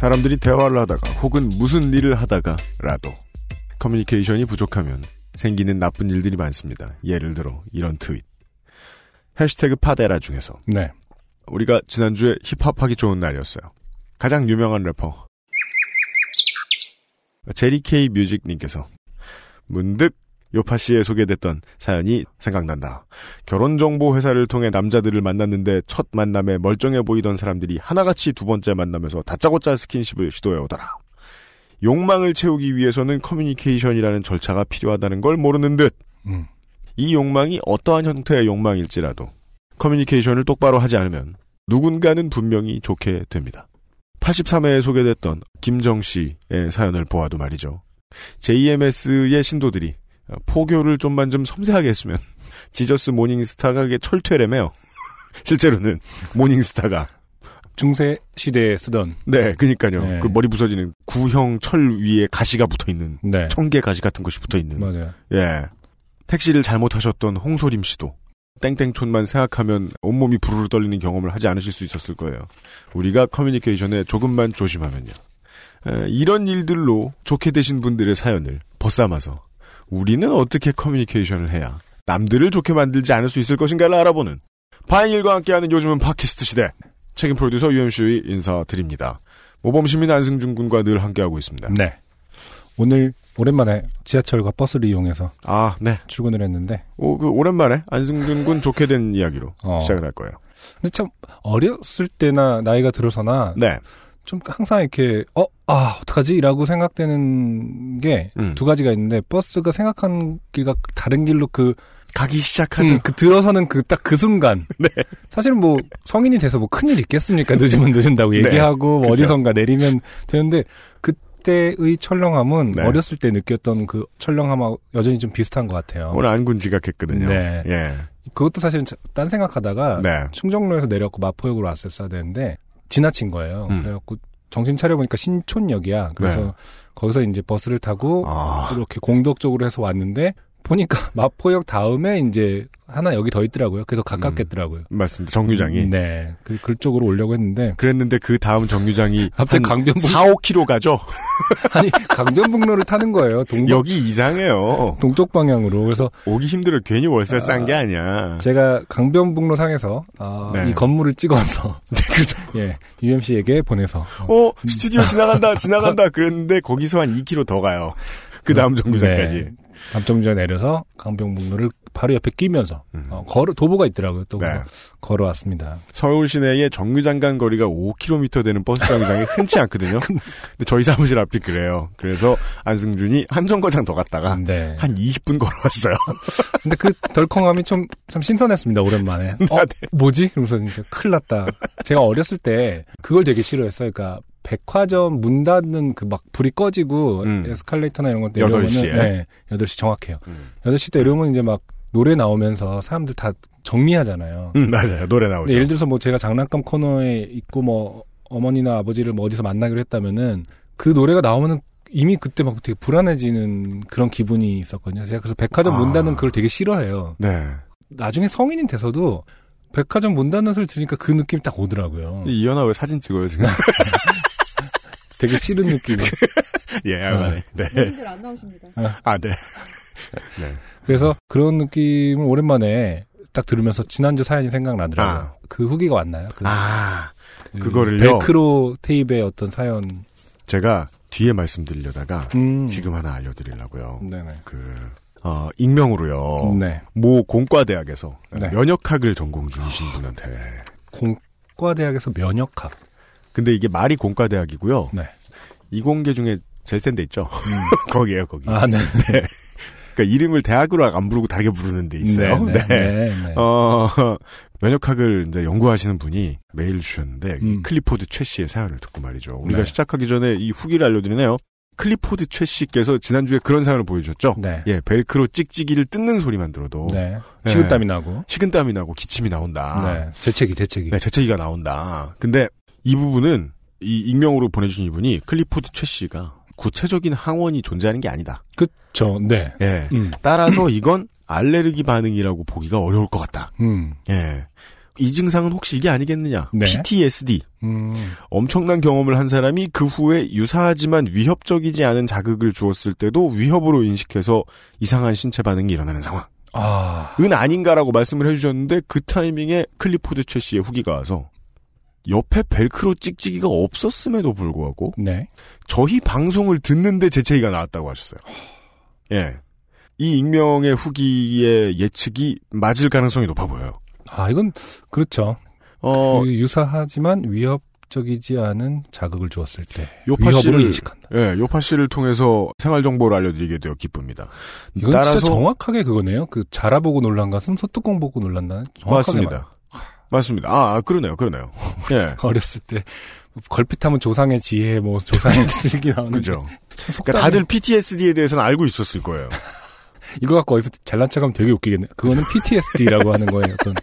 사람들이 대화를 하다가 혹은 무슨 일을 하다가라도 커뮤니케이션이 부족하면 생기는 나쁜 일들이 많습니다. 예를 들어 이런 트윗. 해시태그 파데라 중에서 네. 우리가 지난주에 힙합하기 좋은 날이었어요. 가장 유명한 래퍼 제리 케이 뮤직님께서 문득 요팟시에 소개됐던 사연이 생각난다. 결혼정보 회사를 통해 남자들을 만났는데 첫 만남에 멀쩡해 보이던 사람들이 하나같이 두 번째 만남에서 다짜고짜 스킨십을 시도해 오더라. 욕망을 채우기 위해서는 커뮤니케이션이라는 절차가 필요하다는 걸 모르는 듯. 음. 이 욕망이 어떠한 형태의 욕망일지라도 커뮤니케이션을 똑바로 하지 않으면 누군가는 분명히 좋게 됩니다. 83회에 소개됐던 김정 씨의 사연을 보아도 말이죠. JMS의 신도들이 포교를 좀만 좀 섬세하게 했으면 지저스 모닝스타가 그게 철퇴래매요. 실제로는 morning star가 중세 시대에 쓰던 네, 그니까요. 네. 그 머리 부서지는 구형 철 위에 가시가 붙어 있는 네. 청개 가시 같은 것이 붙어 있는 맞아요. 예. 택시를 잘못하셨던 홍소림 씨도 땡땡촌만 생각하면 온몸이 부르르 떨리는 경험을 하지 않으실 수 있었을 거예요. 우리가 커뮤니케이션에 조금만 조심하면요. 에, 이런 일들로 좋게 되신 분들의 사연을 벗삼아서 우리는 어떻게 커뮤니케이션을 해야 남들을 좋게 만들지 않을 수 있을 것인가를 알아보는 바인일과 함께하는 요즘은 팟캐스트 시대 책임 프로듀서 UMC의 인사드립니다. 모범시민 안승준 군과 늘 함께하고 있습니다. 네. 오늘 오랜만에 지하철과 버스를 이용해서 아, 네. 출근을 했는데 오, 그 오랜만에 안승준 군 좋게 된 이야기로 어. 시작을 할 거예요. 근데 참 어렸을 때나 나이가 들어서나 네. 좀 항상 이렇게 어 아 어떡하지? 라고 생각되는 게두 음. 가지가 있는데 버스가 생각한 길과 다른 길로 그, 가기 시작하는 음, 그 들어서는 그 딱그 순간 네. 사실은 뭐 성인이 돼서 뭐 큰일 있겠습니까? 늦으면 늦은다고 네. 얘기하고 뭐 그죠. 어디선가 내리면 되는데 그때의 철렁함은 네. 어렸을 때 느꼈던 그 철렁함하고 여전히 좀 비슷한 것 같아요. 오늘 안군 지각했거든요. 네. 예. 그것도 사실은 자- 딴 생각하다가 네. 충정로에서 내려갖고 마포역으로 왔었어야 되는데 지나친 거예요. 음. 그래갖고 정신 차려보니까 신촌역이야. 그래서 네. 거기서 이제 버스를 타고 아, 이렇게 공덕 쪽으로 해서 왔는데 보니까 마포역 다음에 이제 하나 여기 더 있더라고요. 그래서 가깝겠더라고요. 맞습니다. 정류장이. 네. 그, 그쪽으로 오려고 했는데 그랬는데 그 다음 정류장이 갑자기 한 강변북 4, 5km 가죠. 아니 강변북로를 타는 거예요. 동쪽 여기 이상해요. 동쪽 방향으로. 그래서 오기 힘들어 괜히 월세 싼게 아니야. 제가 강변북로 상에서 아, 네. 이 건물을 찍어서 그죠. 예 UMC에게 보내서 어, 스튜디오 지나간다, 지나간다. 그랬는데 거기서 한 2km 더 가요. 그 다음 정류장까지. 네. 정류장 내려서 강변북로를 바로 옆에 끼면서 음. 어, 걸어 도보가 있더라고요. 또 네. 걸어왔습니다. 서울 시내의 정류장 간 거리가 5km 되는 버스 정류장이 흔치 않거든요. 근데 저희 사무실 앞이 그래요. 그래서 안승준이 한 정거장 더 갔다가 네. 한 20분 걸어왔어요. 근데 그 덜컹함이 좀, 참 신선했습니다, 오랜만에. 어, 아, 네. 뭐지? 그러면서 진짜 큰일 났다. 제가 어렸을 때 그걸 되게 싫어했어요. 그러니까 백화점 문 닫는 그 막 불이 꺼지고 음. 에스컬레이터나 이런 것 내려오면 8시에? 네, 8시 정확해요. 음. 8시 때 내려오면 이제 막 노래 나오면서 사람들 다 정리하잖아요. 음, 맞아요. 노래 나오죠. 예를 들어서 뭐 제가 장난감 코너에 있고 뭐 어머니나 아버지를 뭐 어디서 만나기로 했다면은 그 노래가 나오면은 이미 그때 막 되게 불안해지는 그런 기분이 있었거든요. 제가 그래서 백화점 문 아. 닫는 그걸 되게 싫어해요. 네. 나중에 성인이 돼서도 백화점 문 닫는 소리 들으니까 그 느낌이 딱 오더라고요. 이 이현아 왜 사진 찍어요, 지금? 되게 싫은 느낌이. 예, 알만해. 네. 분들 안 나오십니다. 아, 네. 네. 그래서 그런 느낌을 오랜만에 딱 들으면서 지난주 사연이 생각나더라고요. 아. 그 후기가 왔나요? 그, 아, 그 그거를요? 벨크로 테이프의 어떤 사연. 제가 뒤에 말씀드리려다가 음. 지금 하나 알려드리려고요. 네네. 그, 어, 익명으로요. 네. 모 공과대학에서 네. 면역학을 전공 중이신 분한테. 공과대학에서 면역학. 근데 이게 말이 공과 대학이고요. 네. 이공계 중에 제일 센데 있죠. 거기에요, 거기. 아, 네. 그러니까 이름을 대학으로 안 부르고 다르게 부르는 데 있어요. 네. 네. 네. 네. 어, 면역학을 이제 연구하시는 분이 메일 주셨는데 이 음. 클리포드 최 씨의 사연을 듣고 말이죠. 우리가 네. 시작하기 전에 이 후기를 알려드리네요. 클리포드 최 씨께서 지난주에 그런 사연을 보여주셨죠. 네. 예, 벨크로 찍찍이를 뜯는 소리만 들어도 네. 네. 식은땀이 나고. 식은땀이 나고 기침이 나온다. 네. 재채기, 재채기. 네, 재채기가 나온다. 근데 이 부분은 이 익명으로 보내주신 이분이 클리포드 최 씨가 구체적인 항원이 존재하는 게 아니다. 그쵸. 네. 예. 음. 따라서 이건 알레르기 반응이라고 보기가 어려울 것 같다. 음. 예. 이 증상은 혹시 이게 아니겠느냐? 네. PTSD. 음. 엄청난 경험을 한 사람이 그 후에 유사하지만 위협적이지 않은 자극을 주었을 때도 위협으로 인식해서 이상한 신체 반응이 일어나는 상황은 아. 아닌가라고 말씀을 해주셨는데 그 타이밍에 클리포드 최 씨의 후기가 와서 옆에 벨크로 찍찍이가 없었음에도 불구하고 네. 저희 방송을 듣는데 재채기가 나왔다고 하셨어요. 예. 이 익명의 후기의 예측이 맞을 가능성이 높아 보여요. 아, 이건, 그렇죠. 어, 그 유사하지만 위협적이지 않은 자극을 주었을 때. 요파 씨를 인식한다. 예, 요파 씨를 통해서 생활 정보를 알려드리게 되어 기쁩니다. 이건 따라서 진짜 정확하게 그거네요. 그 자라보고 놀란 것은 소뚜껑 보고 놀란다는 정확하게 맞습니다. 맞습니다. 아, 아, 그러네요, 그러네요. 예, 어렸을 때 걸핏하면 조상의 지혜, 뭐 조상의 실기 나오는 그죠. 그러니까 다들 PTSD에 대해서는 알고 있었을 거예요. 이거 갖고 어디서 잘난 척하면 되게 웃기겠네. 그거는 PTSD라고 하는 거예요. 어떤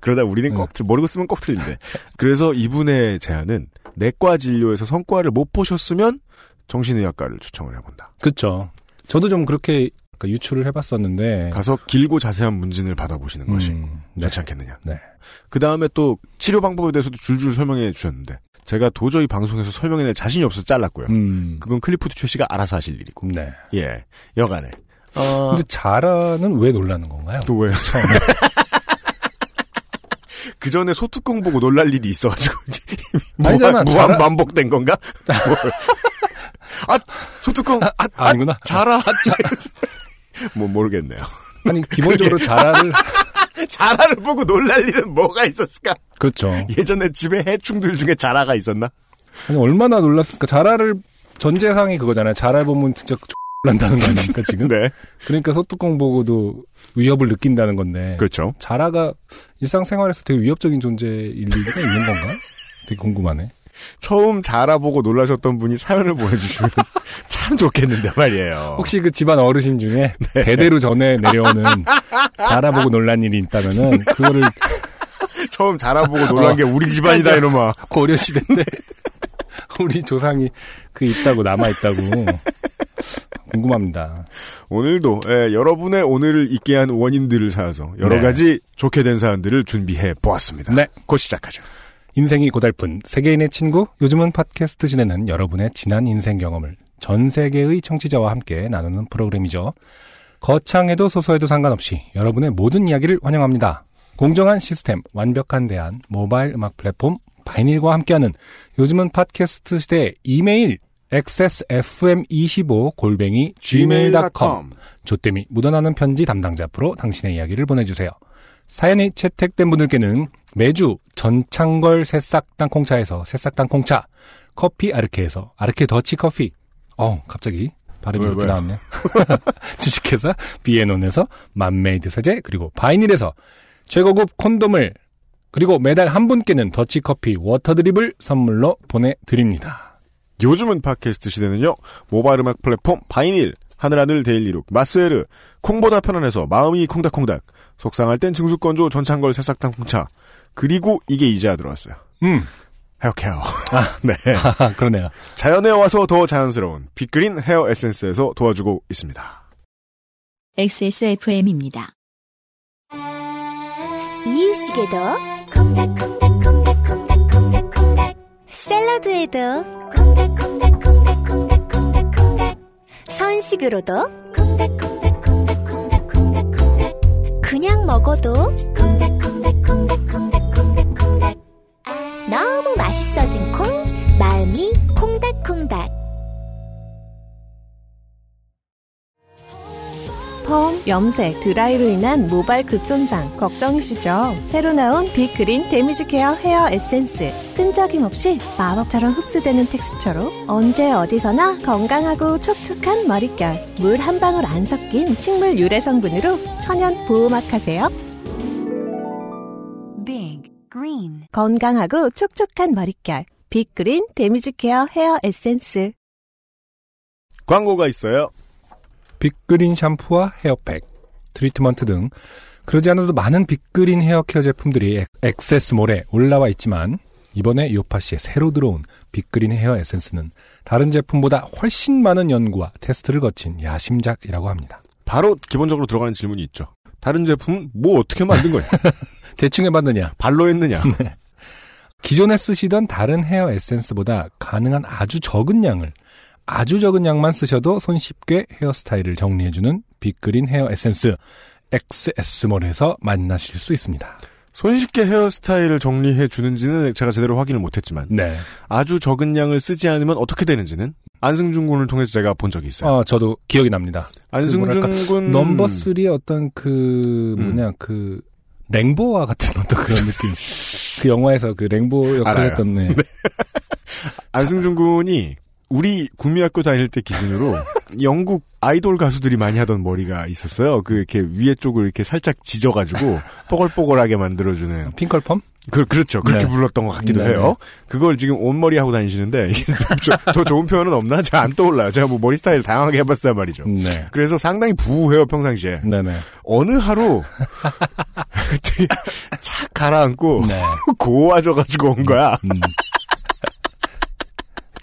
그러다 우리는 네. 꼭 틀- 모르고 쓰면 꼭 틀린데. 그래서 이분의 제안은 내과 진료에서 성과를 못 보셨으면 정신의학과를 추천을 해본다. 그렇죠. 저도 좀 그렇게 아까 유출을 해봤었는데 가서 길고 자세한 문진을 받아보시는 것이 음, 네. 좋지 않겠느냐. 네. 그 다음에 또 치료 방법에 대해서도 줄줄 설명해 주셨는데 제가 도저히 방송에서 설명해낼 자신이 없어서 잘랐고요. 음, 그건 클리프트 최 씨가 알아서 하실 일이고. 네. 예, 여간에. 어, 근데 자라는 왜 놀라는 건가요? 또 왜? 그 전에 소뚜껑 보고 놀랄 일이 있어가지고 아니잖아, 무한, 무한 자라- 반복된 건가? 뭘. 아 소뚜껑 아, 아, 아니구나. 자라 뭐 모르겠네요. 아니 기본적으로 자라를 자라를 보고 놀랄 일은 뭐가 있었을까? 그렇죠. 예전에 집에 해충들 중에 자라가 있었나? 아니 얼마나 놀랐을까? 자라를 전제상이 그거잖아요. 자라 보면 진짜 난다는 거 아닙니까 지금? 네, 그러니까 소뚜껑 보고도 위협을 느낀다는 건데 그렇죠. 자라가 일상생활에서 되게 위협적인 존재일 리가 있는 건가? 되게 궁금하네. 처음 자라 보고 놀라셨던 분이 사연을 보내주시면 참 좋겠는데 말이에요. 혹시 그 집안 어르신 중에 대대로 전에 내려오는 자라 보고 놀란 일이 있다면은 그거를 처음 자라 보고 놀란 어. 게 우리 집안이다 맞아. 이놈아. 고려 시대인데 우리 조상이 그 있다고 남아 있다고 궁금합니다. 오늘도 예, 여러분의 오늘을 있게 한 원인들을 찾아서 여러 네. 가지 좋게 된 사안들을 준비해 보았습니다. 네. 곧 시작하죠. 인생이 고달픈 세계인의 친구 요즘은 팟캐스트 시대는 여러분의 지난 인생 경험을 전 세계의 청취자와 함께 나누는 프로그램이죠. 거창해도 소소해도 상관없이 여러분의 모든 이야기를 환영합니다. 공정한 시스템, 완벽한 대안, 모바일 음악 플랫폼 바이닐과 함께하는 요즘은 팟캐스트 시대의 이메일 xsfm25 골뱅이 gmail.com 조땜이 묻어나는 편지 담당자 앞으로 당신의 이야기를 보내주세요. 사연이 채택된 분들께는 매주 전창걸 새싹 땅콩차에서 새싹 땅콩차, 커피 아르케에서 아르케 더치 커피, 어 갑자기 발음이 왜, 이렇게 왜? 나왔네요. 주식회사 비에논에서 맘메이드 세제 그리고 바이닐에서 최고급 콘돔을 그리고 매달 한 분께는 더치커피 water drip을 선물로 보내드립니다. 요즘은 팟캐스트 시대는요. 모바일 음악 플랫폼 바이닐, 하늘하늘 데일리룩, 마스에르, 콩보다 편안해서 마음이 콩닥콩닥, 속상할 땐 증수건조 전창걸 새싹땅콩차, 그리고 이게 이제야 들어왔어요. 음, 헤어케어. 네. 아, 그러네요. 자연에 와서 더 자연스러운 빅그린 헤어 에센스에서 도와주고 있습니다. XSFM입니다. 이유식에도 콩닥콩닥콩닥콩닥콩닥콩닥 샐러드에도 콩닥콩닥콩닥콩닥콩닥콩닥 선식으로도 콩닥콩닥콩닥콩닥콩닥콩닥 그냥 먹어도 콩닥콩닥콩닥콩닥콩닥콩닥 너무 맛있어진 콩 마음이 콩닥콩닥 펌, 염색, 드라이로 인한 모발 극손상 걱정이시죠? 새로 나온 빅그린 데미지 케어 헤어 에센스. 끈적임 없이 마법처럼 흡수되는 텍스처로 언제 어디서나 건강하고 촉촉한 머릿결. 물 한 방울 안 섞인 식물 유래 성분으로 천연 보호막 하세요. Green. 건강하고 촉촉한 머릿결. 빅그린 데미지 케어 헤어 에센스. 광고가 있어요. 빅그린 샴푸와 헤어팩, 트리트먼트 등 그러지 않아도 많은 빅그린 헤어케어 제품들이 엑- XS몰에 올라와 있지만 이번에 요팟시의 새로 들어온 빅그린 헤어 에센스는 다른 제품보다 훨씬 많은 연구와 테스트를 거친 야심작이라고 합니다. 바로 기본적으로 들어가는 질문이 있죠. 다른 제품은 뭐 어떻게 만든 거냐? 대충 해봤느냐? 발로 했느냐? 기존에 쓰시던 다른 헤어 에센스보다 가능한 아주 적은 양을 아주 적은 양만 쓰셔도 손쉽게 헤어스타일을 정리해주는 빅그린 헤어 에센스 XS몰에서 만나실 수 있습니다. 손쉽게 헤어스타일을 정리해 주는지는 제가 제대로 확인을 못했지만 네. 아주 적은 양을 쓰지 않으면 어떻게 되는지는 안승준 군을 통해서 제가 본 적이 있어요. 어, 저도 기억이 납니다. 안승준 군 넘버 3의 어떤 그, 음. 뭐냐, 그, 랭보와 같은 어떤 그런 느낌. 그 영화에서 그 랭보 역할 알아요. 했던, 네. 안승준 군이 우리 구미학교 다닐 때 기준으로 영국 아이돌 가수들이 많이 하던 머리가 있었어요. 그 이렇게 위에 쪽을 이렇게 살짝 지져가지고 뽀글뽀글하게 만들어주는 핑컬펌? 그 그렇죠. 그렇게 네. 불렀던 것 같기도 네, 해요. 그걸 지금 온머리 하고 다니시는데 더 좋은 표현은 없나? 잘 안 떠올라요. 제가 뭐 머리 스타일 다양하게 해봤어야 말이죠. 네. 그래서 상당히 부해요 평상시에. 네네. 어느 하루 착 가라앉고 네. 고와져가지고 온 거야. 음.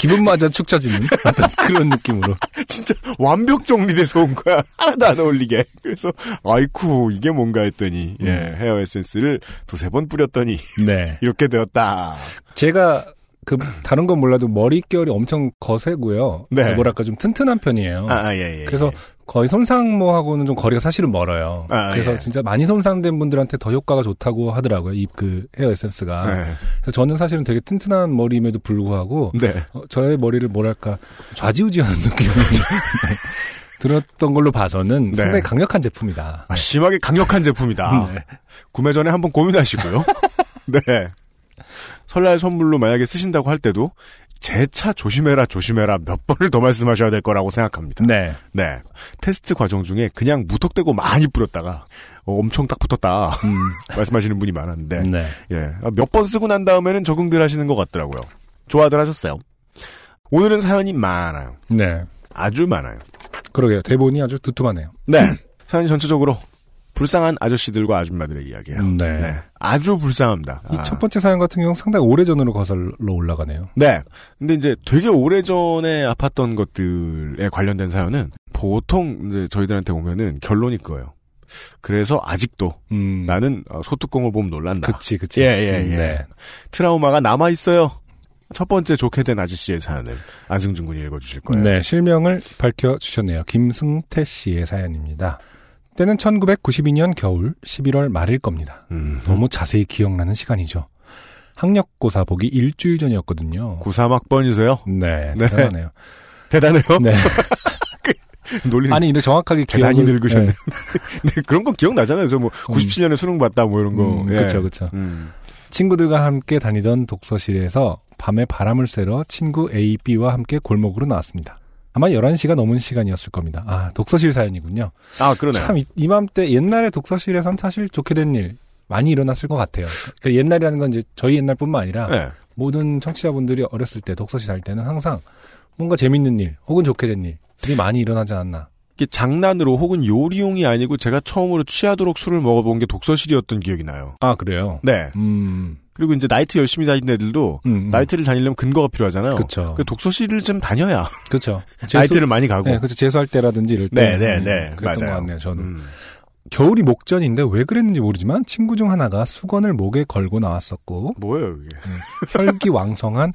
기분마저 축 처지는 그런 느낌으로. 진짜 완벽 정리돼서 온 거야. 하나도 안 어울리게. 그래서 아이쿠 이게 뭔가 했더니 음. 예, 헤어 에센스를 두세 번 뿌렸더니 네. 이렇게 되었다. 제가 그 다른 건 몰라도 머릿결이 엄청 거세고요. 네. 뭐랄까 좀 튼튼한 편이에요. 아, 아, 예, 예. 그래서 예. 거의 손상모하고는 좀 거리가 사실은 멀어요. 아, 그래서 예. 진짜 많이 손상된 분들한테 더 효과가 좋다고 하더라고요. 이 그 헤어 에센스가. 네. 그래서 저는 사실은 되게 튼튼한 머리임에도 불구하고 네. 어, 저의 머리를 뭐랄까 좌지우지하는 느낌이 들었던 걸로 봐서는 네. 상당히 강력한 제품이다. 아, 심하게 강력한 제품이다. 네. 구매 전에 한번 고민하시고요. 네. 설날 선물로 만약에 쓰신다고 할 때도 제 차 조심해라 조심해라 몇 번을 더 말씀하셔야 될 거라고 생각합니다. 네. 네. 테스트 과정 중에 그냥 무턱대고 많이 뿌렸다가 어, 엄청 딱 붙었다 음, 말씀하시는 분이 많았는데 네. 예. 몇 번 쓰고 난 다음에는 적응들 하시는 것 같더라고요. 좋아들 하셨어요. 오늘은 사연이 많아요. 네. 아주 많아요. 그러게요. 대본이 아주 두툼하네요. 네. 사연이 전체적으로 불쌍한 아저씨들과 아줌마들의 이야기예요. 음, 네. 네. 아주 불쌍합니다. 이 아. 첫 번째 사연 같은 경우는 상당히 오래전으로 거슬러 올라가네요. 네. 근데 이제 되게 오래전에 아팠던 것들에 관련된 사연은 보통 이제 저희들한테 오면은 결론이 그거예요. 그래서 아직도 음. 나는 어, 소뚜껑을 보면 놀란다. 그치, 그치. 예, 예, 예. 네. 트라우마가 남아 있어요. 첫 번째 좋게 된 아저씨의 사연을 안승준 군이 읽어주실 거예요. 네, 실명을 밝혀주셨네요. 김승태 씨의 사연입니다. 때는 1992년 겨울 11월 말일 겁니다. 음. 너무 자세히 기억나는 시간이죠. 학력고사 보기 일주일 전이었거든요. 93학번이세요? 네, 네. 대단하네요. 대단해요? 네. 놀리 아니, 근데 정확하게 대단히 기억을- 늙으셨네. 네. 네, 그런 건 기억나잖아요. 저 뭐 97년에 수능 봤다 뭐 이런 거. 음, 예. 그쵸, 그쵸. 음. 친구들과 함께 다니던 독서실에서 밤에 바람을 쐬러 친구 A, B와 함께 골목으로 나왔습니다. 아마 11시가 넘은 시간이었을 겁니다. 아, 독서실 사연이군요. 아, 그러네요. 참 이- 이맘때 옛날에 독서실에선 사실 좋게 된 일 많이 일어났을 것 같아요. 그 옛날이라는 건 이제 저희 옛날뿐만 아니라 네. 모든 청취자분들이 어렸을 때 독서실 할 때는 항상 뭔가 재밌는 일 혹은 좋게 된 일이 많이 일어나지 않았나. 이게 장난으로 혹은 요리용이 아니고 제가 처음으로 취하도록 술을 먹어본 게 독서실이었던 기억이 나요. 아 그래요. 네. 음, 그리고 이제 나이트 열심히 다니는 애들도 음, 음. 나이트를 다니려면 근거가 필요하잖아요. 그쵸. 그 독서실을 좀 다녀야 그렇죠. 나이트를 많이 가고. 네, 그렇죠. 재수할 때라든지 이럴 때. 네, 네, 음, 네. 그랬던 맞아요. 것 같네요. 저는 음. 겨울이 목전인데 왜 그랬는지 모르지만 친구 중 하나가 수건을 목에 걸고 나왔었고 뭐예요, 이게? 혈기 왕성한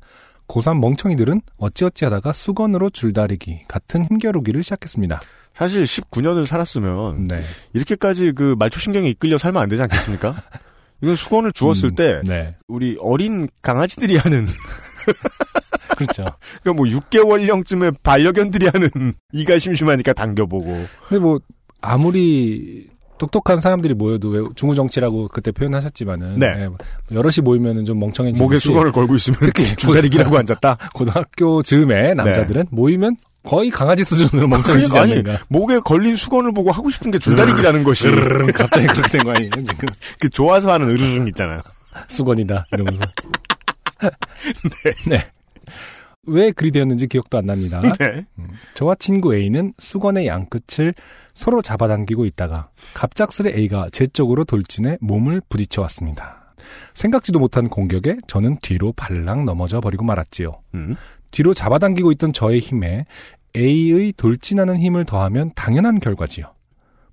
고3 멍청이들은 어찌어찌 하다가 수건으로 줄다리기 같은 힘겨루기를 시작했습니다. 사실 19년을 살았으면 네. 이렇게까지 그 말초신경에 이끌려 살면 안 되지 않겠습니까? 이건 수건을 주었을 음, 때 네. 우리 어린 강아지들이 하는 그렇죠. 그러니까 뭐 6개월령쯤에 반려견들이 하는 이가 심심하니까 당겨보고 근데 뭐 아무리 똑똑한 사람들이 모여도 왜 중후 정치라고 그때 표현하셨지만은 네. 네, 여럿이 모이면은 좀 멍청해지듯이 목에 수건을 걸고 있으면 특히 줄다리기라고 앉았다. 고등학교 즈음에 남자들은 모이면 거의 강아지 수준으로 멍청해지지 네. 아니, 않는가. 목에 걸린 수건을 보고 하고 싶은 게 줄다리기라는 것이 갑자기 그렇게 된 거 아니에요 지금? 그 좋아서 하는 으르릉 있잖아요. 수건이다 이러면서 네. 왜 그리 되었는지 기억도 안 납니다. 네. 저와 친구 A는 수건의 양끝을 서로 잡아당기고 있다가 갑작스레 A가 제 쪽으로 돌진해 몸을 부딪혀 왔습니다. 생각지도 못한 공격에 저는 뒤로 발랑 넘어져 버리고 말았지요. 음. 뒤로 잡아당기고 있던 저의 힘에 A의 돌진하는 힘을 더하면 당연한 결과지요.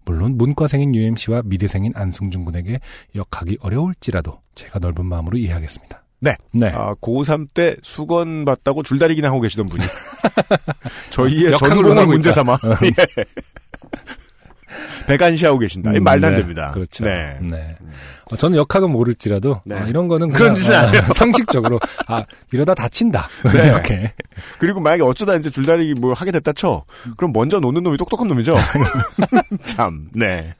물론 문과생인 UMC와 미대생인 안승준 군에게 역하기 어려울지라도 제가 넓은 마음으로 이해하겠습니다. 네. 네. 아, 고3 때 수건 받다고 줄다리기나 하고 계시던 분이. 저희의 전공을 문제. 삼아. 예. 배관시하고 계신다. 이 말도 안 네, 됩니다. 그렇죠. 네. 네. 어, 저는 역학은 모를지라도 네. 아, 이런 거는 그런 짓은 어, 안 해요. 상식적으로 아 이러다 다친다 네. 이렇게 그리고 만약에 어쩌다 이제 줄다리기 뭘 하게 됐다 쳐. 그럼 먼저 놓는 놈이 똑똑한 놈이죠. 참. 네.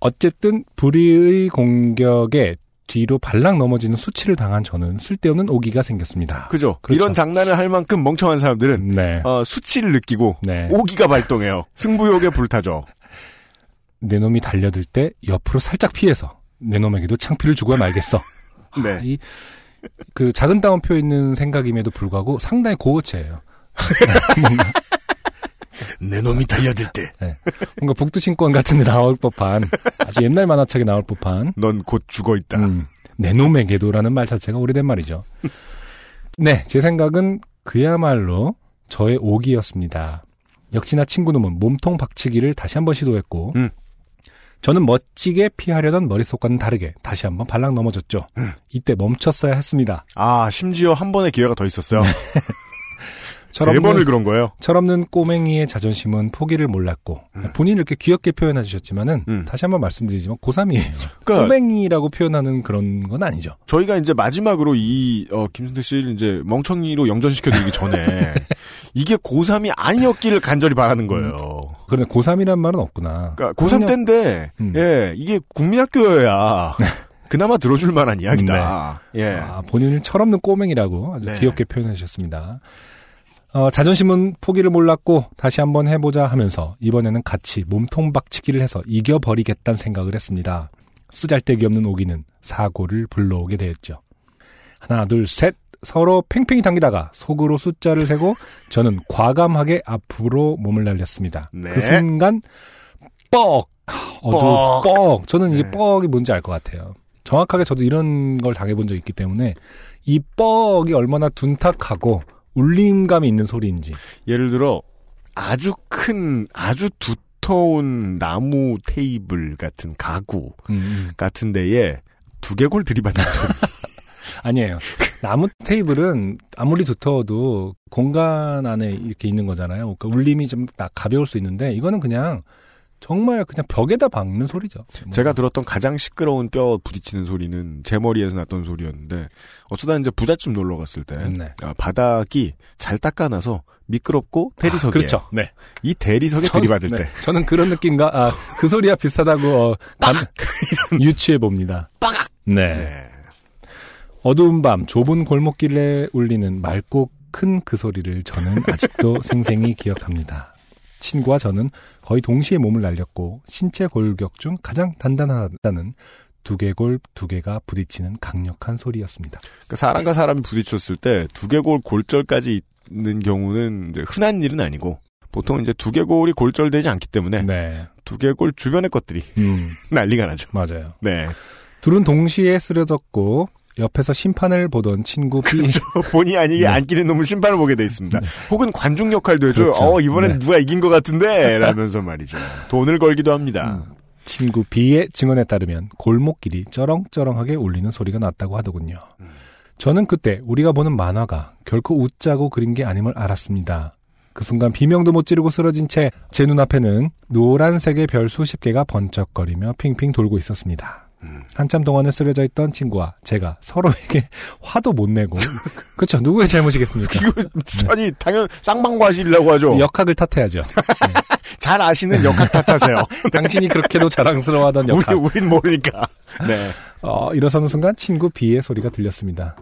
어쨌든 불의의 공격에 뒤로 발락 넘어지는 수치를 당한 저는 쓸데없는 오기가 생겼습니다. 그죠. 그렇죠. 이런 장난을 할 만큼 멍청한 사람들은 네. 어, 수치를 느끼고 네. 오기가 발동해요. 승부욕에 불타죠. 내 놈이 달려들 때 옆으로 살짝 피해서 내 놈에게도 창피를 주고야 말겠어. 네. 이, 그 작은 따옴표 있는 생각임에도 불구하고 상당히 고어체예요. 내 놈이 달려들 때. 뭔가 북두신권 같은 데 나올 법한 아주 옛날 만화책에 나올 법한 넌 곧 죽어 있다. 음, 내 놈에게도라는 말 자체가 오래된 말이죠. 네, 제 생각은 그야말로 저의 오기였습니다. 역시나 친구 놈은 몸통 박치기를 다시 한번 시도했고, 음. 저는 멋지게 피하려던 머릿속과는 다르게 다시 한번 발락 넘어졌죠. 음. 이때 멈췄어야 했습니다. 아, 심지어 한 번의 기회가 더 있었어요. 세 철없는, 번을 그런 거예요. 철없는 꼬맹이의 자존심은 포기를 몰랐고, 본인이 이렇게 귀엽게 표현해 주셨지만은, 음. 다시 한번 말씀드리지만, 고3이에요. 그러니까 꼬맹이라고 표현하는 그런 건 아니죠. 저희가 이제 마지막으로 이 어, 김순태 씨를 이제 멍청이로 영전시켜드리기 전에 이게 고3이 아니었기를 간절히 바라는 거예요. 그런데 고3이란 말은 없구나. 그러니까 고3 때인데 음. 예 이게 국민학교여야 그나마 들어줄 만한 이야기다. 예. 아, 본인을 철없는 꼬맹이라고 아주 네. 귀엽게 표현해 주셨습니다. 어, 자존심은 포기를 몰랐고 다시 한번 해보자 하면서 이번에는 같이 몸통 박치기를 해서 이겨버리겠다는 생각을 했습니다. 쓰잘데기 없는 오기는 사고를 불러오게 되었죠. 하나 둘 셋 서로 팽팽히 당기다가 속으로 숫자를 세고 저는 과감하게 앞으로 몸을 날렸습니다. 네. 그 순간 뻑 어두 뻑. 뻑 저는 이게 네. 뻑이 뭔지 알 것 같아요. 정확하게 저도 이런 걸 당해본 적 있기 때문에 이 뻑이 얼마나 둔탁하고 울림감이 있는 소리인지 예를 들어 아주 큰 아주 두터운 나무 테이블 같은 가구 음, 같은 데에 두개골 들이받는 소리. 아니에요. 나무 테이블은 아무리 두터워도 공간 안에 이렇게 있는 거잖아요. 그러니까 울림이 좀 나- 가벼울 수 있는데 이거는 그냥 정말 그냥 벽에다 박는 소리죠. 뭐. 제가 들었던 가장 시끄러운 뼈 부딪히는 소리는 제 머리에서 났던 소리였는데 어쩌다 이제 부잣집 놀러 갔을 때 네. 아, 바닥이 잘 닦아놔서 미끄럽고 대리석이에요. 그렇죠. 네. 이 대리석에 전- 들이받을 네. 때 저는 그런 느낌과 아, 그 소리와 비슷하다고 어, 감- 유추해 봅니다. 빠각. 네. 네. 어두운 밤 좁은 골목길에 울리는 맑고 큰 그 소리를 저는 아직도 생생히 기억합니다. 친구와 저는 거의 동시에 몸을 날렸고 신체 골격 중 가장 단단하다는 두개골 두 개가 부딪히는 강력한 소리였습니다. 그러니까 사람과 사람이 부딪혔을 때 두개골 골절까지 있는 경우는 흔한 일은 아니고 보통 이제 두개골이 골절되지 않기 때문에 네. 두개골 주변의 것들이 음, 난리가 나죠. 맞아요. 네. 둘은 동시에 쓰러졌고 옆에서 심판을 보던 친구 B 본의 아니게 네. 안 끼는 놈을 신발을 보게 돼 있습니다. 혹은 관중 역할도 해줘요. 그렇죠. 어, 이번엔 네. 누가 이긴 것 같은데? 라면서 말이죠. 돈을 걸기도 합니다. 친구 B의 증언에 따르면 골목길이 쩌렁쩌렁하게 울리는 소리가 났다고 하더군요. 저는 그때 우리가 보는 만화가 결코 웃자고 그린 게 아님을 알았습니다. 그 순간 비명도 못 지르고 쓰러진 채 제 눈앞에는 노란색의 별 수십 개가 번쩍거리며 핑핑 돌고 있었습니다. 한참 동안을 쓰러져 있던 친구와 제가 서로에게 화도 못 내고 그렇죠 누구의 잘못이겠습니까? 이거, 아니, 당연, 쌍방과실이라고 하죠. 역학을 탓해야죠. 잘 아시는 역학 탓하세요. 당신이 그렇게도 자랑스러워하던 우리, 역학. 우린 모르니까. 네. 어, 일어서는 순간 친구 B의 소리가 들렸습니다.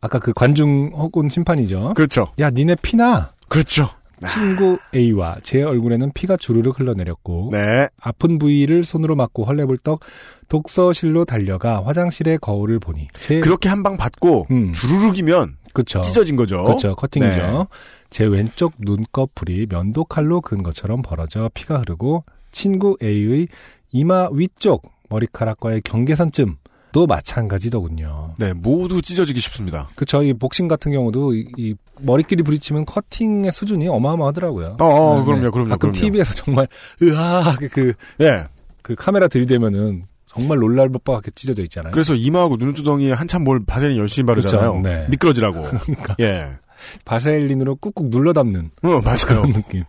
아까 그 관중 혹은 심판이죠. 그렇죠. 야, 니네 피나? 그렇죠. 친구 A와 제 얼굴에는 피가 주르륵 흘러내렸고 네. 아픈 부위를 손으로 막고 헐레벌떡 독서실로 달려가 화장실의 거울을 보니 제 그렇게 한 방 받고 음. 주르륵이면 그쵸 찢어진 거죠. 그렇죠 커팅이죠. 네. 제 왼쪽 눈꺼풀이 면도칼로 그은 것처럼 벌어져 피가 흐르고 친구 A의 이마 위쪽 머리카락과의 경계선쯤도 마찬가지더군요. 네, 모두 찢어지기 쉽습니다. 그쵸 이 복싱 같은 경우도 이, 이 머리끼리 부딪히면 커팅의 수준이 어마어마하더라고요. 어, 어, 네, 그럼요, 네. 그럼요, 가끔 그럼요. TV에서 정말 으아 그, 예. 그 카메라 들이대면은 정말 놀랄 법하게 찢어져 있잖아요. 그래서 이마하고 눈두덩이에 한참 뭘 바세린 열심히 바르잖아요. 그쵸, 네. 미끄러지라고. 그러니까 예. 바셀린으로 꾹꾹 눌러 담는 어, 맞아요. 그런 느낌.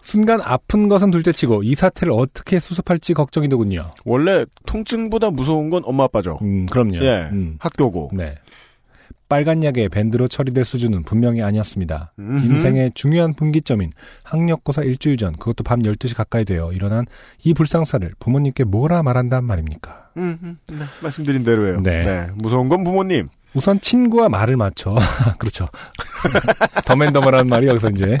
순간 아픈 것은 둘째치고 이 사태를 어떻게 수습할지 걱정이 되군요. 원래 통증보다 무서운 건 엄마 아빠죠. 음, 그럼요. 예. 음, 학교고. 네. 빨간 약의 밴드로 처리될 수준은 분명히 아니었습니다. 음흠. 인생의 중요한 분기점인 학력고사 일주일 전, 그것도 밤 12시 가까이 되어 일어난 이 불상사를 부모님께 뭐라 말한단 말입니까? 음, 음, 네, 말씀드린 대로예요. 네. 무서운 건 부모님. 우선 친구와 말을 맞춰. 그렇죠. 더맨더머라는 말이 여기서 이제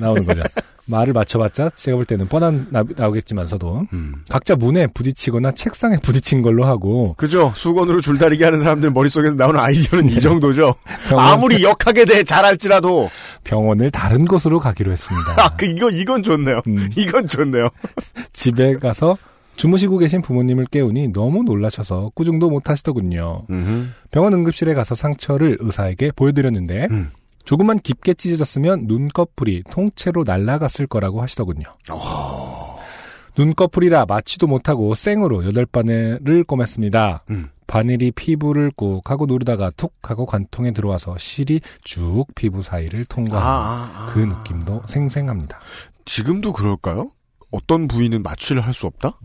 나오는 거죠. 말을 맞춰봤자 제가 볼 때는 뻔한 나, 나오겠지만서도 음. 각자 문에 부딪히거나 책상에 부딪힌 걸로 하고 그죠. 수건으로 줄다리기 하는 사람들 머릿속에서 나오는 아이디어는 이 정도죠. 병원, 아무리 역하게 대해 잘할지라도. 병원을 다른 곳으로 가기로 했습니다. 아, 그, 이거, 이건 좋네요. 음, 이건 좋네요. 집에 가서 주무시고 계신 부모님을 깨우니 너무 놀라셔서 꾸중도 못 하시더군요. 음흠. 병원 응급실에 가서 상처를 의사에게 보여드렸는데 음. 조금만 깊게 찢어졌으면 눈꺼풀이 통째로 날아갔을 거라고 하시더군요. 눈꺼풀이라 맞지도 못하고 생으로 여덟 바늘을 꼬맸습니다. 음. 바늘이 피부를 꾹 하고 누르다가 툭 하고 관통에 들어와서 실이 쭉 피부 사이를 아, 통과하는 아, 아. 그 느낌도 생생합니다. 지금도 그럴까요? 어떤 부위는 마취를 할 수 없다?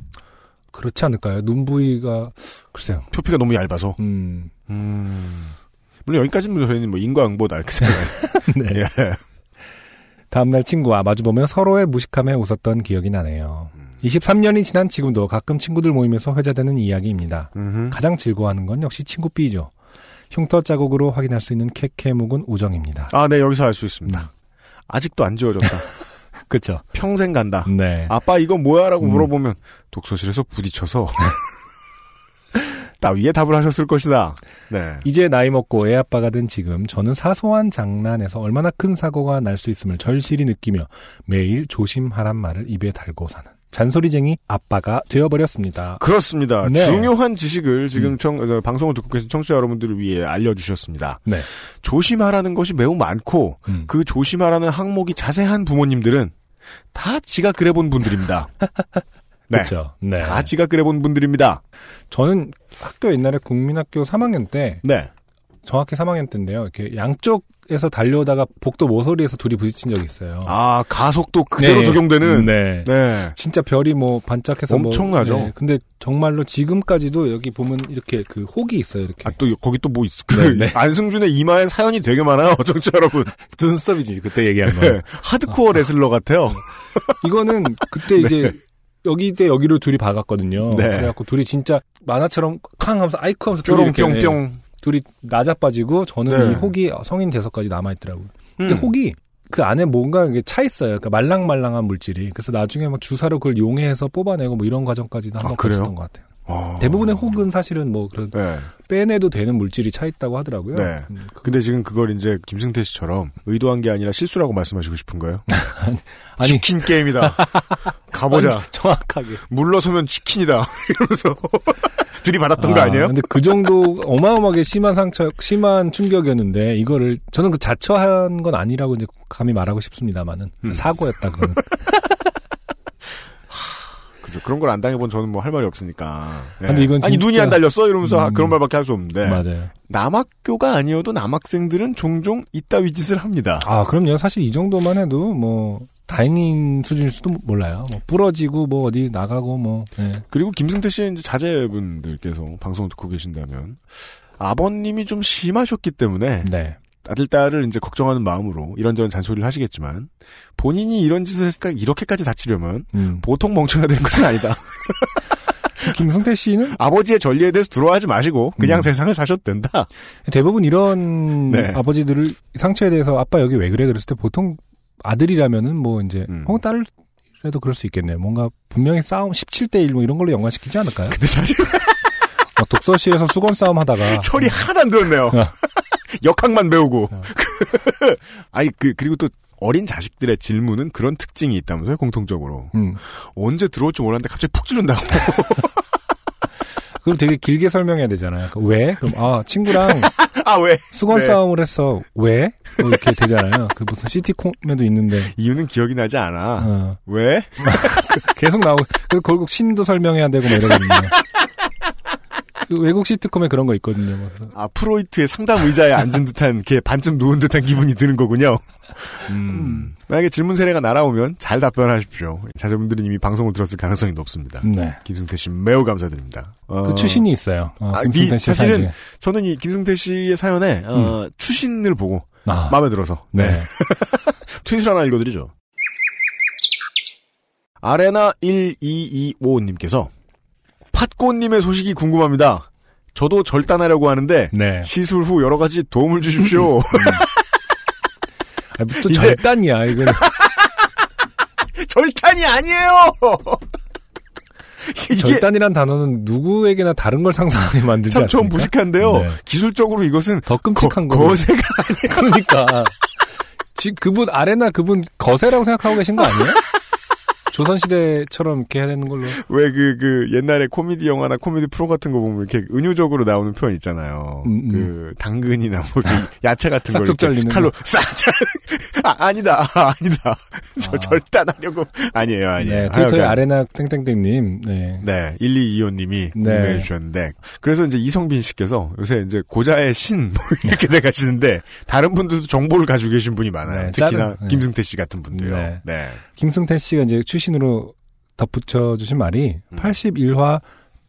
그렇지 않을까요? 눈 부위가 글쎄요. 표피가 너무 얇아서. 음, 음. 물론 여기까지는 저희는 뭐 인과응보다 이렇게 생각해요. 네. 예. 다음날 친구와 마주보며 서로의 무식함에 웃었던 기억이 나네요. 23년이 지난 지금도 가끔 친구들 모임에서 회자되는 이야기입니다. 음흠. 가장 즐거워하는 건 역시 친구 B죠. 흉터 자국으로 확인할 수 있는 캐캐 묵은 우정입니다. 아, 네, 여기서 알 수 있습니다. 아직도 안 지워졌다. 그쵸? 평생 간다. 네. 아빠 이거 뭐야? 라고 음. 물어보면 독서실에서 부딪혀서 따위에 답을 하셨을 것이다. 네. 이제 나이 먹고 애 아빠가 된 지금 저는 사소한 장난에서 얼마나 큰 사고가 날 수 있음을 절실히 느끼며 매일 조심하란 말을 입에 달고 사는 잔소리쟁이 아빠가 되어버렸습니다. 그렇습니다. 네. 중요한 지식을 지금 음. 청, 어, 방송을 듣고 계신 청취자 여러분들을 위해 알려주셨습니다. 네. 조심하라는 것이 매우 많고 음. 그 조심하라는 항목이 자세한 부모님들은 다 지가 그래본 분들입니다. 네. 그렇죠. 네. 다 지가 그래본 분들입니다. 저는 학교 옛날에 국민학교 3학년 때 네. 정확히 3학년 때인데요. 이렇게 양쪽에서 달려오다가 복도 모서리에서 둘이 부딪힌 적이 있어요. 아, 가속도 그대로 네. 적용되는. 네. 네. 진짜 별이 뭐 반짝해서 뭐- 엄청나죠. 네. 근데 정말로 지금까지도 여기 보면 이렇게 그 혹이 있어요. 이렇게 아, 또, 거기 또 뭐 있어. 그, 네, 네. 안승준의 이마에 사연이 되게 많아요, 청취자 여러분. 눈썹이지 그때 얘기한 거. 네. 하드코어 레슬러 같아요. 이거는 그때 이제 여기 때 여기로 둘이 박았거든요. 네. 그래갖고 둘이 진짜 만화처럼 캉 하면서 아이쿠 하면서 둘이 뿅뿅뿅. 둘이 나자빠지고 저는 네. 이 혹이 성인 돼서까지 남아있더라고요. 근데 음. 혹이 그 안에 뭔가 이게 차 있어요. 그러니까 말랑말랑한 물질이. 그래서 나중에 막 주사로 그걸 용해해서 뽑아내고 뭐 이런 과정까지도 아, 한번 그래요? 거쳤던 것 같아요. 어. 대부분의 혹은 사실은 뭐 그런 네. 빼내도 되는 물질이 차 있다고 하더라고요. 네. 음, 그- 근데 지금 그걸 이제 김승태 씨처럼 의도한 게 아니라 실수라고 말씀하시고 싶은 거예요? 아니 치킨 게임이다. 가보자. 정확하게. 물러서면 치킨이다. 이러면서 들이받았던 거 아니에요? 근데 그 정도 어마어마하게 심한 상처, 심한 충격이었는데 이거를 저는 그 자처한 건 아니라고 이제 감히 말하고 싶습니다만은 음. 사고였다 그거는. 그죠. 그런 걸 안 당해본 저는 뭐 할 말이 없으니까. 예. 근데 이건 아니 진짜- 눈이 안 달렸어 이러면서 음. 그런 말밖에 할 수 없는데 맞아요. 남학교가 아니어도 남학생들은 종종 이따위 짓을 합니다. 아 그럼요. 사실 이 정도만 해도 뭐 다행인 수준일 수도 몰라요. 뭐 부러지고 뭐 어디 나가고 뭐. 예. 그리고 김승태 씨의 이제 자제분들께서 방송을 듣고 계신다면 아버님이 좀 심하셨기 때문에 네. 아들 딸을 이제 걱정하는 마음으로 이런저런 잔소리를 하시겠지만 본인이 이런 짓을 했을까 이렇게까지 다치려면 음. 보통 멍청해야 되는 것은 아니다. 김승태 씨는 아버지의 전리에 대해서 두려워하지 마시고 그냥 음. 세상을 사셔도 된다. 대부분 이런 네. 아버지들을 상처에 대해서 아빠 여기 왜 그래 그랬을 때 보통 아들이라면은 뭐 이제 음. 혹은 딸이라도 그럴 수 있겠네요. 뭔가 분명히 싸움 17대 1 뭐 이런 걸로 연관시키지 않을까요? 근데 사실 뭐 독서실에서 수건 싸움 하다가 철이 하나도 안 들었네요. 어. 역학만 배우고. 어. 아니 그 그리고 또 어린 자식들의 질문은 그런 특징이 있다면서요 공통적으로 음. 언제 들어올지 몰랐는데 갑자기 푹 찌른다고. 그럼 되게 길게 설명해야 되잖아요. 그 왜? 그럼 아 친구랑 아 왜? 수건 네. 싸움을 했어. 왜? 뭐 이렇게 되잖아요. 그 무슨 시티콤에도 있는데 이유는 기억이 나지 않아. 어, 왜? 계속 나오고 그래서 결국 신도 설명해야 되고 막 이러거든요. 그 외국 시트콤에 그런 거 있거든요. 뭐. 그래서 아 프로이트의 상담 의자에 앉은 듯한 게 반쯤 누운 듯한 기분이 드는 거군요. 음. 만약에 질문 세례가 날아오면 잘 답변하십시오. 자녀분들은 이미 방송을 들었을 가능성이 높습니다. 네. 김승태 씨 매우 감사드립니다. 어, 그 추신이 있어요. 어, 아, 사실은 사진. 저는 이 김승태 씨의 사연에 어, 추신을 보고 아, 마음에 들어서 네. 네. 트윗을 하나 읽어드리죠. 아레나 1225님께서 팥꽃님의 소식이 궁금합니다. 저도 절단하려고 하는데 네. 시술 후 여러 가지 도움을 주십시오. 아, 또 이제- 절단이야. 이거는 절단이 아니에요. 이게 절단이란 단어는 누구에게나 다른 걸 상상하게 만들지 참 않습니까? 좀 무식한데요. 네. 기술적으로 이것은 더 끔찍한 거, 거. 거세가 그러니까 지금 그분 아레나 그분 거세라고 생각하고 계신 거 아니에요? 조선시대처럼 이렇게 해야 되는 걸로. 왜 그 그 옛날에 코미디 영화나 코미디 프로 같은 거 보면 이렇게 은유적으로 나오는 표현 있잖아요. 음, 음. 그 당근이나 뭐 야채 같은 걸 싹둑 이렇게 잘리는 칼로 싹 잘- 아 아니다 아, 아니다 저 아. 절단하려고 아니에요 아니에요. 네, 하여간. 아레나 땡땡땡님. 네. 네, 1225님이 네. 궁금해 주셨는데, 그래서 이제 이성빈 씨께서 요새 이제 고자의 신, 뭐 이렇게 돼 가시는데, 다른 분들도 정보를 가지고 계신 분이 많아요. 네, 특히나 짜는- 네. 김승태 씨 같은 분들요. 네. 네. 김승태 씨가 이제 출신 으로 덧붙여 주신 말이 음. 81화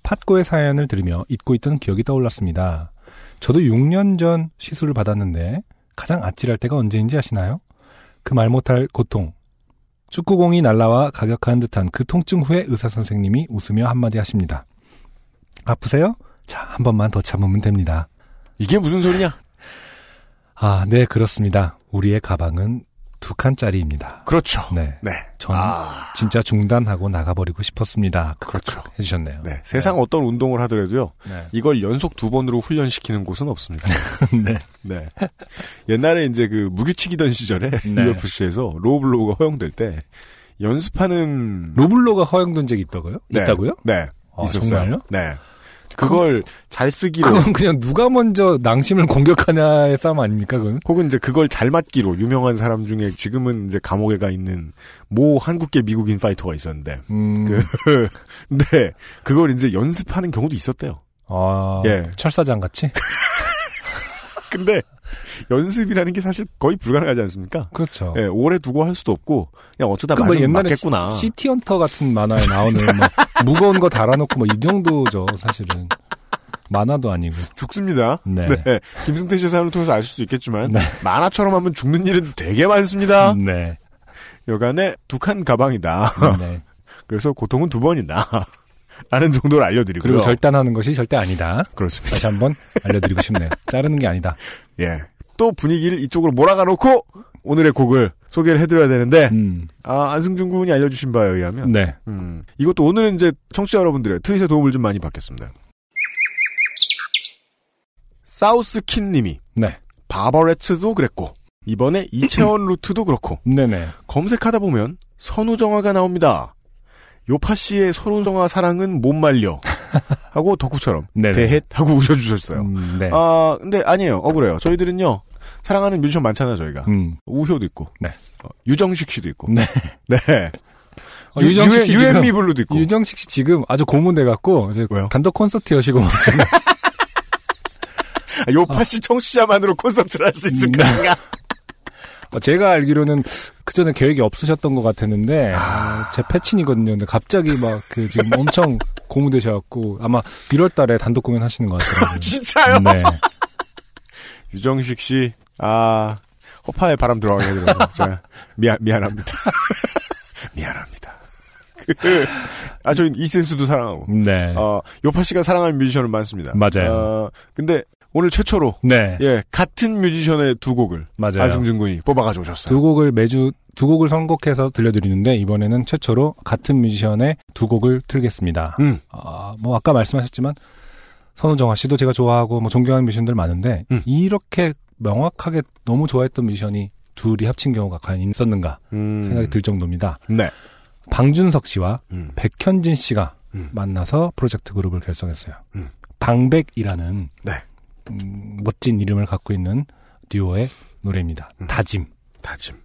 팟고의 사연을 들으며 잊고 있던 기억이 떠올랐습니다. 저도 6년 전 시술을 받았는데 가장 아찔할 때가 언제인지 아시나요? 그 말 못할 고통. 축구공이 날라와 가격한 듯한 그 통증 후에 의사 선생님이 웃으며 한마디 하십니다. 아프세요? 자, 한 번만 더 참으면 됩니다. 이게 무슨 소리냐? 아, 네, 그렇습니다. 우리의 가방은 두 칸짜리입니다. 그렇죠. 네. 네. 저는 아, 진짜 중단하고 나가버리고 싶었습니다. 그렇죠. 해주셨네요. 네. 세상 어떤 운동을 하더라도요, 네. 이걸 연속 두 번으로 훈련시키는 곳은 없습니다. 네. 네. 옛날에 이제 그 무규칙이던 시절에 네. UFC에서 로블로우가 허용될 때, 연습하는. 로블로가 허용된 적이 있다고요? 네. 있다고요? 네. 아, 있었어요. 정말요? 네. 그걸 잘 쓰기로 그건 그냥 누가 먼저 낭심을 공격하냐의 싸움 아닙니까? 그건? 혹은 이제 그걸 잘 맞기로 유명한 사람 중에 지금은 이제 감옥에 가 있는 모 한국계 미국인 파이터가 있었는데 음, 그 근데 그걸 이제 연습하는 경우도 있었대요. 아, 예. 철사장 같이? 근데 연습이라는 게 사실 거의 불가능하지 않습니까? 그렇죠. 예, 오래 두고 할 수도 없고 그냥 어쩌다 그뭐 맞으면 옛날에 맞겠구나. 시, 티 헌터 같은 만화에 나오는 막 무거운 거 달아놓고 뭐 이 정도죠, 사실은. 만화도 아니고. 죽습니다. 네. 김승태 씨의 사연을 통해서 아실 수 있겠지만 네. 만화처럼 하면 죽는 일은 되게 많습니다. 네. 여간에 두 칸 가방이다. 네. 그래서 고통은 두 번이다. 라는 정도를 알려드리고요. 그리고 절단하는 것이 절대 아니다. 그렇습니다. 다시 한번 알려드리고 싶네요. 자르는 게 아니다. 예. 또 분위기를 이쪽으로 몰아가 놓고 오늘의 곡을 소개를 해드려야 되는데 음, 아, 안승준 군이 알려주신 바에 의하면 네. 음, 이것도 오늘은 이제 청취자 여러분들의 트윗의 도움을 좀 많이 받겠습니다. 사우스킨님이 네. 바버레츠도 그랬고 이번에 이채원 루트도 그렇고 네네. 검색하다 보면 선우정아가 나옵니다. 요파 씨의 선우정아 사랑은 못 말려 하고 덕후처럼. 대헷 하고 우셔주셨어요. 음, 네. 아 근데 아니에요 억울해요. 저희들은요 사랑하는 뮤지션 많잖아요 저희가 음, 우효도 있고 네. 어, 유정식 씨도 있고 네. 네 어, 유정식 씨 유앤미 블루도 있고 유정식 씨 지금 아주 고문돼 갖고 이제 왜요? 단독 콘서트 여시고 아, 요파 씨 청취자만으로 콘서트를 할 수 있을 네. 건가? 어, 제가 알기로는 그 전에 계획이 없으셨던 것 같았는데 어, 제 패친이거든요. 근데 갑자기 막 그 지금 엄청 고무되셔갖고 아마 1월달에 단독 공연 하시는 것 같더라고요. 진짜요? 네. 유정식 씨, 아, 허파에 바람 들어가게 해드려서 제가 미안, 미안합니다. 미안합니다. 아, 저희 이센스도 사랑하고. 네. 어, 요파 씨가 사랑하는 뮤지션은 많습니다. 맞아요. 어, 근데 오늘 최초로 네. 예 같은 뮤지션의 두 곡을 맞아요. 안승준 군이 뽑아가지고 오셨어요. 두 곡을 매주 두 곡을 선곡해서 들려드리는데 이번에는 최초로 같은 뮤지션의 두 곡을 틀겠습니다. 음. 아, 뭐 아까 말씀하셨지만 선우정아 씨도 제가 좋아하고 뭐 존경하는 뮤지션들 많은데 음. 이렇게 명확하게 너무 좋아했던 뮤지션이 둘이 합친 경우가 과연 있었는가 음. 생각이 들 정도입니다. 네. 방준석 씨와 음. 백현진 씨가 음. 만나서 프로젝트 그룹을 결성했어요. 음. 방백이라는 네. 음, 멋진 이름을 갖고 있는 듀오의 노래입니다. 음. 다짐. 다짐.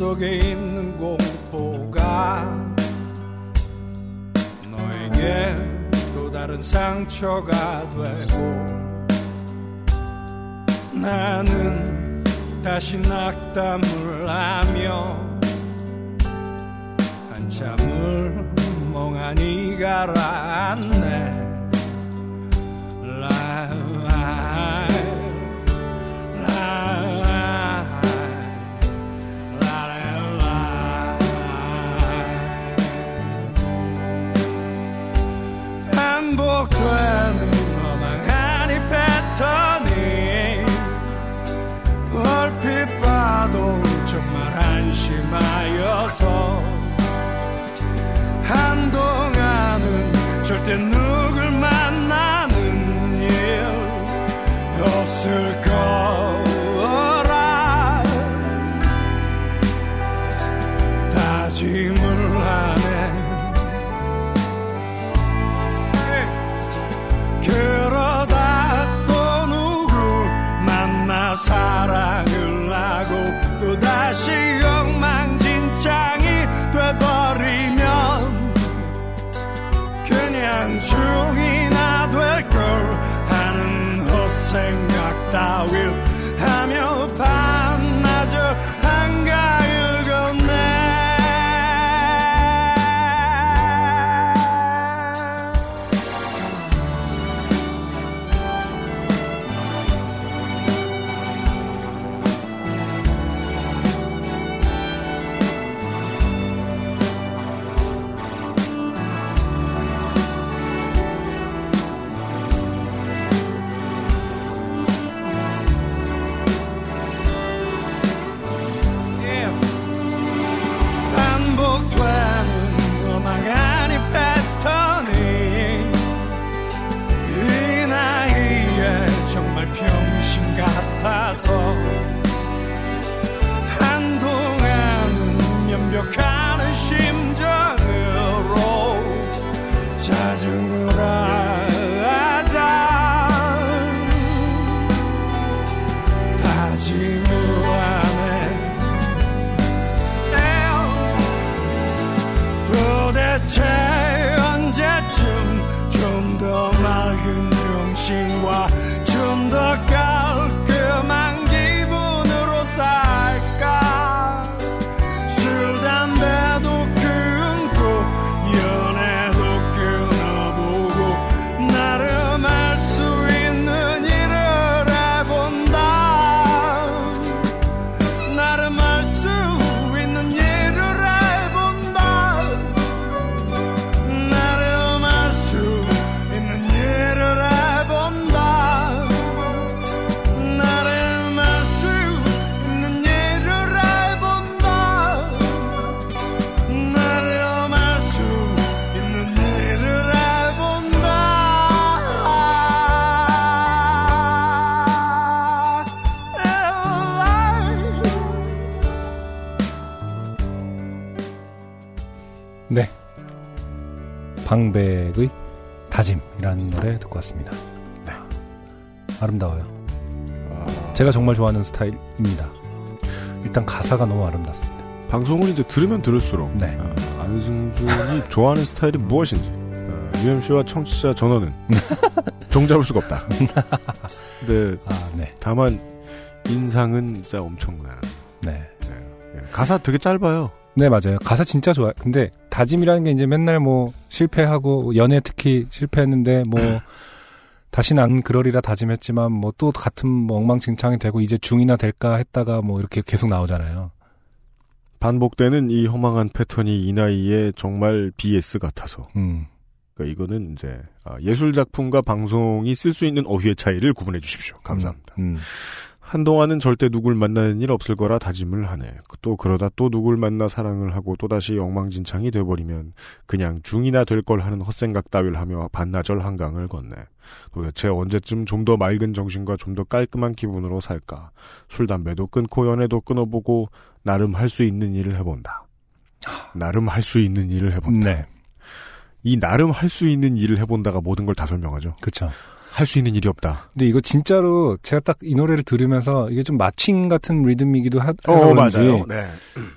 속에 있는 공포가 너에게 또 다른 상처가 되고 나는 다시 낙담을 하며 한참을 멍하니 가라앉네 반복되는 험한 이 패턴이 얼핏 봐도 정말 한심하여서 한동안은 절대 누굴 만나는 일 없을 거 정말 좋아하는 스타일입니다. 일단 가사가 너무 아름답습니다. 방송을 이제 들으면 들을수록 네. 어, 안승준이 좋아하는 스타일이 무엇인지 어, UMC와 청취자 전원은 종잡을 수가 없다. 근데 아, 네. 다만 인상은 진짜 엄청난. 네. 예, 가사 되게 짧아요. 네, 맞아요. 가사 진짜 좋아요. 근데 다짐이라는 게 이제 맨날 뭐 실패하고 연애 특히 실패했는데 뭐 다시는 안 그러리라 다짐했지만 뭐 또 같은 뭐 엉망진창이 되고 이제 중이나 될까 했다가 뭐 이렇게 계속 나오잖아요. 반복되는 이 허망한 패턴이 이 나이에 정말 BS 같아서. 음. 그러니까 이거는 이제 아, 예술 작품과 방송이 쓸 수 있는 어휘의 차이를 구분해 주십시오. 감사합니다. 음. 한동안은 절대 누굴 만나는 일 없을 거라 다짐을 하네. 또 그러다 또 누굴 만나 사랑을 하고 또다시 엉망진창이 돼버리면 그냥 중이나 될 걸 하는 헛생각 따위를 하며 반나절 한강을 건네. 도대체 언제쯤 좀 더 맑은 정신과 좀 더 깔끔한 기분으로 살까. 술, 담배도 끊고 연애도 끊어보고 나름 할 수 있는 일을 해본다. 나름 할 수 있는 일을 해본다. 네. 이 나름 할 수 있는 일을 해본다가 모든 걸 다 설명하죠. 그쵸. 할 수 있는 일이 없다. 근데 이거 진짜로 제가 딱 이 노래를 들으면서 이게 좀 마칭 같은 리듬이기도 하, 해서 어, 그런지 맞아요. 네.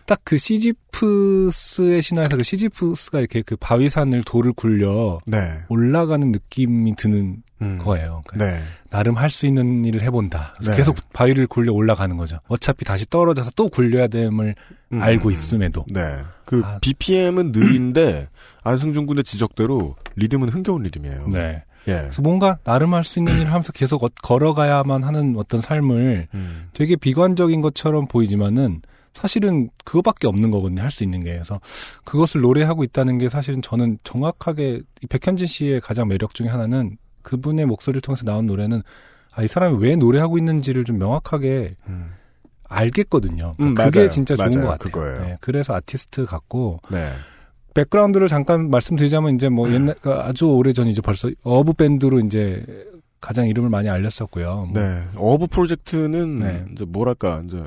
딱그 시지프스의 신화에서 그 시지프스가 이렇게 그 바위산을 돌을 굴려 네. 올라가는 느낌이 드는 음. 거예요. 그러니까 네. 나름 할 수 있는 일을 해본다. 네. 계속 바위를 굴려 올라가는 거죠. 어차피 다시 떨어져서 또 굴려야 됨을 음. 알고 있음에도. 네. 그 아. BPM은 느린데 안승준 군의 지적대로 리듬은 흥겨운 리듬이에요. 네. 예. 그래서 뭔가 나름 할 수 있는 일을 하면서 계속 어- 걸어가야만 하는 어떤 삶을 음. 되게 비관적인 것처럼 보이지만은 사실은 그거밖에 없는 거거든요. 할 수 있는 게. 그래서 그것을 노래하고 있다는 게 사실은 저는 정확하게 이 백현진 씨의 가장 매력 중에 하나는 그분의 목소리를 통해서 나온 노래는 아, 이 사람이 왜 노래하고 있는지를 좀 명확하게 음. 알겠거든요. 음, 그게 맞아요. 진짜 좋은 맞아요. 것 같아요. 그거예요. 네, 그래서 아티스트 같고 네. 백그라운드를 잠깐 말씀드리자면 이제 뭐 옛날 그 아주 오래 전 이제 벌써 어부 밴드로 이제 가장 이름을 많이 알렸었고요. 뭐 네. 어어부 프로젝트는 네. 이제 뭐랄까 이제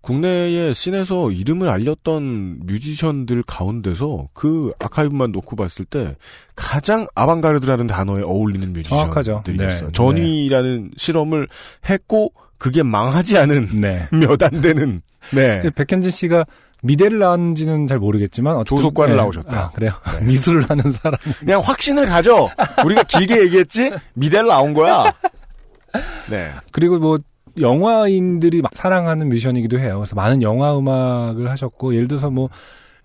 국내의 scene에서 이름을 알렸던 뮤지션들 가운데서 그 아카이브만 놓고 봤을 때 가장 아방가르드라는 단어에 어울리는. 뮤지션들이었어요. 네. 전위라는 실험을 했고 그게 망하지 않은 네. 몇 안 되는 네. 그 백현진 씨가 미대를 나왔는지는 잘 모르겠지만 어쨌든 조소과를 네. 나오셨다. 아, 그래요. 네. 미술을 하는 사람. 그냥 확신을 가져. 우리가 길게 얘기했지 미델 나온 거야. 네. 그리고 뭐 영화인들이 막 사랑하는 뮤지션이기도 해요. 그래서 많은 영화 음악을 하셨고 예를 들어서 뭐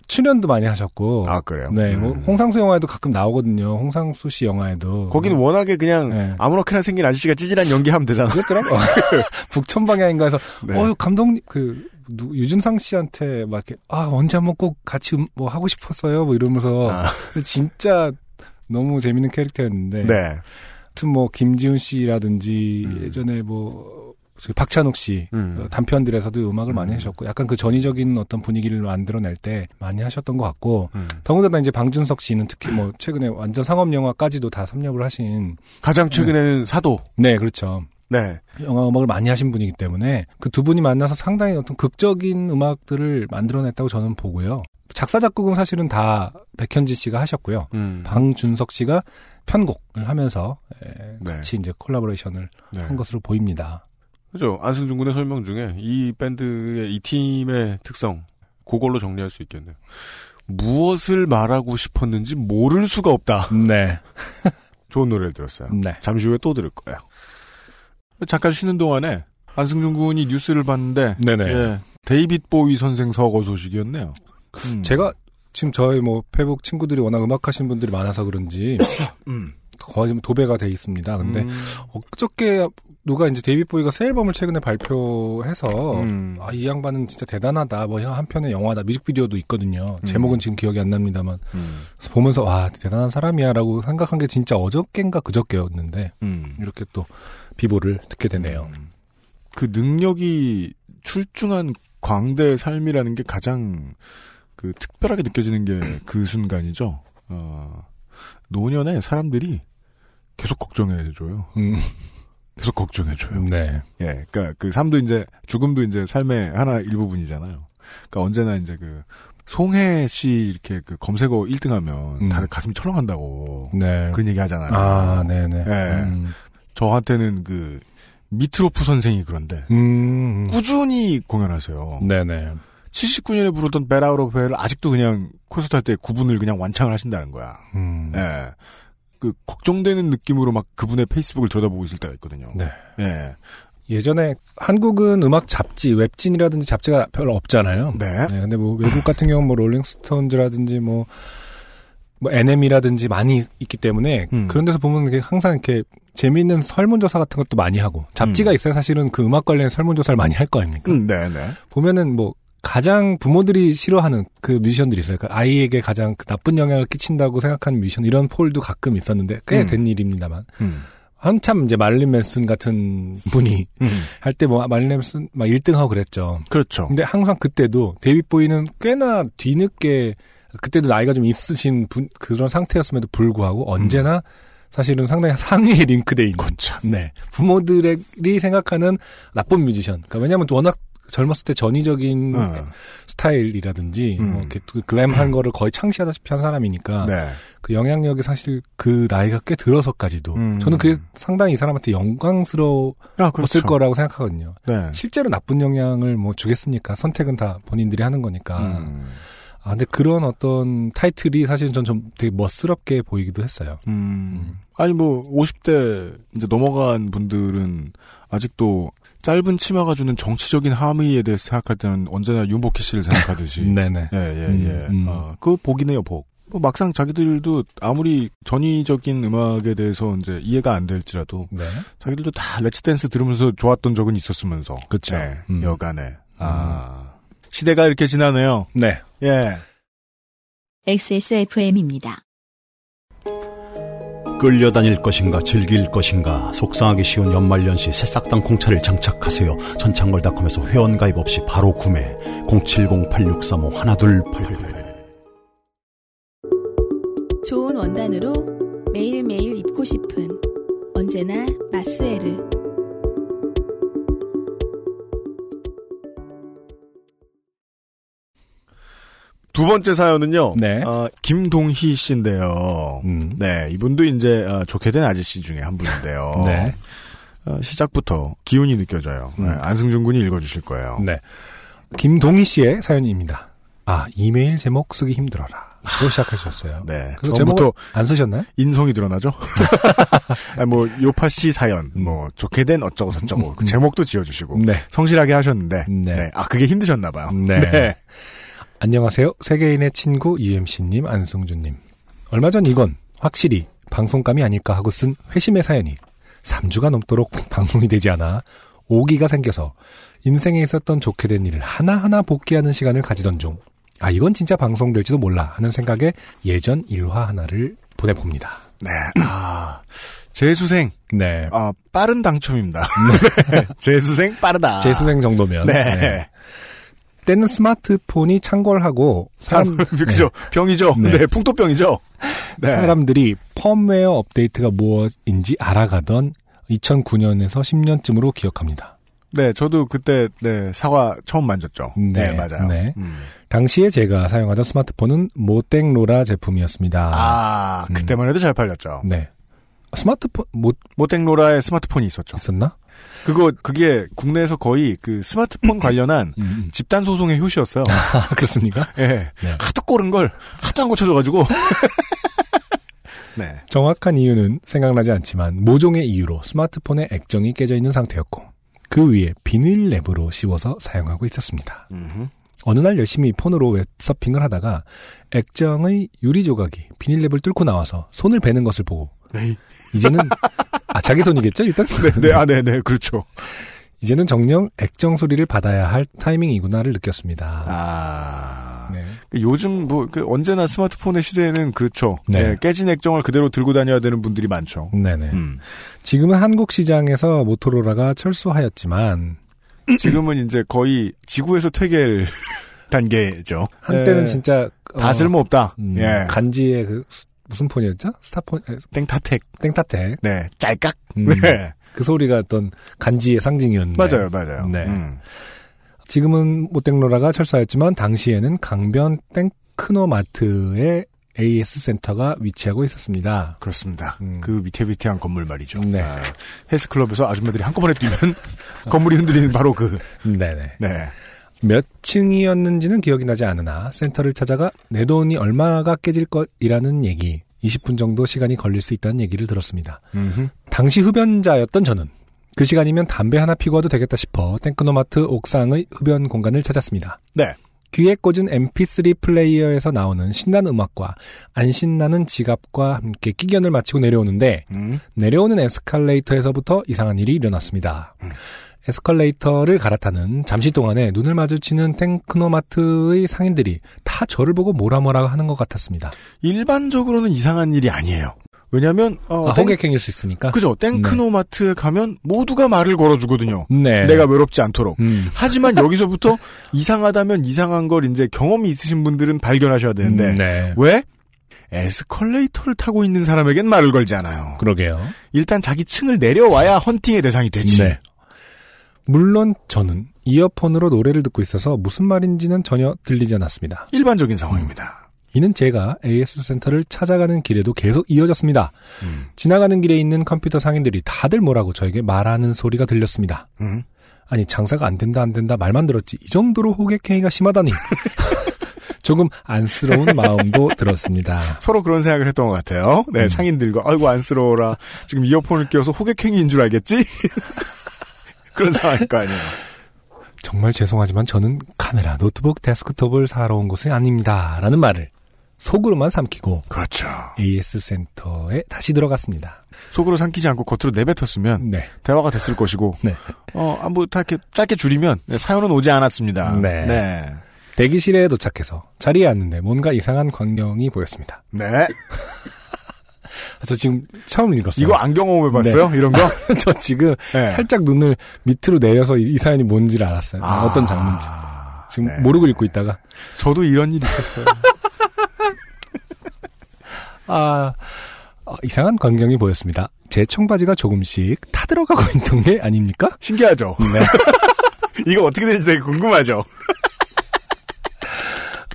출연도 많이 하셨고. 아 그래요. 네, 뭐 음. 홍상수 영화에도 가끔 나오거든요. 홍상수 씨 영화에도. 거기는 워낙에 그냥 네. 아무렇게나 생긴 아저씨가 찌질한 연기하면 되잖아. 그랬더라고. 북촌 방향인가에서 네. 어 감독님 그 누, 유준상 씨한테 막 이렇게 아 언제 한번 꼭 같이 음- 뭐 하고 싶었어요. 뭐 이러면서 아. 진짜 너무 재밌는 캐릭터였는데. 네. 하여튼 뭐 김지훈 씨라든지 음. 예전에 뭐 박찬욱 씨 음. 어, 단편들에서도 음악을 많이 음. 하셨고 약간 그 전위적인 어떤 분위기를 만들어낼 때 많이 하셨던 것 같고 음. 더군다나 이제 방준석 씨는 특히 뭐 최근에 완전 상업 영화까지도 다 섭렵을 하신 가장 최근에는 사도. 네 그렇죠 네. 영화 음악을 많이 하신 분이기 때문에 그 두 분이 만나서 상당히 어떤 극적인 음악들을 만들어냈다고 저는 보고요 작사 작곡은 사실은 다 백현진 씨가 하셨고요 음. 방준석 씨가 편곡을 하면서 에, 네. 같이 이제 콜라보레이션을 네. 한 것으로 보입니다. 그죠. 안승준 군의 설명 중에 이 밴드의 이 팀의 특성, 그걸로 정리할 수 있겠네요. 무엇을 말하고 싶었는지 모를 수가 없다. 네, 좋은 노래를 들었어요. 네. 잠시 후에 또 들을 거예요. 잠깐 쉬는 동안에 안승준 군이 뉴스를 봤는데 네네. 예, 데이빗 보이 선생 서거 소식이었네요. 음. 제가 지금 저희 뭐 페북 친구들이 워낙 음악하시는 분들이 많아서 그런지 음. 거의 뭐 도배가 돼 있습니다. 근데 음. 어저께 누가 이제 데이빗 보이가 새 앨범을 최근에 발표해서 음. 아, 이 양반은 진짜 대단하다. 뭐 한 편의 영화다. 뮤직비디오도 있거든요. 음. 제목은 지금 기억이 안 납니다만 음. 보면서 와 대단한 사람이야라고 생각한 게 진짜 어저께인가 그저께였는데 음. 이렇게 또 비보를 듣게 되네요. 그 능력이 출중한 광대의 삶이라는 게 가장 그 특별하게 느껴지는 게 그 순간이죠. 어, 노년에 사람들이 계속 걱정해줘요. 음, 계속 걱정해줘요. 네. 예, 그니까 그 삶도 이제 죽음도 이제 삶의 하나 일부분이잖아요. 그러니까 언제나 이제 그 송혜 씨 이렇게 그 검색어 1등 하면 음. 다들 가슴이 철렁한다고 네. 그런 얘기 하잖아요. 아, 네네. 예. 음. 저한테는 그 미트로프 선생이 그런데 음. 꾸준히 공연하세요. 네네. 79년에 부르던 Bat Out of Hell을 아직도 그냥 콘서트 할 때 구분을 그냥 완창을 하신다는 거야. 음. 예. 그 걱정되는 느낌으로 막 그분의 페이스북을 들여다보고 있을 때가 있거든요. 네. 예. 예전에 한국은 음악 잡지, 웹진이라든지 잡지가 별로 없잖아요. 네. 네, 근데 뭐 외국 같은 경우는 뭐 롤링스톤즈라든지 뭐, 뭐 NM이라든지 많이 있기 때문에 음. 그런 데서 보면 항상 이렇게 재미있는 설문조사 같은 것도 많이 하고 잡지가 음. 있어요. 사실은 그 음악 관련 설문조사를 많이 할 거 아닙니까? 음, 네, 네. 보면은 뭐 가장 부모들이 싫어하는 그 뮤지션들이 있어요. 그 아이에게 가장 그 나쁜 영향을 끼친다고 생각하는 뮤지션 이런 폴도 가끔 있었는데 꽤 음. 된 일입니다만 음. 한참 이제 말린 맨슨 같은 분이 음. 할때 뭐 말린 맨슨 막 1등하고 그랬죠. 그렇죠. 근데 항상 그때도 데이빗 보이는 꽤나 뒤늦게 그때도 나이가 좀 있으신 분 그런 상태였음에도 불구하고 언제나 사실은 상당히 상위에 링크돼 있는 네 부모들이 생각하는 나쁜 뮤지션. 그러니까 왜냐하면 워낙 젊었을 때 전위적인 어. 스타일이라든지 음. 뭐 이렇게 글램한 거를 거의 창시하다시피 한 사람이니까 네. 그 영향력이 사실 그 나이가 꽤 들어서까지도 음. 저는 그게 상당히 이 사람한테 영광스러웠을 아, 그렇죠. 거라고 생각하거든요. 네. 실제로 나쁜 영향을 뭐 주겠습니까? 선택은 다 본인들이 하는 거니까. 음. 아, 근데 그런 어떤 타이틀이 사실은 전좀 되게 멋스럽게 보이기도 했어요. 음. 아니 뭐 50대 이제 넘어간 분들은 아직도 짧은 치마가 주는 정치적인 함의에 대해서 생각할 때는 언제나 윤복희 씨를 생각하듯이 네네. 예, 예, 음, 예. 음. 아, 그 복이네요, 복. 뭐 막상 자기들도 아무리 전위적인 음악에 대해서 이제 이해가 안 될지라도 네. 자기들도 다 Let's Dance 들으면서 좋았던 적은 있었으면서. 그쵸. 네, 음. 여간에. 아. 시대가 이렇게 지나네요. 네. 예. XSFM입니다. 끌려다닐 것인가 즐길 것인가 속상하기 쉬운 연말연시 새싹당 콩차를 장착하세요. 전창걸닷컴에서 회원가입 없이 바로 구매 070-8635-1288 좋은 원단으로 매일매일 입고 싶은 언제나 두 번째 사연은요. 네. 어, 김동희 씨인데요. 음. 네, 이분도 이제 어, 좋게 된 아저씨 중에 한 분인데요. 네. 어, 시작부터 기운이 느껴져요. 음. 네, 안승준 군이 읽어주실 거예요. 네. 김동희 씨의 사연입니다. 아, 이메일 제목 쓰기 힘들어라. 로 시작하셨어요. 네, 그래서 처음부터 제목을 안 쓰셨나요? 인성이 드러나죠. 아니, 뭐 요파 씨 사연, 음. 뭐 좋게 된 어쩌고 저쩌고 그 제목도 지어주시고 네. 성실하게 하셨는데, 네. 네. 아 그게 힘드셨나봐요. 네. 안녕하세요. 세계인의 친구 UMC님, 안승준님. 얼마 전 이건 확실히 방송감이 아닐까 하고 쓴 회심의 사연이 3주가 넘도록 방송이 되지 않아 오기가 생겨서 인생에 있었던 좋게 된 일을 하나하나 복귀하는 시간을 가지던 중, 아, 이건 진짜 방송될지도 몰라 하는 생각에 예전 일화 하나를 보내봅니다. 네. 아 재수생, 네. 아 빠른 당첨입니다. 네. 재수생 빠르다. 재수생 정도면. 네. 네. 때는 스마트폰이 창궐하고 사람, 그죠? 병이죠. 네. 네. 풍토병이죠. 네. 사람들이 펌웨어 업데이트가 무엇인지 알아가던 2009년에서 10년쯤으로 기억합니다. 네, 저도 그때 네 사과 처음 만졌죠. 네, 네, 맞아요. 네. 음. 당시에 제가 사용하던 스마트폰은 모땡로라 제품이었습니다. 아, 음. 그때만 해도 잘 팔렸죠. 네. 스마트폰 못 모땡로라의 스마트폰이 있었죠. 있었나? 그거 그게 국내에서 거의 그 스마트폰 관련한 음. 집단 소송의 효시였어요. 아, 그렇습니까? 예. 네. 하도 꼬른 걸 하도 안 고쳐줘가지고. 네. 정확한 이유는 생각나지 않지만 모종의 이유로 스마트폰에 액정이 깨져 있는 상태였고 그 위에 비닐 랩으로 씌워서 사용하고 있었습니다. 음흠. 어느 날 열심히 폰으로 웹서핑을 하다가 액정의 유리 조각이 비닐랩을 뚫고 나와서 손을 베는 것을 보고 에이. 이제는 아 자기 손이겠죠 일단 네, 네, 아, 네, 네, 그렇죠. 이제는 정녕 액정 소리를 받아야 할 타이밍이구나를 느꼈습니다. 아. 네. 요즘 뭐, 그 언제나 스마트폰의 시대에는 그렇죠. 네. 네, 깨진 액정을 그대로 들고 다녀야 되는 분들이 많죠. 네네. 음. 지금은 한국 시장에서 모토로라가 철수하였지만 지금은 이제 거의 지구에서 퇴계할 단계죠. 한때는 네. 진짜 다 어, 쓸모없다. 음, 예. 간지의 그 스- 무슨 폰이었죠? 스타폰 에, 땡타텍. 땡타텍. 네. 짤깍. 음, 네. 그 소리가 어떤 간지의 상징이었는데 맞아요, 맞아요. 네. 음. 지금은 모땡로라가 철수하였지만 당시에는 강변 땡크노마트의 AS 센터가 위치하고 있었습니다. 그렇습니다. 음. 그 위태위태한 건물 말이죠. 네. 아, 헬스클럽에서 아줌마들이 한꺼번에 뛰면 건물이 흔들리는 바로 그, 네네. 네. 몇 층이었는지는 기억이 나지 않으나 센터를 찾아가 내 돈이 얼마가 깨질 것이라는 얘기 20분 정도 시간이 걸릴 수 있다는 얘기를 들었습니다. 음흠. 당시 흡연자였던 저는 그 시간이면 담배 하나 피고 와도 되겠다 싶어 땡크노마트 옥상의 흡연 공간을 찾았습니다. 네. 귀에 꽂은 mp3 플레이어에서 나오는 신나는 음악과 안 신나는 지갑과 함께 끼견을 마치고 내려오는데 음. 내려오는 에스컬레이터에서부터 이상한 일이 일어났습니다. 에스컬레이터를 갈아타는 잠시 동안에 눈을 마주치는 탱크노마트의 상인들이 다 저를 보고 뭐라 뭐라 하는 것 같았습니다. 일반적으로는 이상한 일이 아니에요. 왜냐하면 어, 아, 땡- 호객행위일 수 있으니까. 그죠. 땡크노마트에 가면 모두가 말을 걸어주거든요. 네. 내가 외롭지 않도록. 음. 하지만 여기서부터 이상하다면 이상한 걸 이제 경험이 있으신 분들은 발견하셔야 되는데 음, 네. 왜? 에스컬레이터를 타고 있는 사람에겐 말을 걸지 않아요. 그러게요. 일단 자기 층을 내려와야 헌팅의 대상이 되지. 네. 물론 저는 이어폰으로 노래를 듣고 있어서 무슨 말인지는 전혀 들리지 않았습니다. 일반적인 상황입니다. 이는 제가 AS 센터를 찾아가는 길에도 계속 이어졌습니다. 음. 지나가는 길에 있는 컴퓨터 상인들이 다들 뭐라고 저에게 말하는 소리가 들렸습니다. 음. 아니 장사가 안 된다 안 된다 말만 들었지 이 정도로 호객행위가 심하다니 조금 안쓰러운 마음도 들었습니다. 서로 그런 생각을 했던 것 같아요. 네, 음. 상인들과 아이고 안쓰러워라. 지금 이어폰을 끼워서 호객행위인 줄 알겠지? 그런 상황일 거 아니에요. 정말 죄송하지만 저는 카메라, 노트북, 데스크톱을 사러 온 것이 아닙니다. 라는 말을 속으로만 삼키고 그렇죠. AS 센터에 다시 들어갔습니다. 속으로 삼키지 않고 겉으로 내뱉었으면 네. 대화가 됐을 것이고 네. 어, 아, 뭐, 다 이렇게 짧게 줄이면, 네, 사연은 오지 않았습니다. 네. 네. 대기실에 도착해서 자리에 앉는데 뭔가 이상한 광경이 보였습니다. 네. 아, 저 지금 처음 읽었어요. 이거 안 경험해봤어요? 이런 거? 저 지금 네. 살짝 눈을 밑으로 내려서 이, 이 사연이 뭔지를 알았어요. 아, 어떤 장면인지. 지금 네. 모르고 읽고 있다가 저도 이런 일이 있었어요. 아, 어, 이상한 광경이 보였습니다. 제 청바지가 조금씩 타들어가고 있던 게 아닙니까? 신기하죠? 네. 이거 어떻게 되는지 되게 궁금하죠?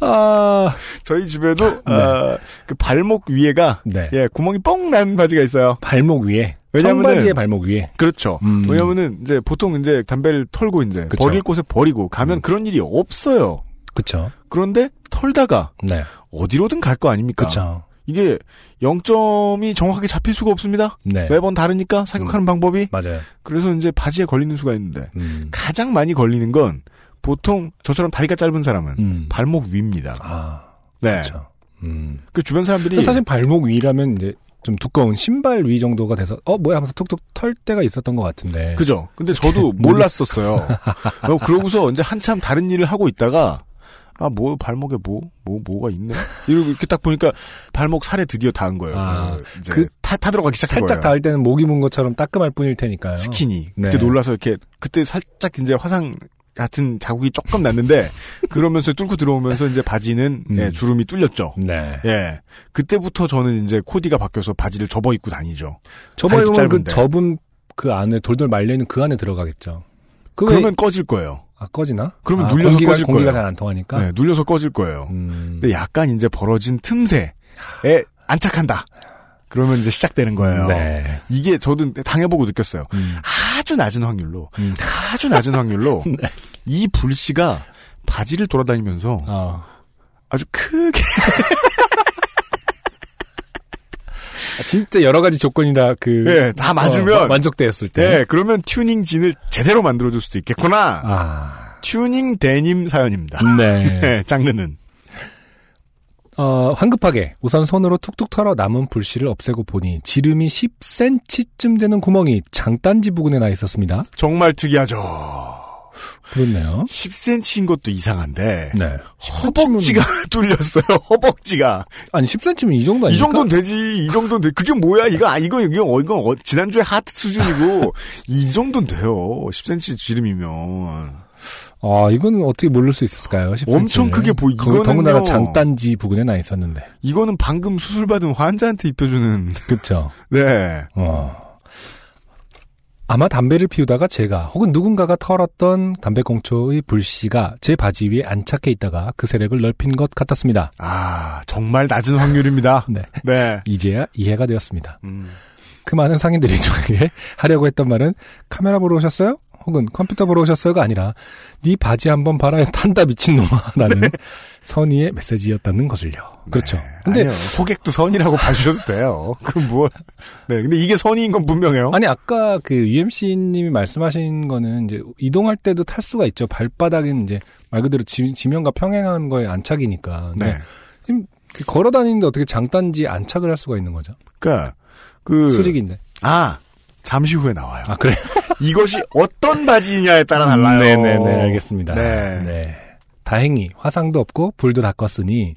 아, 저희 집에도, 아, 그 발목 위에가, 네. 예, 구멍이 뻥 난 바지가 있어요. 발목 위에. 왜냐면은- 청바지의 발목 위에. 그렇죠. 음. 왜냐면은, 이제 보통 이제 담배를 털고 이제 그쵸. 버릴 곳에 버리고 가면 음. 그런 일이 없어요. 그쵸. 그런데 털다가 네. 어디로든 갈 거 아닙니까? 그쵸. 이게 0점이 정확하게 잡힐 수가 없습니다. 네. 매번 다르니까 사격하는 방법이. 맞아요. 그래서 이제 바지에 걸리는 수가 있는데 음. 가장 많이 걸리는 건 보통 저처럼 다리가 짧은 사람은 음. 발목 위입니다. 아, 네. 그쵸. 음. 그 주변 사람들이 사실 발목 위라면 이제 좀 두꺼운 신발 위 정도가 돼서 어 뭐야 하면서 툭툭 털 때가 있었던 것 같은데. 그죠. 근데 저도 몰랐었어요. 어, 그러고서 이제 한참 다른 일을 하고 있다가 아, 뭐, 발목에 뭐, 뭐, 뭐 가 있네? 이러고 이렇게 딱 보니까 발목 살에 드디어 닿은 거예요. 아, 그, 그 타, 타 들어가기 시작한 살짝 거예요. 닿을 때는 목이 문 것처럼 따끔할 뿐일 테니까요. 스키니. 네. 그때 놀라서 이렇게, 그때 살짝 이제 화상 같은 자국이 조금 났는데, 그러면서 뚫고 들어오면서 이제 바지는, 음. 예, 주름이 뚫렸죠. 네. 예. 그때부터 저는 이제 코디가 바뀌어서 바지를 접어 입고 다니죠. 다리도 보면 그. 접은 그 안에 돌돌 말려 있는 그 안에 들어가겠죠. 그 그러면 꺼질 거예요. 아, 꺼지나? 그러면 아, 눌려서 공기가, 꺼질 공기가 거예요. 잘안 통하니까. 네, 눌려서 꺼질 거예요. 음. 근데 약간 이제 벌어진 틈새에 안착한다. 그러면 이제 시작되는 거예요. 네. 이게 저도 당해보고 느꼈어요. 음. 아주 낮은 확률로, 음. 아주 낮은 확률로 네. 이 불씨가 바지를 돌아다니면서 어. 아주 크게 아, 진짜 여러 가지 조건이 다 그. 예, 다 맞으면 어, 만족되었을 때. 네, 그러면 튜닝 진을 제대로 만들어줄 수도 있겠구나. 아. 튜닝 데님 사연입니다. 네. 네, 장르는 어, 황급하게 우선 손으로 툭툭 털어 남은 불씨를 없애고 보니 지름이 10cm쯤 되는 구멍이 장단지 부근에 나 있었습니다. 정말 특이하죠. 그렇네요. 10cm인 것도 이상한데 네. 허벅지가 뚫렸어요. 허벅지가 아니 10cm면 이 정도 아닙니까? 이 정도는 되지. 이 정도는 돼. 그게 뭐야? 이거 아 이거 이거 어, 이거 어, 지난주에 하트 수준이고 이 정도는 돼요. 10cm 지름이면 아, 이건 어떻게 모를 수 있었을까요? 10cm 를. 엄청 크게 보이- 이거는요. 더군다나 장단지 부근에 나 있었는데. 이거는 방금 수술 받은 환자한테 입혀주는 그쵸. 네. 어. 아마 담배를 피우다가 제가 혹은 누군가가 털었던 담배꽁초의 불씨가 제 바지 위에 안착해 있다가 그 세력을 넓힌 것 같았습니다. 아 정말 낮은 확률입니다. 네. 네. 이제야 이해가 되었습니다. 음. 그 많은 상인들이 저에게 하려고 했던 말은 카메라 보러 오셨어요? 혹은 컴퓨터 보러 오셨어요가 아니라 네 바지 한번 봐라 탄다 미친놈아라는 선의의 메시지였다는 것을요. 그렇죠. 근데 아니요. 호객도 선이라고 봐주셔도 돼요. 그 뭐. 네. 근데 이게 선의인 건 분명해요. 아니 아까 그 UMC님이 말씀하신 거는 이제 이동할 때도 탈 수가 있죠. 발바닥은 이제 말 그대로 지, 지면과 평행한 거에 안착이니까. 네. 걸어 다니는데 어떻게 장단지 안착을 할 수가 있는 거죠? 그러니까 그 수직인데. 아 잠시 후에 나와요. 아 그래. 이것이 어떤 바지냐에 따라 달라요. 네네네 알겠습니다. 네. 네. 다행히 화상도 없고 불도 다 껐으니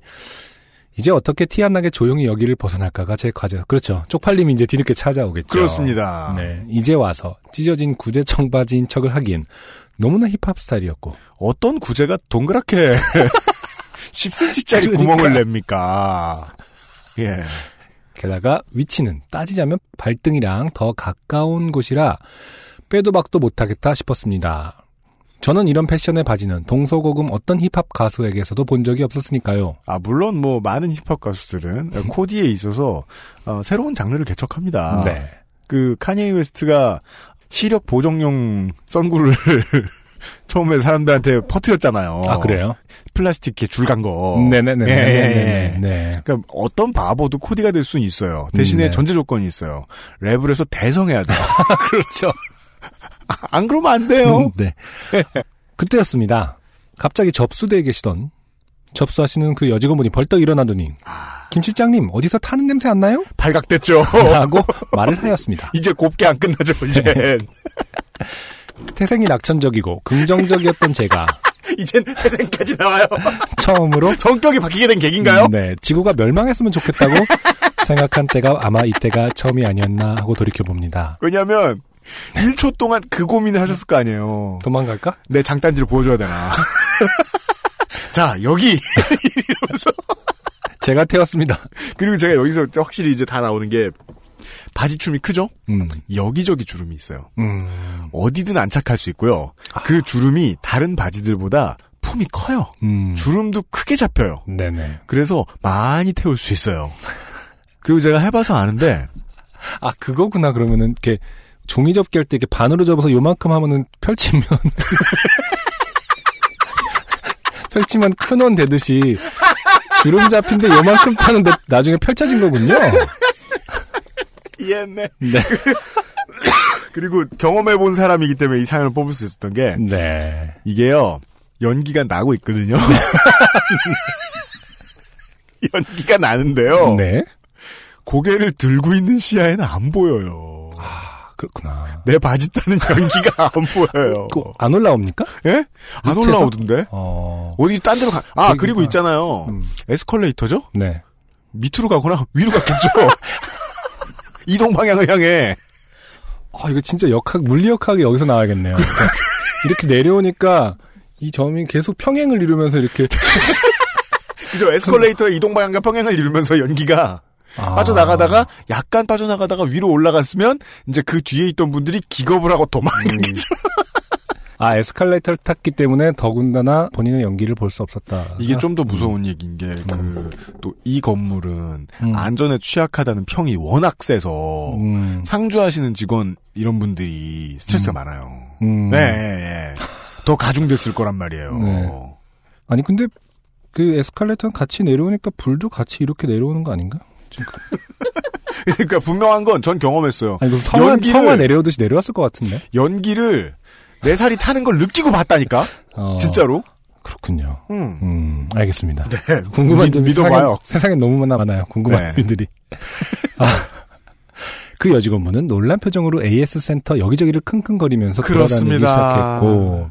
이제 어떻게 티 안 나게 조용히 여기를 벗어날까가 제 과제. 그렇죠. 쪽팔림이 이제 뒤늦게 찾아오겠죠. 그렇습니다. 네. 이제 와서 찢어진 구제 청바지인 척을 하기엔 너무나 힙합 스타일이었고. 어떤 구제가 동그랗게 10cm짜리 그러니까. 구멍을 냅니까? 예. 게다가 위치는 따지자면 발등이랑 더 가까운 곳이라 빼도 박도 못하겠다 싶었습니다. 저는 이런 패션의 바지는 동서고금 어떤 힙합 가수에게서도 본 적이 없었으니까요. 아 물론 뭐 많은 힙합 가수들은 코디에 있어서 어, 새로운 장르를 개척합니다. 네. 그 카니에 웨스트가 시력 보정용 선글을 처음에 사람들한테 퍼뜨렸잖아요. 아 그래요? 플라스틱 줄 간 거. 네네네. 예, 예, 네. 예. 네. 그러니까 어떤 바보도 코디가 될 수는 있어요. 대신에 네. 전제 조건이 있어요. 랩을 해서 대성해야 돼요. 그렇죠. 안 그러면 안 돼요. 네. 그때였습니다. 갑자기 접수대에 계시던 접수하시는 그 여직원분이 벌떡 일어나더니 김 실장님 어디서 타는 냄새 안 나요? 발각됐죠. 라고 말을 하였습니다. 이제 곱게 안 끝나죠, 이제. 네. 태생이 낙천적이고 긍정적이었던 제가 이젠 태생까지 나와요. 처음으로 성격이 바뀌게 된 계기인가요? 네, 지구가 멸망했으면 좋겠다고 생각한 때가 아마 이때가 처음이 아니었나 하고 돌이켜 봅니다. 왜냐면, 1초 동안 그 고민을 하셨을 거 아니에요. 도망갈까? 내 장단지를 보여줘야 되나. 자, 여기. 제가 태웠습니다. 그리고 제가 여기서 확실히 이제 다 나오는 게, 바지춤이 크죠? 음, 여기저기 주름이 있어요. 음, 어디든 안착할 수 있고요. 그 주름이 다른 바지들보다 품이 커요. 음. 주름도 크게 잡혀요. 네네. 그래서 많이 태울 수 있어요. 그리고 제가 해봐서 아는데, 아 그거구나 그러면은 이렇게 종이 접기 할 때 이렇게 반으로 접어서 요만큼 하면은 펼치면 펼치면 큰 원 되듯이 주름 잡힌데 요만큼 타는데 나중에 펼쳐진 거군요. 이해했네. 네. 그리고 경험해 본 사람이기 때문에 이 사연을 뽑을 수 있었던 게, 네. 이게요, 연기가 나고 있거든요. 연기가 나는데요. 네. 고개를 들고 있는 시야에는 안 보여요. 아 그렇구나. 내 바지 따는 연기가 안 보여요. 그, 안 올라옵니까? 예? 안 밑에서? 올라오던데? 어. 어디 딴 데로 가. 아, 그러니까. 그리고 있잖아요. 음. 에스컬레이터죠? 네. 밑으로 가거나 위로 갔겠죠? 이동 방향을 향해. 아, 이거 진짜 역학, 물리역학이 여기서 나와야겠네요. 그러니까 이렇게 내려오니까 이 점이 계속 평행을 이루면서 이렇게. 그죠? 에스컬레이터의 이동 방향과 평행을 이루면서 연기가 아. 빠져나가다가 약간 빠져나가다가 위로 올라갔으면 이제 그 뒤에 있던 분들이 기겁을 하고 도망가겠죠. 아, 에스컬레이터를 탔기 때문에 더군다나 본인의 연기를 볼 수 없었다. 이게 좀 더 무서운 얘기인 게 그 또이 건물은 음. 안전에 취약하다는 평이 워낙 세서 음. 상주하시는 직원 이런 분들이 스트레스가 음. 많아요. 음. 네, 예, 예. 더 가중됐을 거란 말이에요. 네. 아니, 근데 그 에스컬레이터는 같이 내려오니까 불도 같이 이렇게 내려오는 거 아닌가? 지금. 그러니까 분명한 건 전 경험했어요. 아니, 성화, 연기를- 성화 내려오듯이 내려왔을 것 같은데? 연기를 내 살이 타는 걸 느끼고 봤다니까. 어, 진짜로. 그렇군요. 음. 음, 알겠습니다. 네. 궁금한 믿- 점이 믿어봐요. 세상에, 세상에 너무 많아요. 궁금한 네. 점들이. 아, 그 여직원분은 놀란 표정으로 AS 센터 여기저기를 킁킁거리면서 돌아다니기 그렇습니다. 시작했고,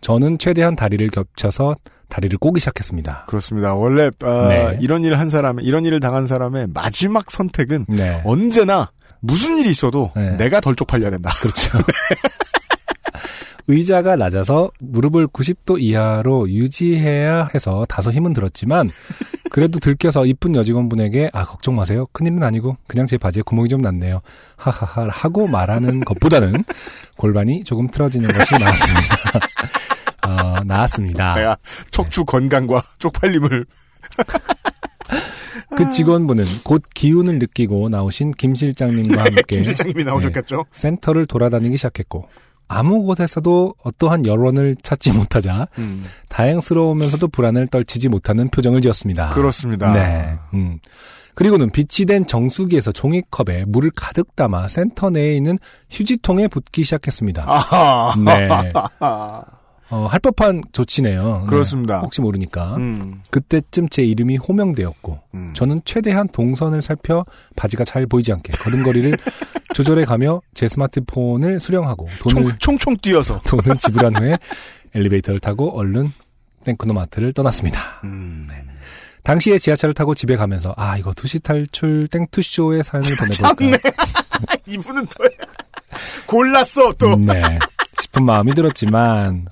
저는 최대한 다리를 겹쳐서 다리를 꼬기 시작했습니다. 그렇습니다. 원래 어, 네. 이런 일을 한 사람, 이런 일을 당한 사람의 마지막 선택은 네. 언제나 무슨 일이 있어도 네. 내가 덜 쪽팔려야 된다. 그렇죠. 의자가 낮아서 무릎을 90도 이하로 유지해야 해서 다소 힘은 들었지만 그래도 들켜서 이쁜 여직원분에게 아 걱정 마세요 큰일은 아니고 그냥 제 바지에 구멍이 좀 났네요 하하하 하고 말하는 것보다는 골반이 조금 틀어지는 것이 나았습니다 어, 나았습니다 내가 척추 건강과 쪽팔림을 그 직원분은 곧 기운을 느끼고 나오신 김 실장님과 함께 김 실장님이 나오셨겠죠. 센터를 돌아다니기 시작했고 아무 곳에서도 어떠한 여론을 찾지 못하자 음, 다행스러우면서도 불안을 떨치지 못하는 표정을 지었습니다. 그렇습니다. 네. 음. 그리고는 빛이 된 정수기에서 종이컵에 물을 가득 담아 센터 내에 있는 휴지통에 붓기 시작했습니다. 아하. 네. 어, 할 법한 조치네요. 네. 그렇습니다. 혹시 모르니까. 음, 그때쯤 제 이름이 호명되었고 음. 저는 최대한 동선을 살펴 바지가 잘 보이지 않게 걸음걸이를 조절해 가며 제 스마트폰을 수령하고 돈을 총, 총총 뛰어서. 돈을 지불한 후에 엘리베이터를 타고 얼른 땡크노마트를 떠났습니다. 음. 당시에 지하철을 타고 집에 가면서 아 이거 두시 탈출 땡투쇼의 사연을. 보내볼까 이분은 또 골랐어 또. 네 싶은 마음이 들었지만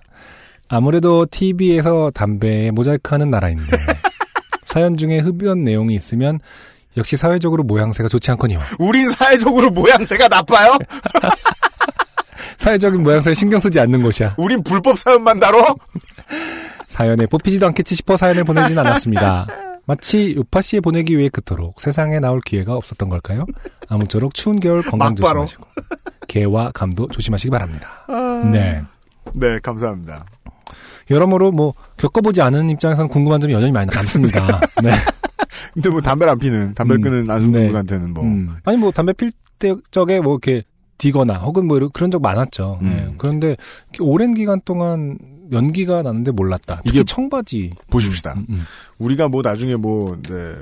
아무래도 TV에서 담배에 모자이크하는 나라인데 사연 중에 흡연 내용이 있으면 역시 사회적으로 모양새가 좋지 않거니와 우린 사회적으로 모양새가 나빠요? 사회적인 모양새에 신경 쓰지 않는 곳이야 우린 불법 사연만 다뤄? 사연에 뽑히지도 않겠지 싶어 사연을 보내진 않았습니다. 마치 요파 씨에 보내기 위해 그토록 세상에 나올 기회가 없었던 걸까요? 아무쪼록 추운 겨울 건강 막바로. 조심하시고 개와 감도 조심하시기 바랍니다. 네. 네, 감사합니다. 여러모로 뭐 겪어보지 않은 입장에서는 궁금한 점이 여전히 많이 많습니다. 네. 근데 뭐 담배를 안 피는, 담배를 음, 끄는 안승준 네. 분한테는 뭐. 음. 아니 뭐 담배 필 때 적에 뭐 이렇게 디거나 혹은 뭐 이런- 그런 적 많았죠. 음. 네. 그런데 오랜 기간 동안 연기가 나는데 몰랐다. 특히 이게 청바지. 보십시다. 음, 음, 우리가 뭐 나중에 뭐, 네.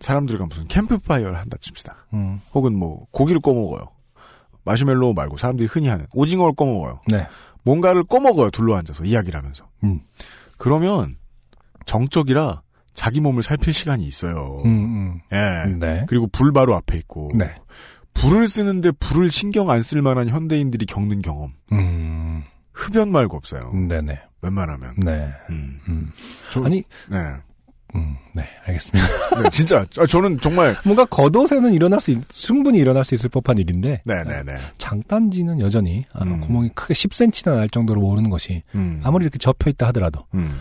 사람들과 무슨 캠프파이어를 한다 칩시다. 음. 혹은 뭐, 고기를 구워 먹어요. 마시멜로우 말고 사람들이 흔히 하는 오징어를 구워 먹어요. 네. 뭔가를 구워 먹어요. 둘러앉아서 이야기를 하면서. 음. 그러면 정적이라 자기 몸을 살필 시간이 있어요. 음, 예. 음. 네. 그리고 불 바로 앞에 있고. 네. 불을 쓰는데 불을 신경 안 쓸 만한 현대인들이 겪는 경험. 음. 흡연 말고 없어요. 네네. 웬만하면. 네. 음. 음. 저- 아니, 네. 음, 네, 알겠습니다. 네, 진짜. 아, 저는 정말. 뭔가 겉옷에는 일어날 수, 있- 충분히 일어날 수 있을 법한 일인데, 네네네. 장단지는 여전히 아, 음. 구멍이 크게 10cm나 날 정도로 모르는 것이 음. 아무리 이렇게 접혀 있다 하더라도, 음.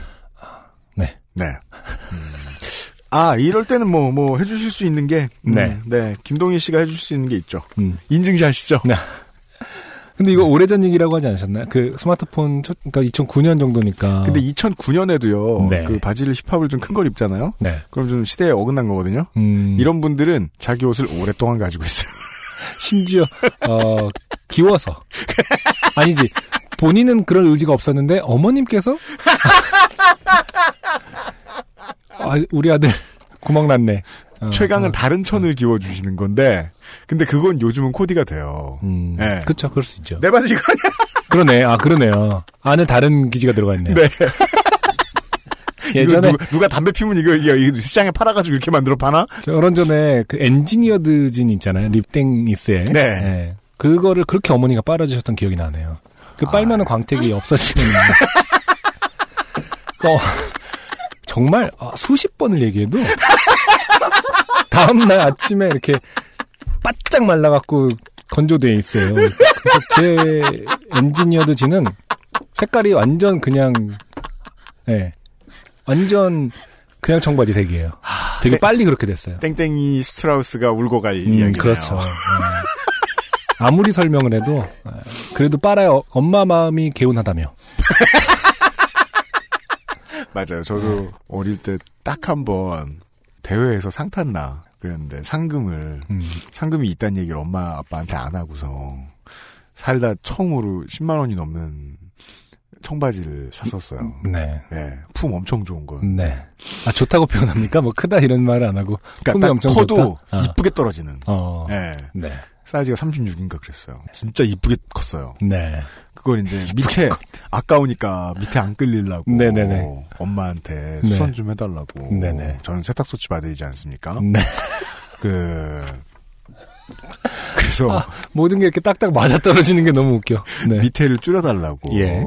네. 네. 음. 아, 이럴 때는 뭐, 뭐, 해주실 수 있는 게. 음, 네. 네. 김동희 씨가 해줄 수 있는 게 있죠. 음. 인증샷이죠. 네. 근데 이거 오래전 얘기라고 하지 않으셨나요? 그 스마트폰, 첫, 그러니까 2009년 정도니까. 근데 2009년에도요. 네. 그 바지를 힙합을 좀 큰 걸 입잖아요. 네. 그럼 좀 시대에 어긋난 거거든요. 음, 이런 분들은 자기 옷을 오랫동안 가지고 있어요. 심지어, 어, 기워서. 아니지. 본인은 그럴 의지가 없었는데, 어머님께서? 아, 우리 아들, 구멍 났네. 어, 최강은 어, 다른 천을 기워주시는 건데, 근데 그건 요즘은 코디가 돼요. 음, 네. 그쵸, 그럴 수 있죠. 내 바지가 아니야. 그러네, 아, 그러네요. 안에 다른 기지가 들어가 있네요. 네. 예전에, 누가, 누가 담배 피면 이거, 이거, 시장에 팔아가지고 이렇게 만들어 파나? 결혼 전에 그 Engineered Jean 있잖아요. 립땡이스에. 네. 그거를 그렇게 어머니가 빨아주셨던 기억이 나네요. 그 빨면은 광택이 없어지는. 어, 정말 아, 수십 번을 얘기해도 다음 날 아침에 이렇게 바짝 말라갖고 건조돼 있어요. 그래서 제 Engineered Jean은 색깔이 완전 그냥, 예, 완전 그냥 청바지 색이에요. 되게 네. 빨리 그렇게 됐어요. 땡땡이 스트라우스가 울고 갈 음, 이야기네요. 그렇죠. 예. 아무리 설명을 해도 예, 그래도 빨아요. 엄마 마음이 개운하다며. 맞아요. 저도 어릴 때 딱 한 번 대회에서 상 탔나 그랬는데 상금을 음, 상금이 있다는 얘기를 엄마 아빠한테 안 하고서 살다 처음으로 10만 원이 넘는 청바지를 샀었어요. 네. 네, 품 엄청 좋은 거. 네. 아, 좋다고 표현합니까? 뭐, 크다 이런 말을 안 하고. 그러니까 엄청 커도? 아. 이쁘게 떨어지는. 어. 네, 네. 사이즈가 36인가 그랬어요. 진짜 이쁘게 컸어요. 네. 그걸 이제 밑에 아까우니까 밑에 안 끌리려고 네네네. 엄마한테 네. 수선 좀 해달라고. 네네. 저는 세탁소치 받으지 않습니까? 네. 그 그래서 아, 모든 게 이렇게 딱딱 맞아 떨어지는 게 너무 웃겨. 네. 밑에를 줄여달라고 예.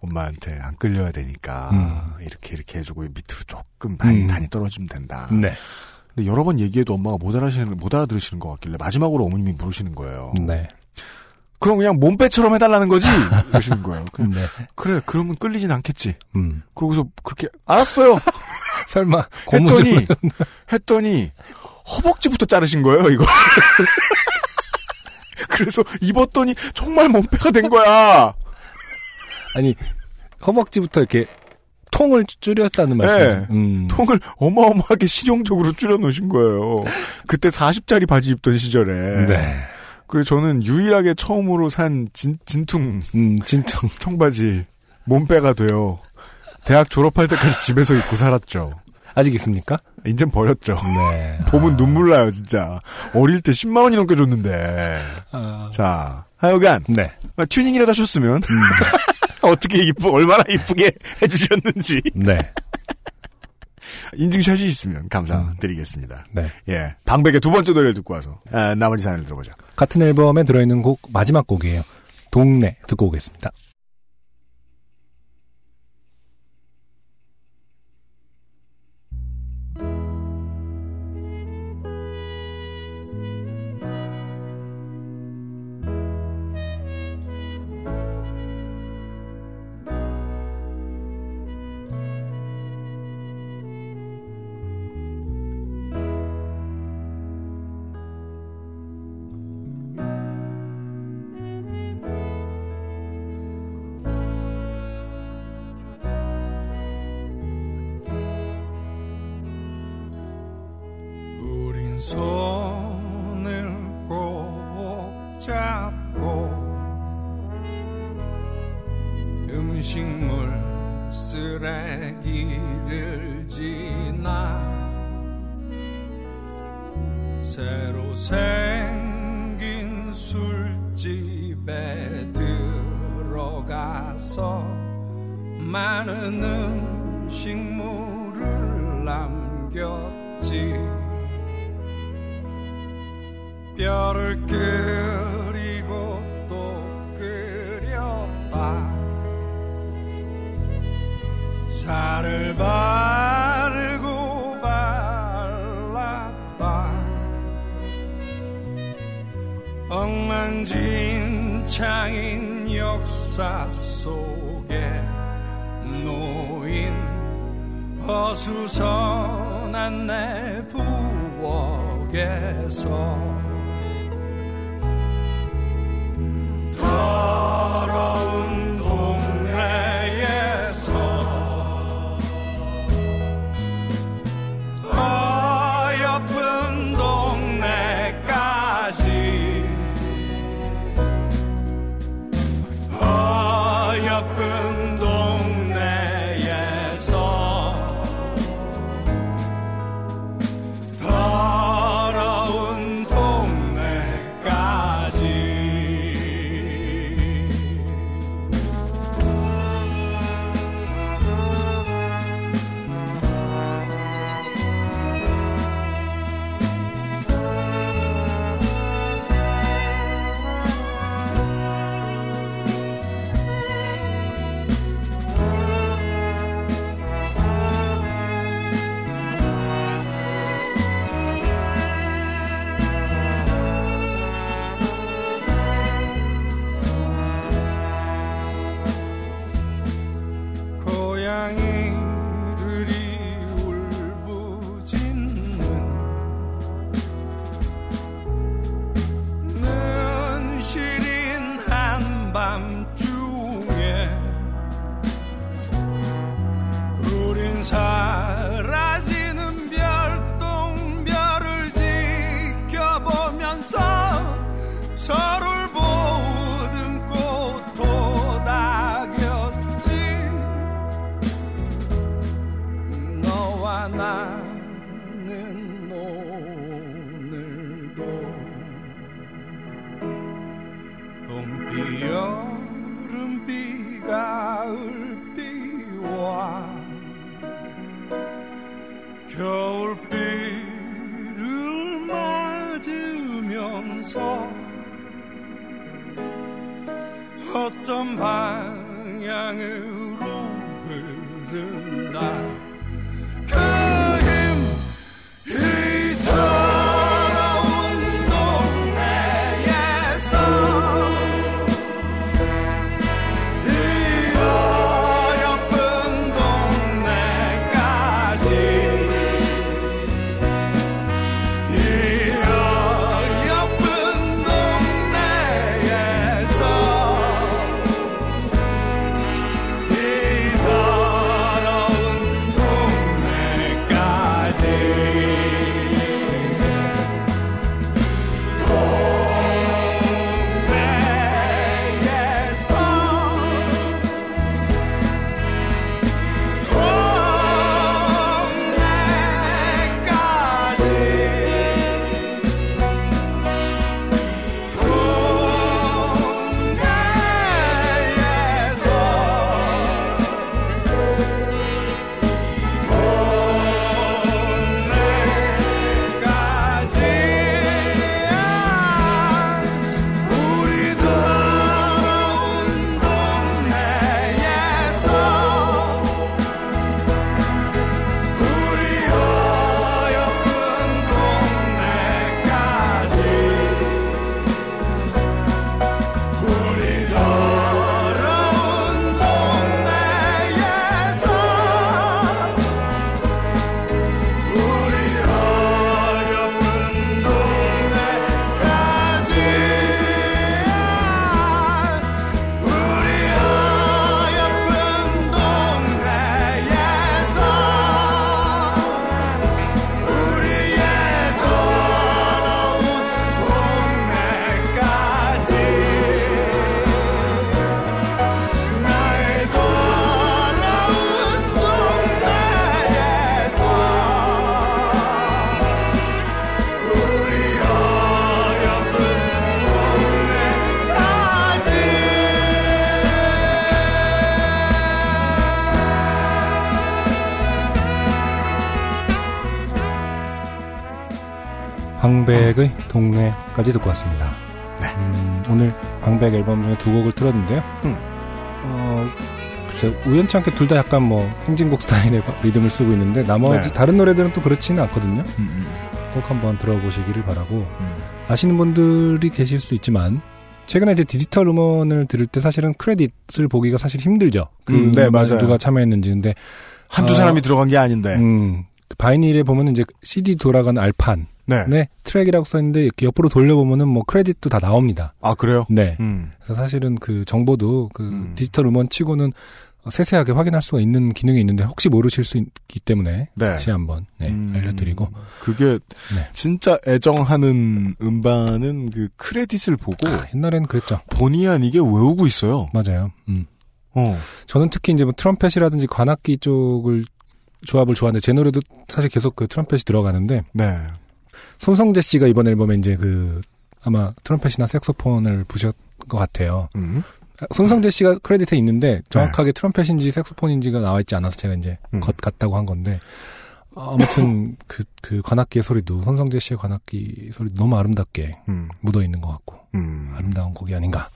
엄마한테 안 끌려야 되니까 음. 이렇게 이렇게 해주고 밑으로 조금 많이 음. 단이 떨어지면 된다. 네. 근데 여러 번 얘기해도 엄마가 못 알아시는 못 알아들으시는 것 같길래 마지막으로 어머님이 물으시는 거예요. 네. 그럼 그냥 몸빼처럼 해달라는 거지? 이러시는 거예요. 그래, 네. 그래 그러면 끌리진 않겠지. 음. 그러고서 그렇게 알았어요. 설마. 했더니 했더니 허벅지부터 자르신 거예요 이거. 그래서 입었더니 정말 몸빼가 된 거야. 아니 허벅지부터 이렇게 통을 줄였다는 말씀. 네. 음. 통을 어마어마하게 실용적으로 줄여 놓으신 거예요. 그때 40짜리 바지 입던 시절에. 네. 그래서 저는 유일하게 처음으로 산 진, 진퉁 음, 진짜. 청바지 몸빼가 돼요. 대학 졸업할 때까지 집에서 입고 살았죠. 아직 있습니까? 이젠 버렸죠. 네. 보면 눈물 나요, 진짜. 어릴 때 10만 원이 넘게 줬는데. 아, 자, 하여간 네. 아, 튜닝이라도 하셨으면 음. 어떻게 이쁘 얼마나 이쁘게 해주셨는지 네. 인증샷이 있으면 감사드리겠습니다. 네. 예, 방백의 두 번째 노래를 듣고 와서 아, 나머지 사연을 들어보죠. 같은 앨범에 들어있는 곡 마지막 곡이에요. 동네 듣고 오겠습니다. 황백의 동네까지 듣고 왔습니다. 네. 음, 오늘 황백 앨범 중에 두 곡을 틀었는데요. 음. 어, 글쎄, 우연치 않게 둘 다 약간 뭐 행진곡 스타일의 리듬을 쓰고 있는데 나머지 네. 다른 노래들은 또 그렇지는 않거든요. 음, 꼭 한번 들어보시기를 바라고 음. 아시는 분들이 계실 수 있지만 최근에 이제 디지털 음원을 들을 때 사실은 크레딧을 보기가 사실 힘들죠. 그 음, 네, 맞아요. 누가 참여했는지 근데 한두 아, 사람이 들어간 게 아닌데. 음, Vinyl에 보면은 이제 CD 돌아가는 알판 네. 네 트랙이라고 써있는데 이렇게 옆으로 돌려보면은 뭐 크레딧도 다 나옵니다. 아, 그래요? 네. 음. 그래서 사실은 그 정보도 그 음. 디지털 음원 치고는 세세하게 확인할 수가 있는 기능이 있는데 혹시 모르실 수 있기 때문에 네. 다시 한번 네, 음. 알려드리고 그게 네. 진짜 애정하는 음반은 그 크레딧을 보고 아, 옛날엔 그랬죠. 본의 아니게 외우고 있어요. 맞아요. 음. 어. 저는 특히 이제 뭐 트럼펫이라든지 관악기 쪽을 조합을 좋아하는데 제 노래도 사실 계속 그 트럼펫이 들어가는데 네. 손성재 씨가 이번 앨범에 이제 그 아마 트럼펫이나 색소폰을 부셨 것 같아요. 음. 손성재 씨가 크레딧에 있는데 정확하게 트럼펫인지 색소폰인지가 나와 있지 않아서 제가 이제 음. 겉 같다고 한 건데 아무튼 그, 그 관악기의 소리도 손성재 씨의 관악기 소리도 너무 아름답게 음. 묻어 있는 것 같고 음. 아름다운 곡이 아닌가.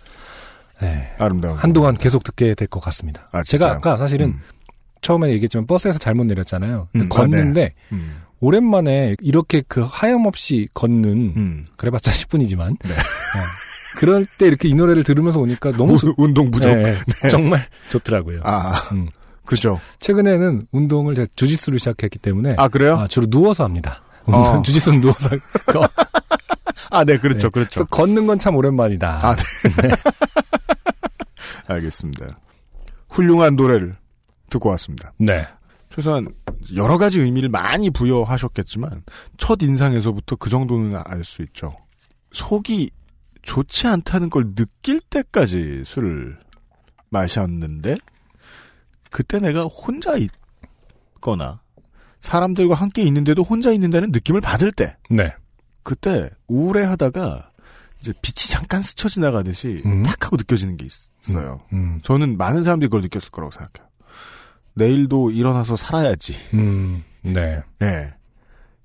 네. 아름다운. 한동안 계속 듣게 될 것 같습니다. 아, 제가? 아까 사실은 음. 처음에 얘기했지만 버스에서 잘못 내렸잖아요. 근데 음, 아, 걷는데 음. 오랜만에 이렇게 그 하염없이 걷는 음. 그래봤자 10분이지만 네. 그럴 때 이렇게 이 노래를 들으면서 오니까 너무 좋- 운동 부족. 네, 정말 좋더라고요. 아, 음. 그죠. 최근에는 운동을 제가 주짓수를 시작했기 때문에 아, 그래요? 아, 주로 누워서 합니다. 어. 주짓수는 누워서 거- 아, 네, 그렇죠, 네. 그렇죠. 걷는 건 참 오랜만이다. 아, 네. 알겠습니다. 훌륭한 노래를 듣고 왔습니다. 네. 최소한 여러 가지 의미를 많이 부여하셨겠지만 첫 인상에서부터 그 정도는 알 수 있죠. 속이 좋지 않다는 걸 느낄 때까지 술을 마셨는데 그때 내가 혼자 있거나 사람들과 함께 있는데도 혼자 있는다는 느낌을 받을 때 네. 그때 우울해하다가 이제 빛이 잠깐 스쳐 지나가듯이 음. 탁 하고 느껴지는 게 있어요. 음. 저는 많은 사람들이 그걸 느꼈을 거라고 생각해요. 내일도 일어나서 살아야지. 음. 네. 예.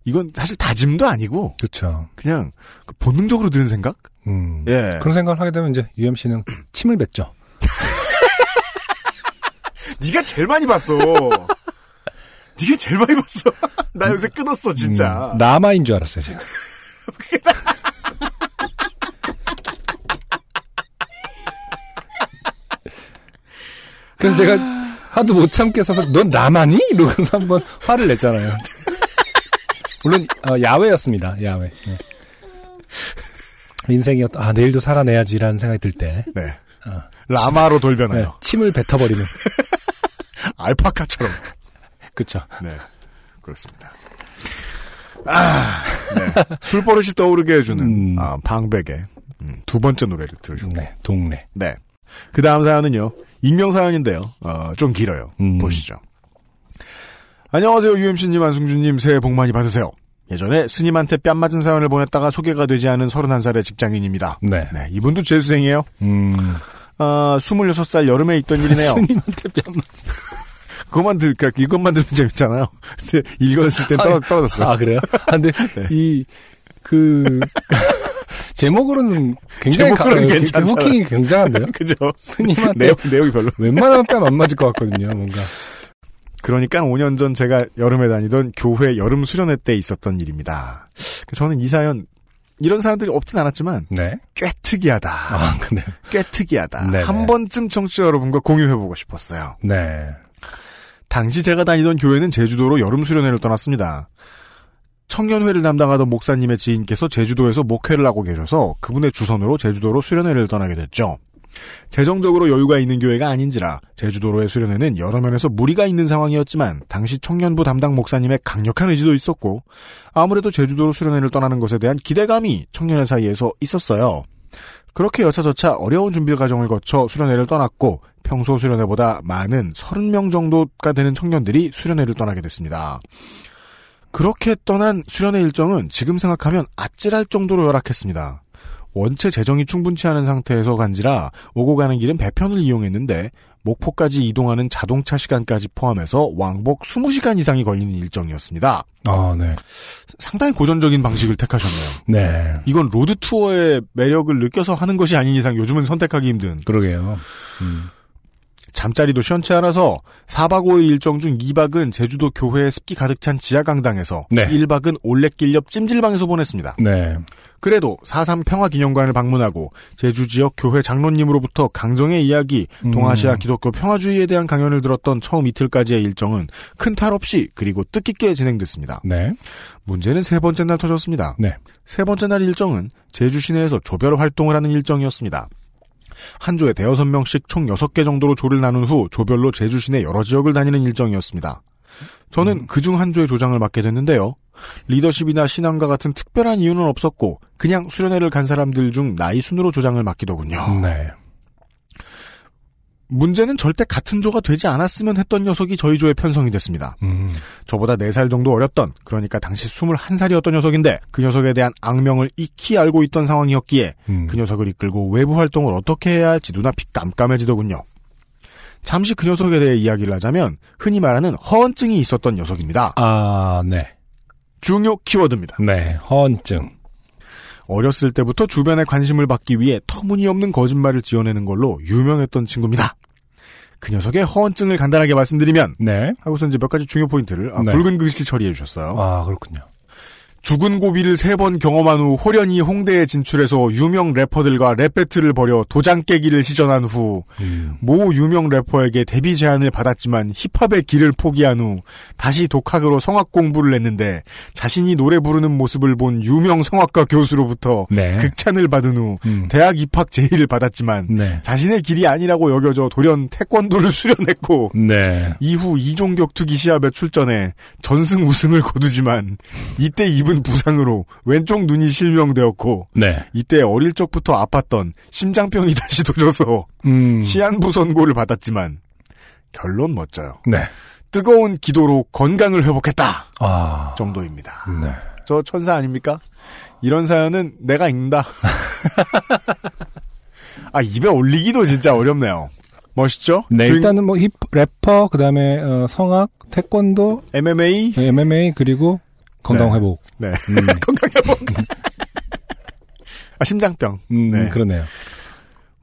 이건 사실 다짐도 아니고 그렇죠. 그냥 그 본능적으로 드는 생각? 음. 예. 그런 생각을 하게 되면 이제 UMC는 침을 뱉죠. 네가 제일 많이 봤어. 네가 제일 많이 봤어. 나 요새 끊었어 진짜. 음, 라마인 줄 알았어요, 제가. 그래서 제가 하도 못 참겠어서 넌 라마니? 이러고 한번 화를 냈잖아요. 물론 어, 야외였습니다. 야외. 네. 인생이 어떤 아 내일도 살아내야지라는 생각이 들 때 네. 어. 라마로 네, 돌변하여 침을 뱉어버리는 알파카처럼. 그쵸. 네. 그렇습니다. 아, 네. 술 버릇이 떠오르게 해주는 음. 아, 방백의 음, 두 번째 노래를 들으셨고. 네, 동네. 네. 그 다음 사연은요. 익명 사연인데요. 어, 좀 길어요. 음. 보시죠. 안녕하세요. UMC님, 안승준님. 새해 복 많이 받으세요. 예전에 스님한테 뺨 맞은 사연을 보냈다가 소개가 되지 않은 31살의 직장인입니다. 네. 네, 이분도 재수생이에요. 음. 아, 26살 여름에 있던 일이네요. 스님한테 뺨 맞. 그것만 들, 그러니까 이것만 들으면 재밌잖아요. 근데 읽었을 땐 떨어, 떨어졌어요. 아 그래요? 아, 근데 네. 이 그 제목으로는 굉장히 제목으로는 가- 괜찮잖아요. 호킹이 굉장한데요. 그죠? 스님한테 내용, 내용이 별로. 웬만하면 뺨 안 맞을 것 같거든요. 뭔가. 그러니까 5년 전 제가 여름에 다니던 교회 여름 수련회 때 있었던 일입니다. 저는 이 사연, 이런 사연들이 없진 않았지만, 네. 꽤 특이하다. 아 그래. 꽤 특이하다. 네네. 한 번쯤 청취자 여러분과 공유해보고 싶었어요. 네. 당시 제가 다니던 교회는 제주도로 여름 수련회를 떠났습니다. 청년회를 담당하던 목사님의 지인께서 제주도에서 목회를 하고 계셔서 그분의 주선으로 제주도로 수련회를 떠나게 됐죠. 재정적으로 여유가 있는 교회가 아닌지라 제주도로의 수련회는 여러 면에서 무리가 있는 상황이었지만 당시 청년부 담당 목사님의 강력한 의지도 있었고 아무래도 제주도로 수련회를 떠나는 것에 대한 기대감이 청년회 사이에서 있었어요. 그렇게 여차저차 어려운 준비 과정을 거쳐 수련회를 떠났고 평소 수련회보다 많은 30명 정도가 되는 청년들이 수련회를 떠나게 됐습니다. 그렇게 떠난 수련회 일정은 지금 생각하면 아찔할 정도로 열악했습니다. 원체 재정이 충분치 않은 상태에서 간 지라 오고 가는 길은 배편을 이용했는데 목포까지 이동하는 자동차 시간까지 포함해서 왕복 20시간 이상이 걸리는 일정이었습니다. 아, 네. 상당히 고전적인 방식을 택하셨네요. 네. 이건 road tour의 매력을 느껴서 하는 것이 아닌 이상 요즘은 선택하기 힘든 그러게요. 음. 잠자리도 시원치 않아서 4박 5일 일정 중 2박은 제주도 교회에 습기 가득 찬 지하강당에서 네. 1박은 올레길 옆 찜질방에서 보냈습니다. 네. 그래도 4.3 평화기념관을 방문하고 제주 지역 교회 장로님으로부터 강정의 이야기, 음. 동아시아 기독교 평화주의에 대한 강연을 들었던 처음 이틀까지의 일정은 큰 탈 없이 그리고 뜻깊게 진행됐습니다. 네. 문제는 세 번째 날 터졌습니다. 네. 세 번째 날 일정은 제주 시내에서 조별 활동을 하는 일정이었습니다. 한 조에 대여섯 명씩 총 6개 정도로 조를 나눈 후 조별로 제주 시내 여러 지역을 다니는 일정이었습니다. 저는 그중 한 조의 조장을 맡게 됐는데요. 리더십이나 신앙과 같은 특별한 이유는 없었고 그냥 수련회를 간 사람들 중 나이 순으로 조장을 맡기더군요. 네. 문제는 절대 같은 조가 되지 않았으면 했던 녀석이 저희 조에 편성이 됐습니다. 음. 저보다 4살 정도 어렸던 그러니까 당시 21살이었던 녀석인데 그 녀석에 대한 악명을 익히 알고 있던 상황이었기에 음. 그 녀석을 이끌고 외부 활동을 어떻게 해야 할지 눈앞이 깜깜해지더군요. 잠시 그 녀석에 대해 이야기를 하자면 흔히 말하는 허언증이 있었던 녀석입니다. 아, 네. 중요 키워드입니다. 네. 허언증. 어렸을 때부터 주변의 관심을 받기 위해 터무니없는 거짓말을 지어내는 걸로 유명했던 친구입니다. 그 녀석의 허언증을 간단하게 말씀드리면 네. 하고서 이제 몇 가지 중요 포인트를 아, 네. 붉은 글씨 처리해 주셨어요. 아, 그렇군요. 죽을 고비를 세 번 경험한 후 홀연히 홍대에 진출해서 유명 래퍼들과 rap battle을 벌여 도장 깨기를 시전한 후 음. 모 유명 래퍼에게 데뷔 제안을 받았지만 힙합의 길을 포기한 후 다시 독학으로 성악 공부를 했는데 자신이 노래 부르는 모습을 본 유명 성악가 교수로부터 네. 극찬을 받은 후 음. 대학 입학 제의를 받았지만 네. 자신의 길이 아니라고 여겨져 돌연 태권도를 수련했고 네. 이후 이종격 투기 시합에 출전해 전승 우승을 거두지만 이때 입은 부상으로 왼쪽 눈이 실명되었고 네. 이때 어릴 적부터 아팠던 심장병이 다시 도져서 음. 시한부 선고를 받았지만 결론 멋져요. 네. 뜨거운 기도로 건강을 회복했다 아. 정도입니다. 네. 저 천사 아닙니까? 이런 사연은 내가 읽는다. 아 입에 올리기도 진짜 어렵네요. 멋있죠? 네, 주인- 일단은 뭐 힙, 래퍼, 그 다음에, 어, 성악, 태권도, MMA MMA, 그리고 건강 네. 회복. 네 음, 건강 회복. 아 심장병. 음, 네. 그러네요.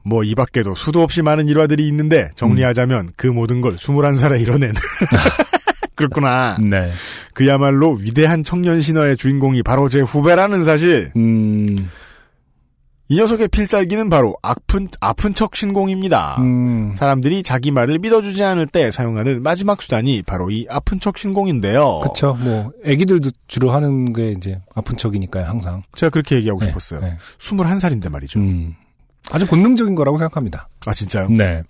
뭐 이 밖에도 수도 없이 많은 일화들이 있는데 정리하자면 그 모든 걸 21살에 이뤄낸 그렇구나. 네. 그야말로 위대한 청년 신화의 주인공이 바로 제 후배라는 사실. 음, 이 녀석의 필살기는 바로 아픈 아픈 척 신공입니다. 음, 사람들이 자기 말을 믿어주지 않을 때 사용하는 마지막 수단이 바로 이 아픈 척 신공인데요. 그쵸. 뭐, 애기들도 주로 하는 게 이제 아픈 척이니까요, 항상. 제가 그렇게 얘기하고 네, 싶었어요. 네. 21살인데 말이죠. 음. 아주 본능적인 거라고 생각합니다. 아 진짜요? 네.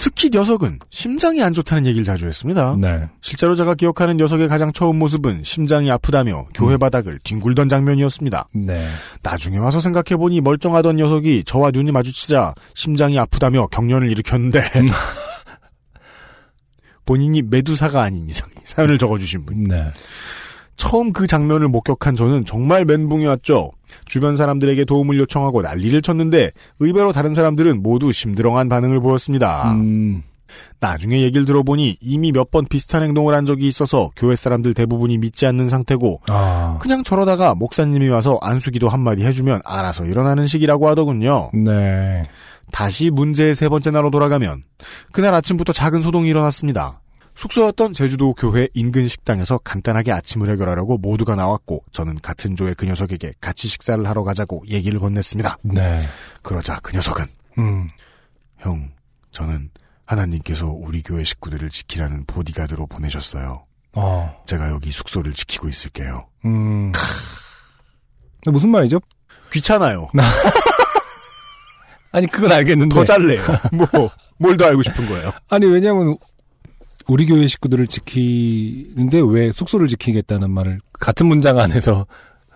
특히 녀석은 심장이 안 좋다는 얘기를 자주 했습니다. 네. 실제로 제가 기억하는 녀석의 가장 처음 모습은 심장이 아프다며 교회 바닥을 뒹굴던 장면이었습니다. 네. 나중에 와서 생각해보니 멀쩡하던 녀석이 저와 눈이 마주치자 심장이 아프다며 경련을 일으켰는데 본인이 메두사가 아닌 이상 사연을 적어주신 분. 네. 처음 그 장면을 목격한 저는 정말 멘붕이었죠. 주변 사람들에게 도움을 요청하고 난리를 쳤는데 의외로 다른 사람들은 모두 심드렁한 반응을 보였습니다. 음, 나중에 얘기를 들어보니 이미 몇 번 비슷한 행동을 한 적이 있어서 교회 사람들 대부분이 믿지 않는 상태고 아. 그냥 저러다가 목사님이 와서 안수기도 한마디 해주면 알아서 일어나는 식이라고 하더군요. 네. 다시 문제의 세 번째 날로 돌아가면 그날 아침부터 작은 소동이 일어났습니다. 숙소였던 제주도 교회 인근 식당에서 간단하게 아침을 해결하려고 모두가 나왔고 저는 같은 조의 그 녀석에게 같이 식사를 하러 가자고 얘기를 건넸습니다. 네. 그러자 그 녀석은 음, 형 저는 하나님께서 우리 교회 식구들을 지키라는 보디가드로 보내셨어요. 어, 제가 여기 숙소를 지키고 있을게요. 음. 근데 무슨 말이죠? 귀찮아요. 아니, 그건 알겠는데. 더 잘래요. 뭐, 뭘 더 알고 싶은 거예요. 아니, 왜냐면, 우리 교회 식구들을 지키는데 왜 숙소를 지키겠다는 말을 같은 문장 안에서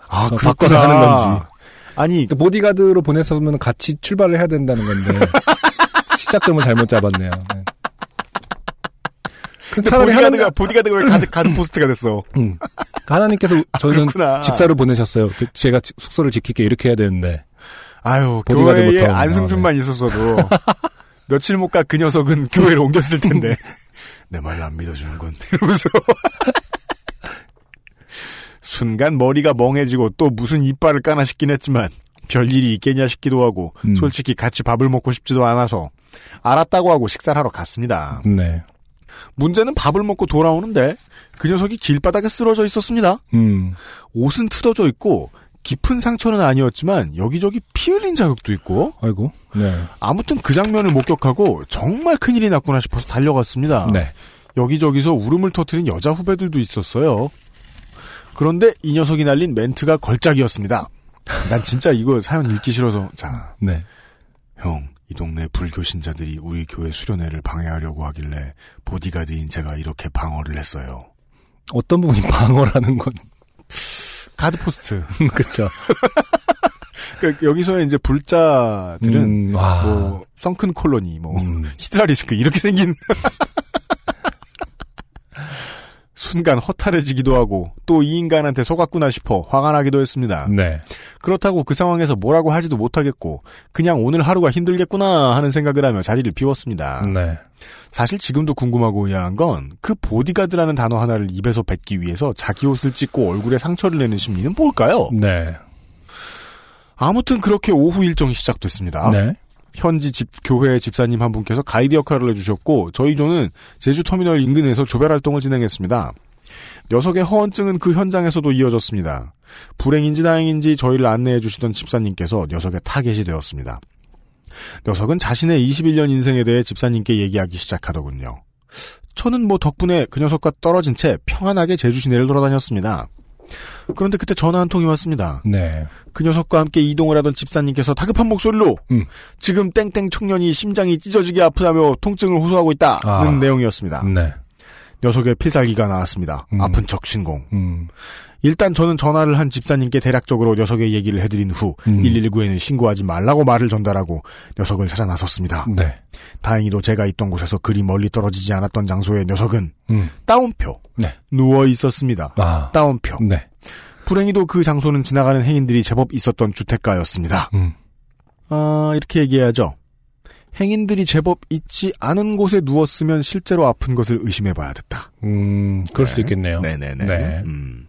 아, 어. 바꿔서 하는 건지. 아니, 그러니까 보디가드로 보냈으면 같이 출발을 해야 된다는 건데 시작점을 잘못 잡았네요. 네. 차라리 보디가드가, 보디가드가 왜 가드, 가드 포스트가 됐어? 음. 하나님께서 저는 그렇구나. 집사를 보내셨어요. 그 제가 지- 숙소를 지킬게 이렇게 해야 되는데. 아유, 교회에 안승준만 있었어도 며칠 못 가 그 녀석은 교회를 옮겼을 텐데 내 말 안 믿어주는군 이러면서 순간 머리가 멍해지고 또 무슨 이빨을 까나 싶긴 했지만 별일이 있겠냐 싶기도 하고 음. 솔직히 같이 밥을 먹고 싶지도 않아서 알았다고 하고 식사를 하러 갔습니다. 네. 문제는 밥을 먹고 돌아오는데 그 녀석이 길바닥에 쓰러져 있었습니다. 음. 옷은 뜯어져 있고 깊은 상처는 아니었지만 여기저기 피 흘린 자국도 있고 아이고. 네. 아무튼 그 장면을 목격하고 정말 큰일이 났구나 싶어서 달려갔습니다. 네. 여기저기서 울음을 터뜨린 여자 후배들도 있었어요. 그런데 이 녀석이 날린 멘트가 걸작이었습니다. 난 진짜 이거 사연 읽기 싫어서 자, 네. 형, 이 동네 불교 신자들이 우리 교회 수련회를 방해하려고 하길래 보디가드인 제가 이렇게 방어를 했어요. 어떤 부분이 방어라는 건. guard post. 그쵸. 그 여기서의 이제 불자들은 음, 와. 뭐 Sunken Colony, 뭐 음. Hydralisk 이렇게 생긴 순간 허탈해지기도 하고 또 이 인간한테 속았구나 싶어 화가 나기도 했습니다. 네. 그렇다고 그 상황에서 뭐라고 하지도 못하겠고 그냥 오늘 하루가 힘들겠구나 하는 생각을 하며 자리를 비웠습니다. 네. 사실 지금도 궁금하고 의아한 건 그 보디가드라는 단어 하나를 입에서 뱉기 위해서 자기 옷을 찢고 얼굴에 상처를 내는 심리는 뭘까요? 네. 아무튼 그렇게 오후 일정이 시작됐습니다. 네. 현지 집 교회 집사님 한 분께서 가이드 역할을 해주셨고 저희 조는 제주 터미널 인근에서 조별 활동을 진행했습니다. 녀석의 허언증은 그 현장에서도 이어졌습니다. 불행인지 다행인지 저희를 안내해 주시던 집사님께서 녀석의 타겟이 되었습니다. 녀석은 자신의 21년 인생에 대해 집사님께 얘기하기 시작하더군요. 저는 뭐 덕분에 그 녀석과 떨어진 채 평안하게 제주 시내를 돌아다녔습니다. 그런데 그때 전화 한 통이 왔습니다. 네. 그 녀석과 함께 이동을 하던 집사님께서 다급한 목소리로 음. 지금 땡땡 청년이 심장이 찢어지게 아프다며 통증을 호소하고 있다는 아. 내용이었습니다. 네. 녀석의 필살기가 나왔습니다. 음. 아픈 척 신공. 음. 일단 저는 전화를 한 집사님께 대략적으로 녀석의 얘기를 해드린 후 음. 119에는 신고하지 말라고 말을 전달하고 녀석을 찾아 나섰습니다. 네. 다행히도 제가 있던 곳에서 그리 멀리 떨어지지 않았던 장소의 녀석은 음. 따옴표 네. 누워 있었습니다. 아. 따옴표. 네. 불행히도 그 장소는 지나가는 행인들이 제법 있었던 주택가였습니다. 음. 아, 이렇게 얘기해야죠. 행인들이 제법 있지 않은 곳에 누웠으면 실제로 아픈 것을 의심해봐야 됐다. 음, 그럴 수도 네. 있겠네요. 네네네. 네. 음.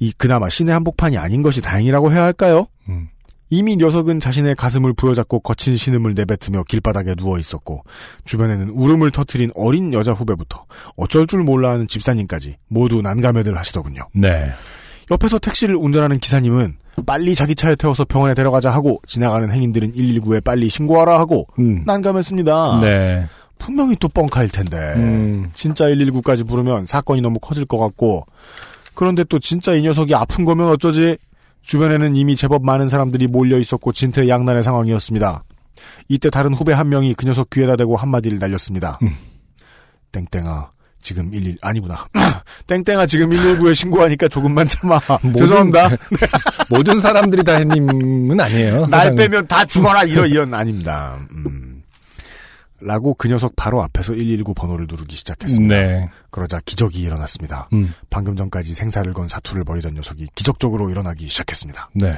이 그나마 신의 한복판이 아닌 것이 다행이라고 해야 할까요? 음. 이미 녀석은 자신의 가슴을 부여잡고 거친 신음을 내뱉으며 길바닥에 누워 있었고 주변에는 울음을 터트린 어린 여자 후배부터 어쩔 줄 몰라 하는 집사님까지 모두 난감해들 하시더군요. 네. 옆에서 택시를 운전하는 기사님은 빨리 자기 차에 태워서 병원에 데려가자 하고 지나가는 행인들은 119에 빨리 신고하라 하고 음. 난감했습니다. 네. 분명히 또 뻥카일 텐데 음. 진짜 119까지 부르면 사건이 너무 커질 것 같고 그런데 또 진짜 이 녀석이 아픈 거면 어쩌지? 주변에는 이미 제법 많은 사람들이 몰려 있었고 진퇴양난의 상황이었습니다. 이때 다른 후배 한 명이 그 녀석 귀에다 대고 한마디를 날렸습니다. 음. 땡땡아 지금 11 아니구나. 땡땡아 지금 119에 신고하니까 조금만 참아. 모든- 죄송합니다. 모든 사람들이 다 햇님은 아니에요. 날 세상에. 빼면 다 죽어라 이런 이런 아닙니다. 음. 라고 그 녀석 바로 앞에서 119 번호를 누르기 시작했습니다. 네. 그러자 기적이 일어났습니다. 음. 방금 전까지 생사를 건 사투를 벌이던 녀석이 기적적으로 일어나기 시작했습니다. 네.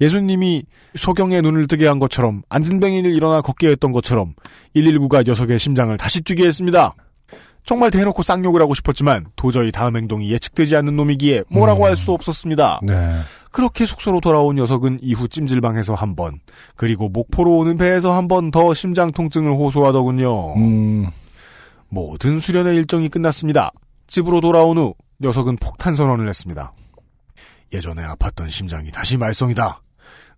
예수님이 소경의 눈을 뜨게 한 것처럼 안진뱅이를 일어나 걷게 했던 것처럼 119가 녀석의 심장을 다시 뛰게 했습니다. 정말 대놓고 쌍욕을 하고 싶었지만 도저히 다음 행동이 예측되지 않는 놈이기에 뭐라고 음. 할수 없었습니다. 네. 그렇게 숙소로 돌아온 녀석은 이후 찜질방에서 한 번, 그리고 목포로 오는 배에서 한 번 더 심장 통증을 호소하더군요. 음. 모든 수련의 일정이 끝났습니다. 집으로 돌아온 후 녀석은 폭탄 선언을 했습니다. 예전에 아팠던 심장이 다시 말썽이다.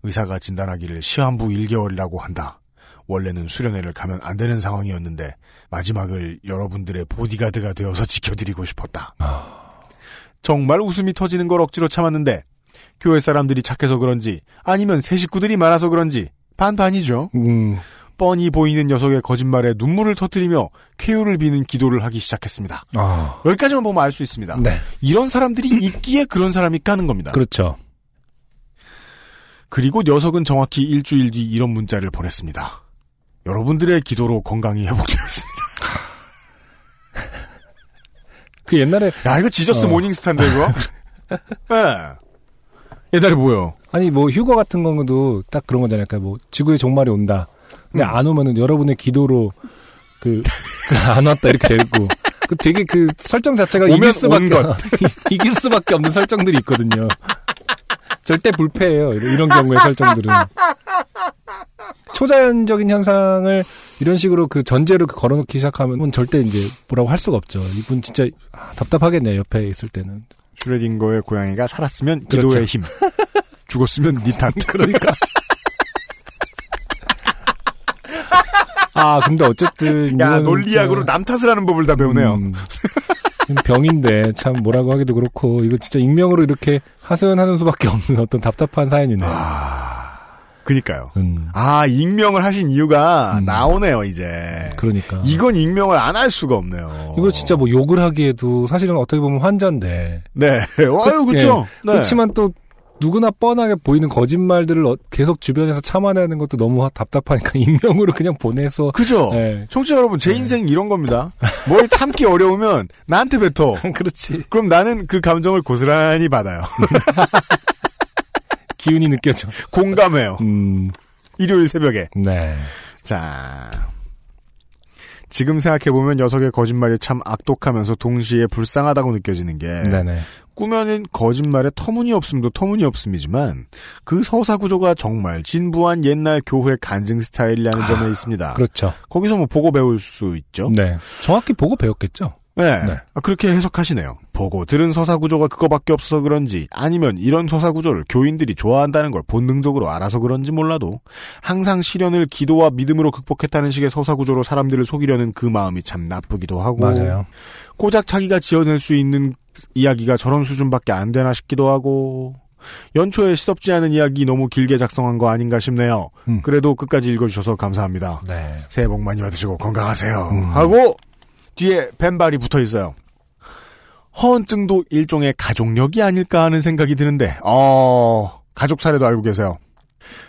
의사가 진단하기를 시한부 1개월이라고 한다. 원래는 수련회를 가면 안 되는 상황이었는데 마지막을 여러분들의 보디가드가 되어서 지켜드리고 싶었다. 정말 웃음이 터지는 걸 억지로 참았는데 교회 사람들이 착해서 그런지 아니면 새 식구들이 많아서 그런지 반반이죠. 음. 뻔히 보이는 녀석의 거짓말에 눈물을 터뜨리며 쾌유를 비는 기도를 하기 시작했습니다. 아. 여기까지만 보면 알 수 있습니다. 네. 이런 사람들이 있기에 그런 사람이 까는 겁니다. 그렇죠. 그리고 녀석은 정확히 일주일 뒤 이런 문자를 보냈습니다. 여러분들의 기도로 건강이 회복되었습니다. 그 옛날에 야, 이거 지저스 어. 모닝스타인데, 이거? 네. 옛날에 뭐요? 아니 뭐 휴거 같은 경우도 딱 그런 거잖아요. 그러니까 뭐 지구의 종말이 온다. 근데 음. 안 오면은 여러분의 기도로 그 안 왔다 이렇게 되고 그 되게 그 설정 자체가 이길 수밖에. 이길 수밖에 없는 설정들이 있거든요. 절대 불패예요. 이런 이런 경우의 설정들은 초자연적인 현상을 이런 식으로 그 전제로 그 걸어놓기 시작하면 절대 이제 뭐라고 할 수가 없죠. 이분 진짜 아, 답답하겠네요. 옆에 있을 때는. 슈레딩거의 고양이가 살았으면 그렇죠. 기도의 힘. 죽었으면 니 탓. 그러니까. 아, 근데 어쨌든. 야, 논리학으로 남 탓을 하는 법을 다 배우네요. 음, 병인데, 참 뭐라고 하기도 그렇고, 이거 진짜 익명으로 이렇게 하소연하는 수밖에 없는 어떤 답답한 사연이네요. 아, 그니까요. 음, 아, 익명을 하신 이유가 음. 나오네요, 이제. 그러니까. 이건 익명을 안 할 수가 없네요. 이거 진짜 뭐 욕을 하기에도 사실은 어떻게 보면 환자인데. 네. 아유, 그쵸. 네. 그렇지만 또 누구나 뻔하게 보이는 거짓말들을 어- 계속 주변에서 참아내는 것도 너무 하- 답답하니까 익명으로 그냥 보내서. 그죠? 예. 청취자 여러분, 제 인생 이런 겁니다. 뭘 참기 어려우면 나한테 뱉어. 그렇지. 그럼 나는 그 감정을 고스란히 받아요. 기운이 느껴져. 공감해요. 음, 일요일 새벽에. 네. 자. 지금 생각해보면 녀석의 거짓말이 참 악독하면서 동시에 불쌍하다고 느껴지는 게 네네. 꾸며낸 거짓말의 터무니없음도 터무니없음이지만 그 서사 구조가 정말 진부한 옛날 교회 간증 스타일이라는 점에 있습니다. 그렇죠. 거기서 뭐 보고 배울 수 있죠. 네. 정확히 보고 배웠겠죠? 네. 네. 아, 그렇게 해석하시네요. 보고 들은 서사 구조가 그거밖에 없어서 그런지 아니면 이런 서사 구조를 교인들이 좋아한다는 걸 본능적으로 알아서 그런지 몰라도 항상 시련을 기도와 믿음으로 극복했다는 식의 서사 구조로 사람들을 속이려는 그 마음이 참 나쁘기도 하고 맞아요. 고작 자기가 지어낼 수 있는 이야기가 저런 수준밖에 안 되나 싶기도 하고 연초에 시덥지 않은 이야기 너무 길게 작성한 거 아닌가 싶네요. 음. 그래도 끝까지 읽어주셔서 감사합니다. 네. 새해 복 많이 받으시고 건강하세요. 음. 하고 뒤에 벤발이 붙어 있어요. 허언증도 일종의 가족력이 아닐까 하는 생각이 드는데, 어, 가족 사례도 알고 계세요.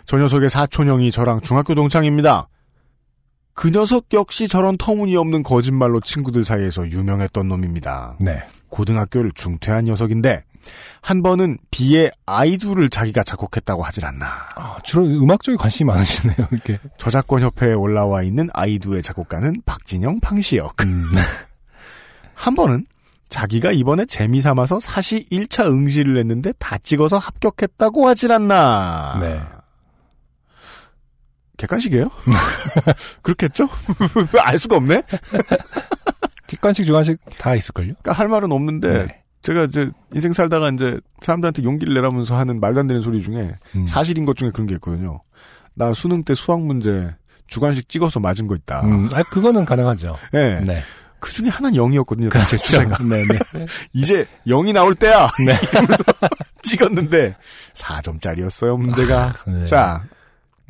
저 녀석의 사촌형이 저랑 중학교 동창입니다. 그 녀석 역시 저런 터무니없는 거짓말로 친구들 사이에서 유명했던 놈입니다. 네. 고등학교를 중퇴한 녀석인데, 한 번은 비의 아이두를 자기가 작곡했다고 하질 않나. 아, 주로 음악 쪽에 관심이 많으시네요, 이렇게. 저작권 협회에 올라와 있는 아이두의 작곡가는 박진영 팡시역. 음. 한 번은 자기가 이번에 재미 삼아서 사시 1차 응시를 했는데 다 찍어서 합격했다고 하질 않나. 네. 객관식이에요? 그렇겠죠? 알 수가 없네? 객관식, 주관식 다 있을걸요? 그러니까 할 말은 없는데, 네. 제가 이제 인생 살다가 이제 사람들한테 용기를 내라면서 하는 말도 안 되는 소리 중에 음. 사실인 것 중에 그런 게 있거든요. 나 수능 때 수학 문제 주관식 찍어서 맞은 거 있다. 음, 아, 그거는 가능하죠. 예. 네. 그 중에 하나는 0이었거든요. 제 추세가. 네 네. 이제 0이 나올 때야. 네. 이러면서 찍었는데 4점짜리였어요, 문제가. 네. 자,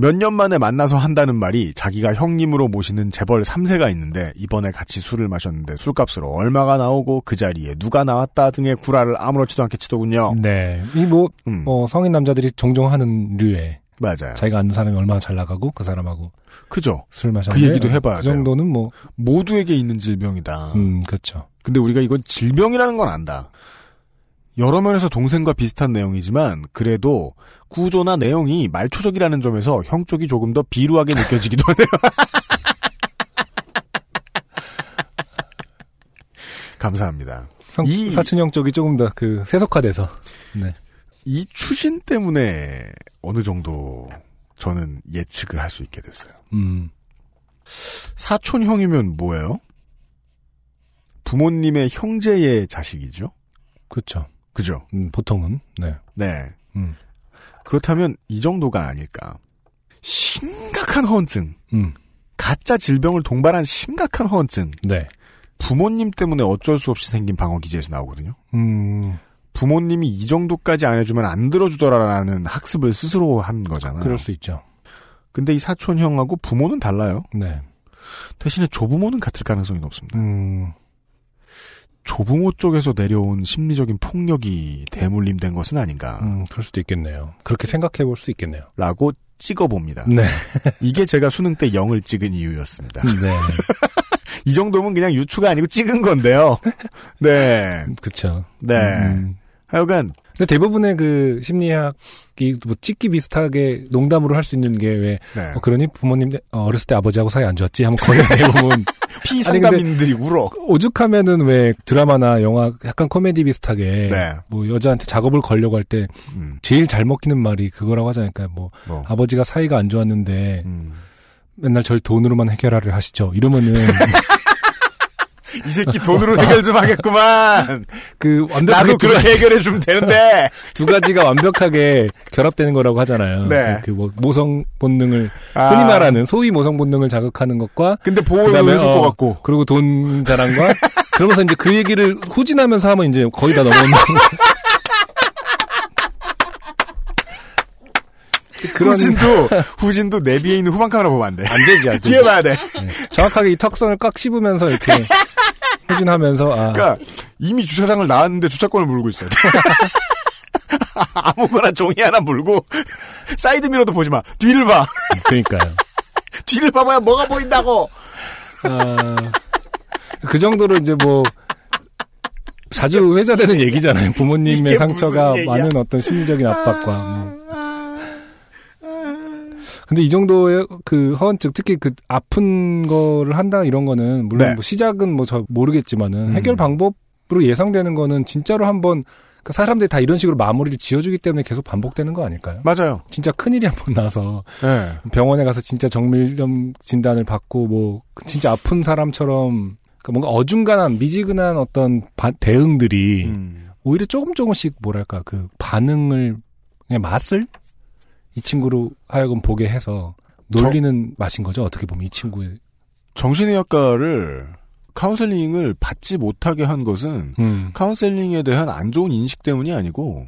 몇 년 만에 만나서 한다는 말이 자기가 형님으로 모시는 재벌 3세가 있는데 이번에 같이 술을 마셨는데 술값으로 얼마가 나오고 그 자리에 누가 나왔다 등의 구라를 아무렇지도 않게 치더군요. 네. 이 뭐, 음, 뭐, 성인 남자들이 종종 하는 류의 맞아요. 자기가 아는 사람이 얼마나 잘 나가고 그 사람하고 그죠? 술 마셨는데 그 얘기도 해봐야 그. 정도는 뭐, 모두에게 있는 질병이다. 음, 그렇죠. 근데 우리가 이건 질병이라는 건 안다. 여러 면에서 동생과 비슷한 내용이지만 그래도 구조나 내용이 말초적이라는 점에서 형 쪽이 조금 더 비루하게 느껴지기도 하네요. 감사합니다. 형, 이- 사촌형 쪽이 조금 더 그 세속화돼서. 네. 이 추신 때문에 어느 정도 저는 예측을 할 수 있게 됐어요. 음, 사촌 형이면 뭐예요? 부모님의 형제의 자식이죠? 그렇죠. 그죠? 음, 보통은. 네. 네. 음, 그렇다면 이 정도가 아닐까. 심각한 허언증. 음, 가짜 질병을 동반한 심각한 허언증. 네. 부모님 때문에 어쩔 수 없이 생긴 방어 기제에서 나오거든요. 음, 부모님이 이 정도까지 안 해주면 안 들어주더라라는 학습을 스스로 한 거잖아요. 그럴 수 있죠. 근데 이 사촌 형하고 부모는 달라요. 네. 대신에 조부모는 같을 가능성이 높습니다. 음, 조부모 쪽에서 내려온 심리적인 폭력이 대물림된 것은 아닌가. 음, 그럴 수도 있겠네요. 그렇게 생각해 볼 수 있겠네요. 라고 찍어봅니다. 네. 이게 제가 수능 때 0을 찍은 이유였습니다. 네. 이 정도면 그냥 유추가 아니고 찍은 건데요. 네. 그쵸. 네. 음, 하여간 근데 대부분의 그 심리학이 뭐 찍기 비슷하게 농담으로 할 수 있는 게왜 네. 어, 그러니 부모님 어, 어렸을 때 아버지하고 사이 안 좋았지 하면 거의 대부분 피상담인들이 울어. 오죽하면은 왜 드라마나 영화 약간 코미디 비슷하게 네. 뭐 여자한테 작업을 걸려고 할때 음, 제일 잘 먹히는 말이 그거라고 하잖아요. 그러니까 뭐 뭐. 아버지가 사이가 안 좋았는데 음. 맨날 절 돈으로만 해결하려 하시죠. 이러면은 이 새끼 돈으로 해결 좀 하겠구만. 그 완벽하게 나도 두, 그렇게 가지, 해결해 주면 되는데. 두 가지가 완벽하게 결합되는 거라고 하잖아요. 네. 그 뭐 모성 본능을 아. 흔히 말하는 소위 모성 본능을 자극하는 것과 근데 보호를 해줄 어, 것 같고. 그리고 돈 자랑과 그러면서 이제 그 얘기를 후진하면서 하면 이제 거의 다 넘어오는 그런 후진도 후진도 내비에 있는 후방 카메라 보면 안 돼. 안 되지, 안 되지. 뒤에 봐야 돼. 네. 정확하게 이 턱선을 꽉 씹으면서 이렇게 후진하면서 아 그러니까 이미 주차장을 나왔는데 주차권을 물고 있어요. 아무거나 종이 하나 물고 사이드 미러도 보지 마. 뒤를 봐. 그러니까요. 뒤를 봐봐야 뭐가 보인다고. 아, 그 정도로 이제 뭐 자주 회자되는 얘기잖아요. 부모님의 상처가? 많은 어떤 심리적인 압박과. 뭐. 근데 이 정도의 그 허언증, 특히 그 아픈 거를 한다 이런 거는 물론 네. 뭐 시작은 뭐 저 모르겠지만은 음. 해결 방법으로 예상되는 거는 진짜로 한번 그 사람들이 다 이런 식으로 마무리를 지어주기 때문에 계속 반복되는 거 아닐까요? 맞아요. 진짜 큰일이 한 번 나서 네. 병원에 가서 진짜 정밀염 진단을 받고 뭐 진짜 아픈 사람처럼 그러니까 뭔가 어중간한 미지근한 어떤 바- 대응들이 음. 오히려 조금 조금씩 뭐랄까 그 반응을 그냥 맛을 이 친구로 하여금 보게 해서 놀리는 맛인 거죠 어떻게 보면 이 친구의 정신의학과를 카운셀링을 받지 못하게 한 것은 음. 카운셀링에 대한 안 좋은 인식 때문이 아니고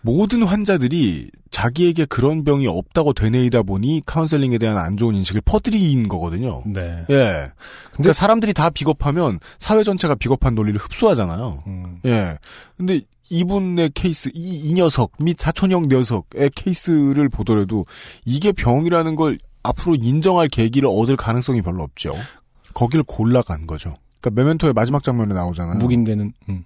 모든 환자들이 자기에게 그런 병이 없다고 되뇌이다 보니 카운셀링에 대한 안 좋은 인식을 퍼뜨린 거거든요. 네. 예. 근데 사람들이 다 비겁하면 사회 전체가 비겁한 논리를 흡수하잖아요. 음. 예. 근데 이분의 케이스, 이, 이 녀석 및 사촌형 녀석의 케이스를 보더라도 이게 병이라는 걸 앞으로 인정할 계기를 얻을 가능성이 별로 없죠. 거길 골라간 거죠. 그러니까 메멘토의 마지막 장면에 나오잖아요. 묵인되는 음.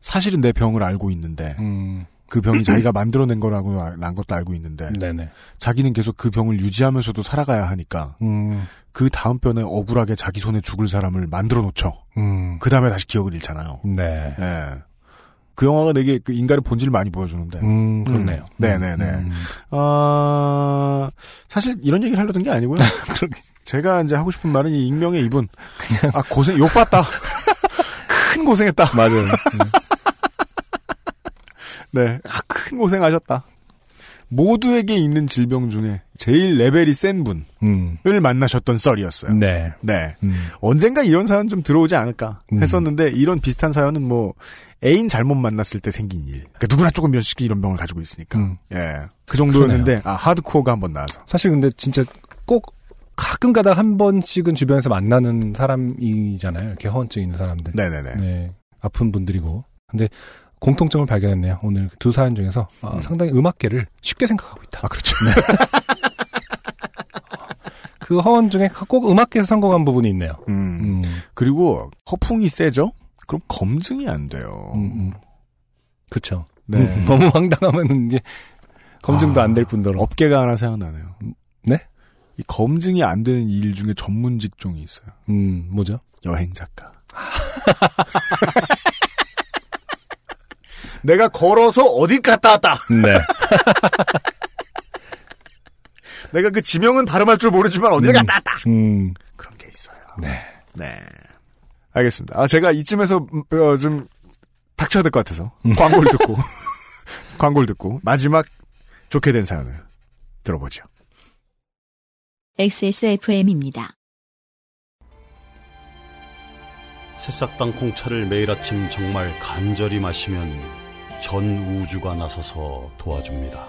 사실은 내 병을 알고 있는데 음. 그 병이 자기가 만들어낸 거라고 알- 난 것도 알고 있는데 네네 자기는 계속 그 병을 유지하면서도 살아가야 하니까 음. 그 다음 병에 억울하게 자기 손에 죽을 사람을 만들어 놓죠. 음. 그 다음에 다시 기억을 잃잖아요. 네. 예. 그 영화가 내게 그 인간의 본질을 많이 보여주는데. 음, 그렇네요. 음. 네네네. 음. 아, 사실 이런 얘기를 하려던 게 아니고요. 제가 이제 하고 싶은 말은 이 익명의 이분. 아, 고생, 욕 봤다. 큰 고생했다. 맞아요. 음. 네. 아, 큰 고생하셨다. 모두에게 있는 질병 중에 제일 레벨이 센 분을 음. 만나셨던 썰이었어요. 네. 네. 음. 언젠가 이런 사연 좀 들어오지 않을까 음. 했었는데 이런 비슷한 사연은 뭐 애인 잘못 만났을 때 생긴 일. 그러니까 누구나 조금 몇씩 이런 병을 가지고 있으니까. 음. 예. 그 정도였는데 아 하드코어가 한번 나와서. 사실 근데 진짜 꼭 가끔 가다 한 번씩은 주변에서 만나는 사람이잖아요. 이렇게 허언증 있는 사람들. 네네네. 네. 아픈 분들이고. 근데 공통점을 발견했네요. 오늘 두 사연 중에서 아, 음. 상당히 음악계를 쉽게 생각하고 있다. 아 그렇죠. 그 허언 중에 꼭 음악계에서 성공한 부분이 있네요. 음. 음, 그리고 허풍이 세죠? 그럼 검증이 안 돼요. 그쵸. 네. 음, 너무 황당하면 이제 검증도 아, 안될 뿐더러. 업계가 하나 생각나네요. 네? 이 검증이 안 되는 일 중에 전문 직종이 있어요. 음, 뭐죠? 여행 작가. 내가 걸어서 어딜 갔다 왔다. 네. 내가 그 지명은 발음할 줄 모르지만 어딜 음. 갔다 왔다. 음, 그런 게 있어요. 네. 네. 알겠습니다. 아, 제가 이쯤에서, 음, 어, 좀, 닥쳐야 될 것 같아서. 광고를 듣고, 광고를 듣고, 마지막 좋게 된 사연을 들어보죠. XSFM입니다. 새싹당 콩차를 매일 아침 정말 간절히 마시면 전 우주가 나서서 도와줍니다.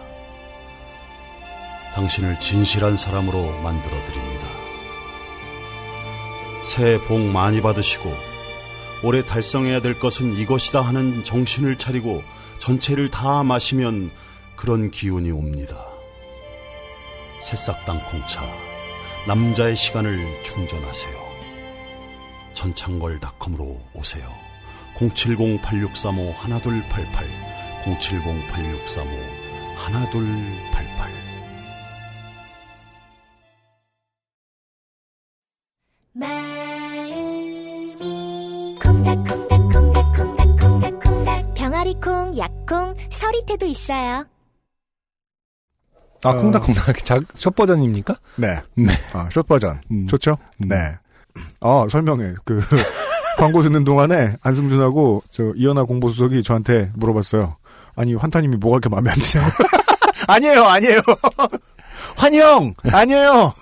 당신을 진실한 사람으로 만들어 드립니다. 새해 복 많이 받으시고 올해 달성해야 될 것은 이것이다 하는 정신을 차리고 전체를 다 마시면 그런 기운이 옵니다. 새싹당 콩차 남자의 시간을 충전하세요. 전창걸닷컴으로 오세요. 070-8635 1288 070-8635 1288 마음이 콩닥콩닥콩닥콩닥콩닥 병아리콩, 약콩, 서리태도 있어요. 아, 어. 콩닥콩닥. 자, 첫 버전입니까? 네. 네. 아, 숏 버전. 음. 좋죠? 음. 네. 어, 설명해. 그, 광고 듣는 동안에 안승준하고 저 이현아 공보수석이 저한테 물어봤어요. 아니, 환타님이 뭐가 이렇게 마음에 안 드냐고. 아니에요, 아니에요. 환영! 아니에요!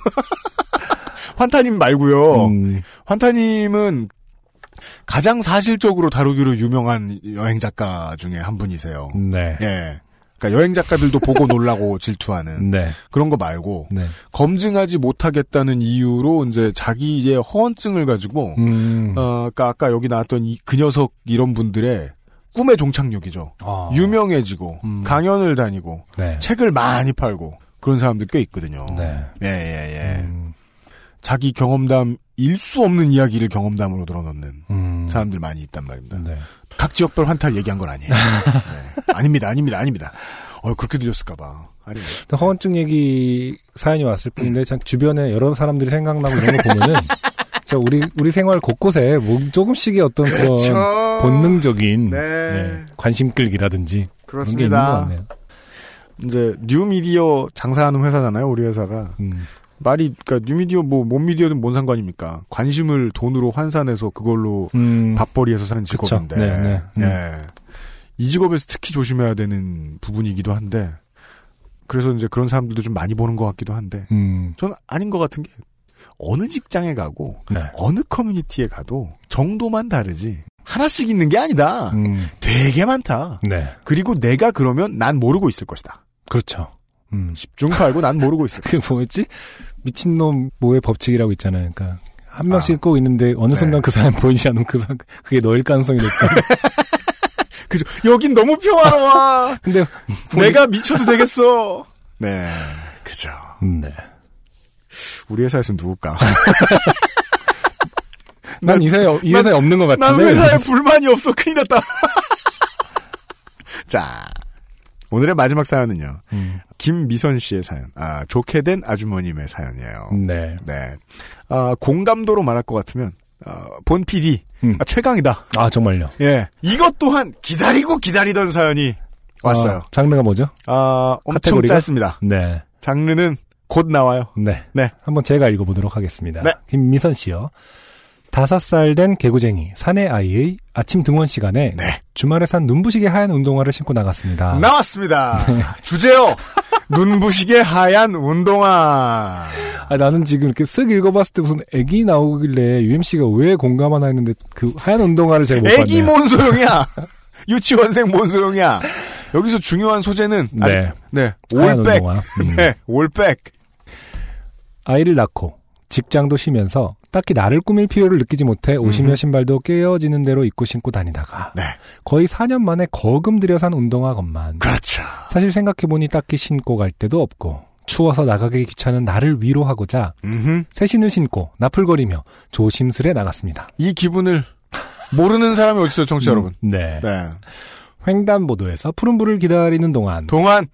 환타님 말고요. 음, 환타님은 가장 사실적으로 다루기로 유명한 여행 작가 중에 한 분이세요. 네. 예. 그러니까 여행 작가들도 보고 놀라고 질투하는 네. 그런 거 말고 네. 검증하지 못하겠다는 이유로 이제 자기의 허언증을 가지고 음. 어, 아까 아까 여기 나왔던 이, 그 녀석 이런 분들의 꿈의 종착역이죠. 어. 유명해지고 음. 강연을 다니고 네. 책을 많이 팔고 그런 사람들 꽤 있거든요. 네. 예, 예, 예. 음, 자기 경험담 일 수 없는 이야기를 경험담으로 늘어놓는 음. 사람들 많이 있단 말입니다. 네. 각 지역별 환타를 얘기한 건 아니에요. 네. 아닙니다, 아닙니다, 아닙니다. 어, 그렇게 들렸을까봐. 아닙니다. 허언증 얘기 사연이 왔을 뿐인데 참 주변에 여러 사람들이 생각나고 이런 거 보면은 진짜 우리 우리 생활 곳곳에 뭐 조금씩의 어떤 그런 본능적인 네. 네, 관심 끌기라든지 그런 게 있는 것 그렇습니다. 같네요. 이제 뉴미디어 장사하는 회사잖아요, 우리 회사가. 음, 말이 그러니까 뉴미디어 뭐 몸미디어는 뭔 상관입니까? 관심을 돈으로 환산해서 그걸로 음, 밥벌이해서 사는. 직업인데. 네, 네. 음. 예. 이 직업에서 특히 조심해야 되는 부분이기도 한데. 그래서 이제 그런 사람들도 좀 많이 보는 것 같기도 한데. 음, 저는 아닌 것 같은 게 어느 직장에 가고 네. 어느 커뮤니티에 가도 정도만 다르지 하나씩 있는 게 아니다. 음, 되게 많다. 네, 그리고 내가 그러면 난 모르고 있을 것이다. 그렇죠. 음, 집중 팔고 난 모르고 있을 그 뭐였지? 미친놈 뭐의 법칙이라고 있잖아요. 그러니까 한 명씩 아. 꼭 있는데 어느 네. 순간 그 사람 보이지 않으면 그 사람 그게 너일 가능성이 높다. 그죠? 여긴 너무 평화로워. 근데 내가 미쳐도 되겠어. 네, 그죠. 음, 네. 우리 회사에서는 누굴까? 난 이 회사에 이 회사에 없는 것난 같은데. 회사에 불만이 없어. 큰일 났다. 자, 오늘의 마지막 사연은요. 음, 김미선 씨의 사연. 아, 좋게 된 아주머님의 사연이에요. 네. 네. 아, 공감도로 말할 것 같으면, 어, 본 PD, 음. 아, 최강이다. 아 정말요. 예. 이것 또한 기다리고 기다리던 사연이 왔어요. 아, 장르가 뭐죠? 아, 엄청 카테고리가? 짧습니다. 네. 장르는 곧 나와요. 네. 네. 한번 제가 읽어보도록 하겠습니다. 네. 김미선 씨요. 다섯 살 된 개구쟁이 사내 아이의 아침 등원 시간에 네. 주말에 산 눈부시게 하얀 운동화를 신고 나갔습니다. 나왔습니다. 주제요. 눈부시게 하얀 운동화. 아, 나는 지금 이렇게 쓱 읽어봤을 때 무슨 애기 나오길래 UMC가 왜 공감하나 했는데 그 하얀 운동화를 제가 못 애기 봤네요. 뭔 소용이야. 유치원생 뭔 소용이야. 여기서 중요한 소재는 아직 네. 네. 하얀 올백. 음. 네. 올백. 아이를 낳고 직장도 쉬면서 딱히 나를 꾸밀 필요를 느끼지 못해 음흠. 신발도 깨어지는 대로 입고 신고 다니다가 네. 거의 4년 만에 거금 들여 산 운동화건만 그렇죠. 사실 생각해보니 딱히 신고 갈 데도 없고 추워서 나가기 귀찮은 나를 위로하고자 음흠. 새 신을 신고 나풀거리며 조심스레 나갔습니다. 이 기분을 모르는 사람이 어디 있어요, 청취자 여러분. 네. 네. 횡단보도에서 푸른불을 기다리는 동안 동안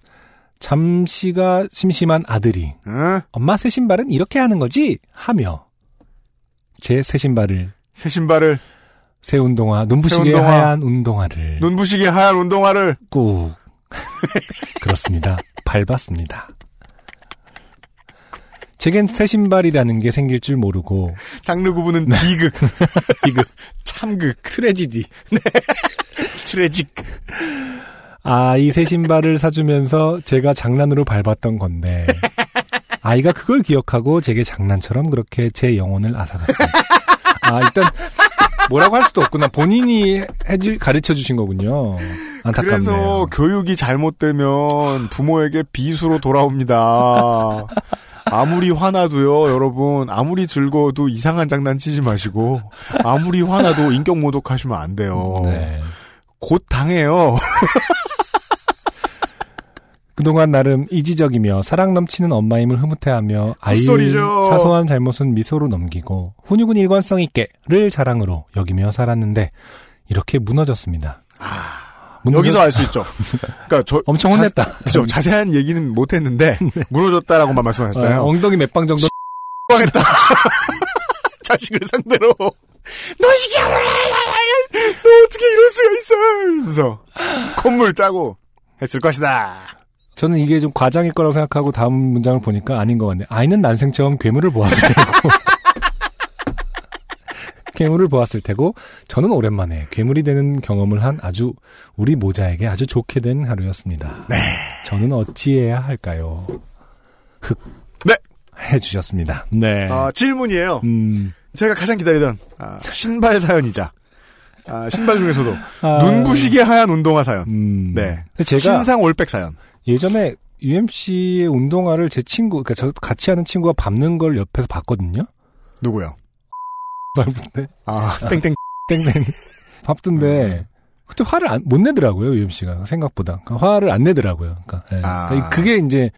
잠시가 심심한 아들이 어? 엄마 새 신발은 이렇게 하는 거지? 하며 제 새 신발을 새 신발을 새 운동화 눈부시게 새 운동화. 하얀 운동화를 눈부시게 하얀 운동화를 꾹 그렇습니다. 밟았습니다. 제겐 새 신발이라는 게 생길 줄 모르고 장르 구분은 비극, 비극, 참극, 트레지디 트레직. 아, 이 새 신발을 사주면서 제가 장난으로 밟았던 건데, 아이가 그걸 기억하고 제게 장난처럼 그렇게 제 영혼을 앗아갔습니다. 아, 일단, 뭐라고 할 수도 없구나. 본인이 해주, 가르쳐 주신 거군요. 안타깝네요. 그래서 교육이 잘못되면 부모에게 비수로 돌아옵니다. 아무리 화나도요, 여러분, 아무리 즐거워도 이상한 장난 치지 마시고, 아무리 화나도 인격 모독하시면 안 돼요. 네. 곧 당해요. 그동안 나름 이지적이며 사랑 넘치는 엄마임을 흐뭇해하며 아이의 헛소리죠. 사소한 잘못은 미소로 넘기고 훈육은 일관성 있게를 자랑으로 여기며 살았는데 이렇게 무너졌습니다. 무너졌- 여기서 알 수 있죠. 그러니까 저 엄청 혼냈다. 네. 그죠. 자세한 얘기는 못 했는데 무너졌다라고만 말씀하셨잖아요. 어, 엉덩이 몇 방 정도 했다. 자식을 상대로 너 이게 너 어떻게 이럴 수가 있어? 이러면서 콧물 짜고 했을 것이다. 저는 이게 좀 과장일 거라고 생각하고 다음 문장을 보니까 아닌 것 같네. 아이는 난생 처음 괴물을 보았을 테고. 괴물을 보았을 테고, 저는 오랜만에 괴물이 되는 경험을 한 아주, 우리 모자에게 아주 좋게 된 하루였습니다. 네. 저는 어찌해야 할까요? 흑. 네. 해주셨습니다. 네. 아, 질문이에요. 음, 제가 가장 기다리던 아, 신발 사연이자 아, 신발 중에서도 아, 눈부시게 하얀 운동화 사연. 음. 네. 제가 신상 올백 사연. 예전에 UMC의 운동화를 제 친구, 그러니까 저 같이 하는 친구가 밟는 걸 옆에서 봤거든요. 누구요? 밟는데 아, 땡땡. 땡땡 밟던데 그때 화를 안, 못 내더라고요 UMC가 생각보다 그러니까 화를 안 내더라고요. 그러니까, 예. 아. 그러니까 그게 이제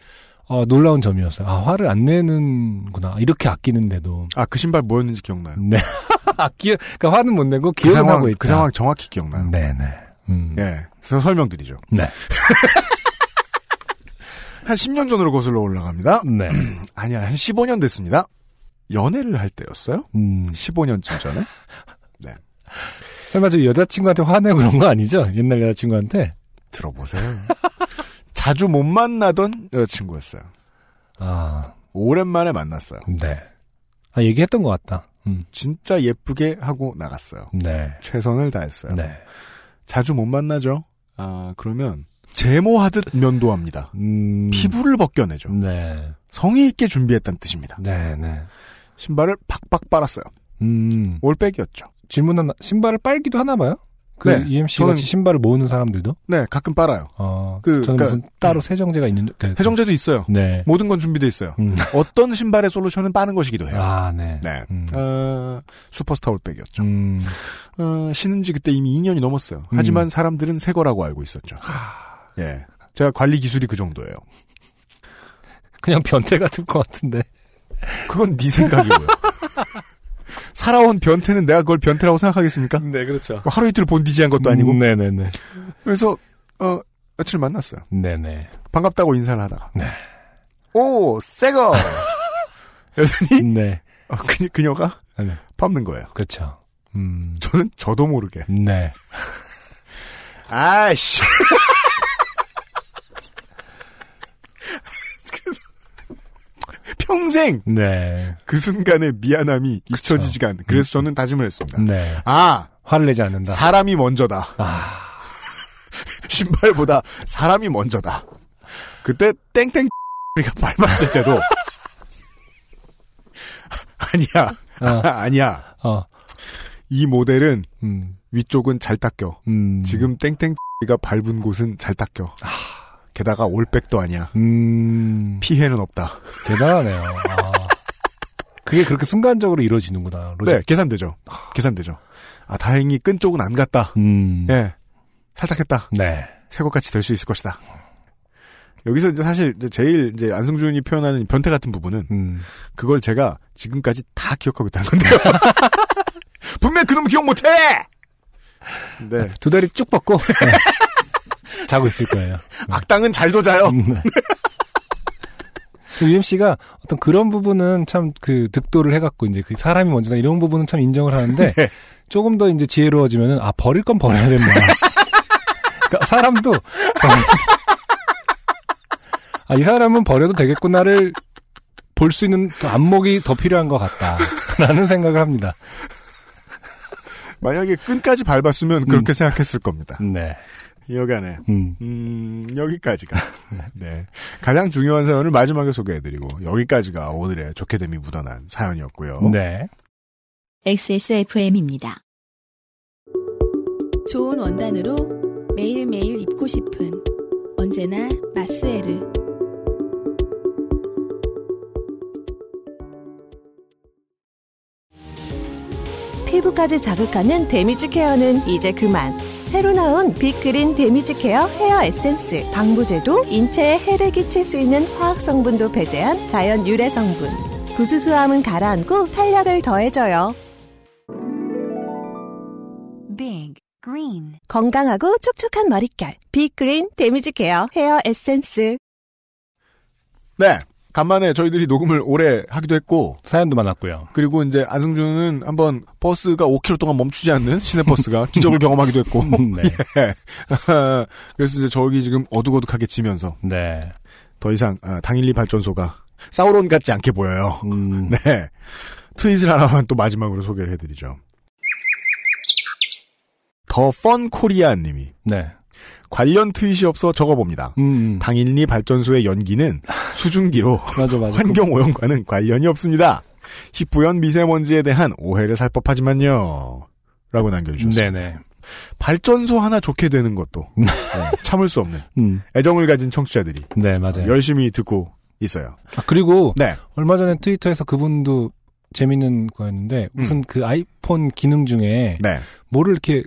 어, 놀라운 점이었어요. 아 화를 안 내는구나 이렇게 아끼는데도 아, 그 신발 뭐였는지 기억나요? 네 아끼 그러니까 화는 못 내고 그 기억은 상황, 하고 있다. 그 상황 정확히 기억나요. 네네. 음. 예. 그래서 설명드리죠. 네. 한 10년 전으로 거슬러 올라갑니다. 네. 아니야, 한 15년 됐습니다. 연애를 할 때였어요? 음. 15년쯤 전에? 설마 저 여자친구한테 화내고 그런 거 아니죠? 옛날 여자친구한테? 들어보세요. 자주 못 만나던 여자친구였어요. 아, 오랜만에 만났어요. 네. 아, 얘기했던 것 같다. 음. 진짜 예쁘게 하고 나갔어요. 네. 최선을 다했어요. 네. 자주 못 만나죠? 아, 그러면 제모하듯 면도합니다. 음. 피부를 벗겨내죠. 네. 성의 있게 준비했다는 뜻입니다. 네, 네. 신발을 팍팍 빨았어요. 음. 올백이었죠. 질문 하나, 신발을 빨기도 하나 봐요? 그 네, EMC 저는- 같이 신발을 모으는 사람들도? 네, 가끔 빨아요. 어, 그, 저는 그러니까- 무슨 따로 세정제가 있는, 그, 해정제도 있어요. 네. 모든 건 준비돼 있어요. 음. 어떤 신발의 솔루션은 빠는 것이기도 해요. 아, 네. 네. 음. 어, 슈퍼스타 올백이었죠. 음. 어, 신은 지 그때 이미 2년이 넘었어요. 하지만 사람들은 새 거라고 알고 있었죠. 예. 제가 관리 기술이 그 정도예요. 그냥 변태 같을 것 같은데. 그건 네 생각이고요. 살아온 변태는 내가 그걸 변태라고 생각하겠습니까? 네, 그렇죠. 뭐 하루 이틀 본디지한 것도 아니고. 네네네. 그래서 어 며칠 만났어요. 네네. 반갑다고 인사를 하다가. 네. 오, 새거. 여전히 네. 어, 그녀, 그녀가 네. 밟는 거예요. 그렇죠. 음. 저는 저도 모르게. 네. 아이씨. 그래서 평생 네. 그 순간의 미안함이 잊혀지지가 않는. 그래서 저는 다짐을 했습니다. 네. 아, 화를 내지 않는다. 사람이 먼저다. 아. 신발보다 사람이 먼저다. 그때 땡땡 우리가 밟았을 때도 아니야. 어. 아니야. 어. 이 모델은 음. 위쪽은 잘 닦여. 음. 지금 땡땡이가 밟은 곳은 잘 닦여. 게다가 올백도 아니야. 음. 피해는 없다. 대단하네요. 아. 그게 그렇게 순간적으로 이루어지는구나. 로직. 네, 계산되죠. 계산되죠. 아, 다행히 끈 쪽은 안 갔다. 음. 예. 살짝 했다. 네. 새것같이 될 수 있을 것이다. 여기서 이제 사실 이제 제일 이제 안승준이 표현하는 변태 같은 부분은 음. 그걸 제가 지금까지 다 기억하고 있다는 건데요. 분명 그놈 기억 못해! 네. 두 다리 쭉 뻗고 네. 자고 있을 거예요. 악당은 잘도 자요. 네. UMC가 어떤 그런 부분은 참 그 득도를 해갖고 이제 그 사람이 먼저다 이런 부분은 참 인정을 하는데 네. 조금 더 이제 지혜로워지면은 아 버릴 건 버려야 된다. 그러니까 사람도 아 이 사람은 버려도 되겠구나를 볼 수 있는 그 안목이 더 필요한 것 같다라는 생각을 합니다. 만약에 끈까지 밟았으면 그렇게 생각했을 겁니다. 네. 여간에 음. 음, 여기까지가. 네. 가장 중요한 사연을 마지막에 소개해드리고, 여기까지가 오늘의 좋게 됨이 묻어난 사연이었고요. 네. XSFM입니다. 좋은 원단으로 매일매일 입고 싶은 언제나 마스에르 피부까지 자극하는 damage care는 이제 그만. 새로 나온 빅그린 damage care hair 에센스. 방부제도 인체에 해를 끼칠 수 있는 화학 성분도 배제한 자연 유래 성분. 부수수함은 가라앉고 탄력을 더해줘요. Big green, 건강하고 촉촉한 머릿결. 빅그린 damage care hair 에센스. 네. 간만에 저희들이 녹음을 오래 하기도 했고, 사연도 많았고요. 그리고 이제 안승준은 한번 버스가 5km 동안 멈추지 않는 시내버스가 기적을 경험하기도 했고, 네. 예. 그래서 이제 저기 지금 어둑어둑하게 지면서 네. 더 이상 아, 당일리 발전소가 사우론 같지 않게 보여요. 음, 네. 트윗을 하나만 또 마지막으로 소개를 해드리죠. 더 펀 코리아 님이 네. 관련 트윗이 없어 적어봅니다. 음, 당일리 발전소의 연기는 수증기로 맞아, 맞아. 환경 오염과는 관련이 없습니다. 희뿌연 미세먼지에 대한 오해를 살 법하지만요. 라고 남겨주셨습니다. 네네. 발전소 하나 좋게 되는 것도 네. 네, 참을 수 없는 음, 애정을 가진 청취자들이 네, 맞아요. 열심히 듣고 있어요. 아, 그리고 네. 얼마 전에 트위터에서 그분도 재밌는 거였는데 무슨 그 아이폰 기능 중에 네. 뭐를 이렇게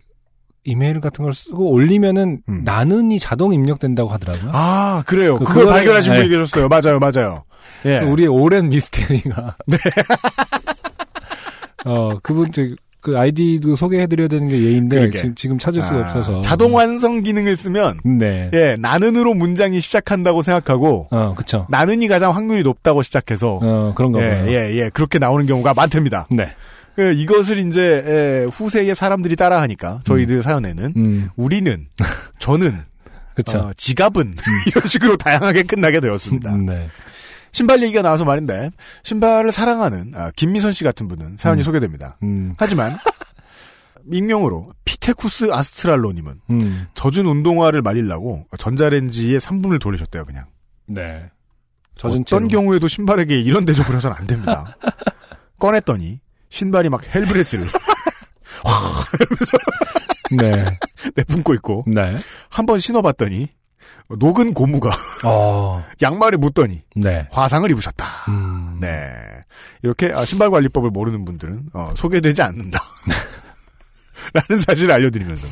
이메일 같은 걸 쓰고 올리면은 음. 나는이 자동 입력된다고 하더라고요. 아, 그래요. 그- 그걸 그거를- 발견하신 네. 분이 계셨어요. 맞아요, 맞아요. 예. 우리의 오랜 미스테리가. 네. 어, 그분, 저, 그 아이디도 소개해드려야 되는 게 예인데. 지금, 지금 찾을 수가 아, 없어서. 자동 완성 기능을 쓰면 네. 예, 나는으로 문장이 시작한다고 생각하고 어, 그쵸. 나는이 가장 확률이 높다고 시작해서 어, 그런가 예, 봐요. 예, 예. 그렇게 나오는 경우가 많답니다. 네. 그 이것을 이제 에, 후세의 사람들이 따라하니까 저희들 사연에는 음, 우리는 저는 그쵸. 어, 지갑은 이런 식으로 다양하게 끝나게 되었습니다. 음, 네. 신발 얘기가 나와서 말인데 신발을 사랑하는 아, 김미선 씨 같은 분은 사연이 음. 소개됩니다. 음, 하지만 익명으로 피테쿠스 아스트랄로님은 음, 젖은 운동화를 말리려고 전자레인지에 3분을 돌리셨대요 그냥. 네. 젖은 어떤 채로. 경우에도 신발에게 이런 대접을 해서는 안 됩니다. 꺼냈더니 신발이 막 헬브레스를 네. 내뿜고 있고 네. 한 번 신어봤더니 녹은 고무가 어, 양말에 묻더니 네. 화상을 입으셨다. 음, 네. 이렇게 아, 신발 관리법을 모르는 분들은 어, 소개되지 않는다. 라는 사실을 알려드리면서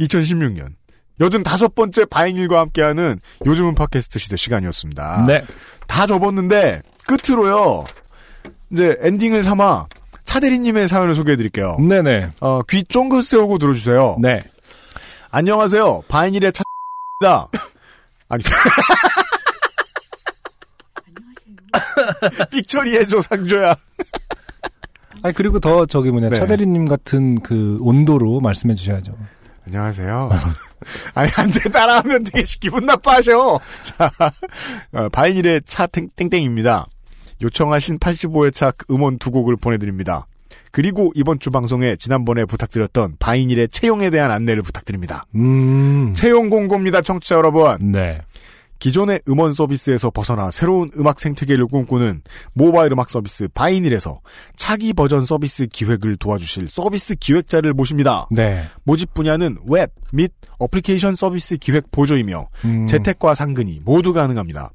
2016년 85번째 바잉일과 함께하는 요즘은 팟캐스트 시대 시간이었습니다. 네. 다 접었는데 끝으로요. 이제 엔딩을 삼아 차대리님의 사연을 소개해드릴게요. 네네. 어, 귀 쫑긋 세우고 들어주세요. 네. 안녕하세요. 바인일의 차입니다. 아니. 삑처리해줘, 상조야. 아니, 그리고 더 저기 뭐냐, 네. 차대리님 같은 그 온도로 말씀해 주셔야죠. 안녕하세요. 아니, 안 돼, 따라하면 되게 기분 나빠하셔. 자, 어, 바이닐의 차 땡, 땡땡입니다. 요청하신 85회차 음원 두 곡을 보내드립니다. 그리고 이번 주 방송에 지난번에 부탁드렸던 바이닐의 채용에 대한 안내를 부탁드립니다. 음. 채용 공고입니다, 청취자 여러분. 네. 기존의 음원 서비스에서 벗어나 새로운 음악 생태계를 꿈꾸는 모바일 음악 서비스 바이닐에서 차기 버전 서비스 기획을 도와주실 서비스 기획자를 모십니다. 네. 모집 분야는 웹 및 어플리케이션 서비스 기획 보조이며 음. 재택과 상근이 모두 가능합니다.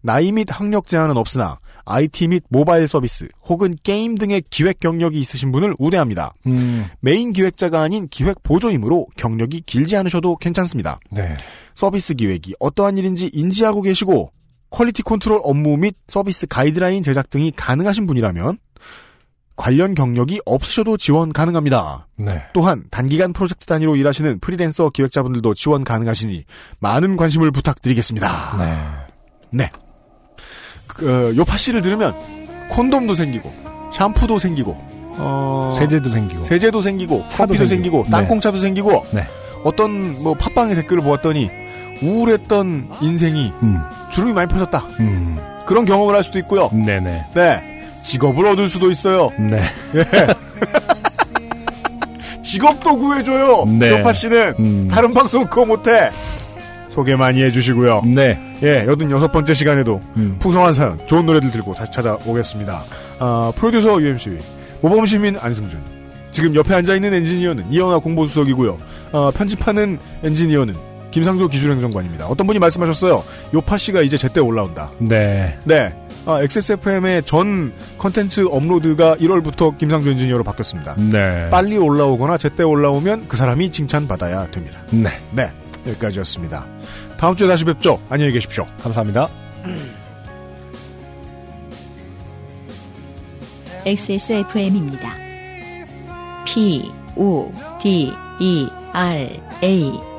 나이 및 학력 제한은 없으나 IT 및 모바일 서비스 혹은 게임 등의 기획 경력이 있으신 분을 우대합니다. 음. 메인 기획자가 아닌 기획 보조이므로 경력이 길지 않으셔도 괜찮습니다. 네. 서비스 기획이 어떠한 일인지 인지하고 계시고 quality control 업무 및 서비스 가이드라인 제작 등이 가능하신 분이라면 관련 경력이 없으셔도 지원 가능합니다. 네. 또한 단기간 프로젝트 단위로 일하시는 프리랜서 기획자분들도 지원 가능하시니 많은 관심을 부탁드리겠습니다. 네. 네. 그, 어, 요파 씨를 들으면 콘돔도 생기고 샴푸도 생기고 어, 세제도 생기고. 세제도 생기고 차도 커피도 생기고. 생기고, 땅콩차도 생기고 네. 어떤 뭐 팟빵의 댓글을 보았더니 우울했던 인생이 음. 주름이 많이 펴졌다 음. 그런 경험을 할 수도 있고요 네네. 네 직업을 얻을 수도 있어요 네. 직업도 구해줘요 네. 요파 씨는 음. 다른 방송 그거 못해 소개 많이 해주시고요 네. 예 여든 여섯 번째 시간에도 음. 풍성한 사연 좋은 노래들 들고 다시 찾아오겠습니다 아, 프로듀서 UMC 모범 시민 안승준 지금 옆에 앉아 있는 엔지니어는 이현아 공보수석이고요 아, 편집하는 엔지니어는 김상조 기술행정관입니다 어떤 분이 말씀하셨어요 요파 씨가 이제 제때 올라온다 네. 네. 아, XSFM의 전 컨텐츠 업로드가 1월부터 김상조 엔지니어로 바뀌었습니다. 네. 빨리 올라오거나 제때 올라오면 그 사람이 칭찬받아야 됩니다. 네. 네. 여기까지였습니다. 다음 주에 다시 뵙죠. 안녕히 계십시오. 감사합니다. XSFM입니다. P, O, D, E, R A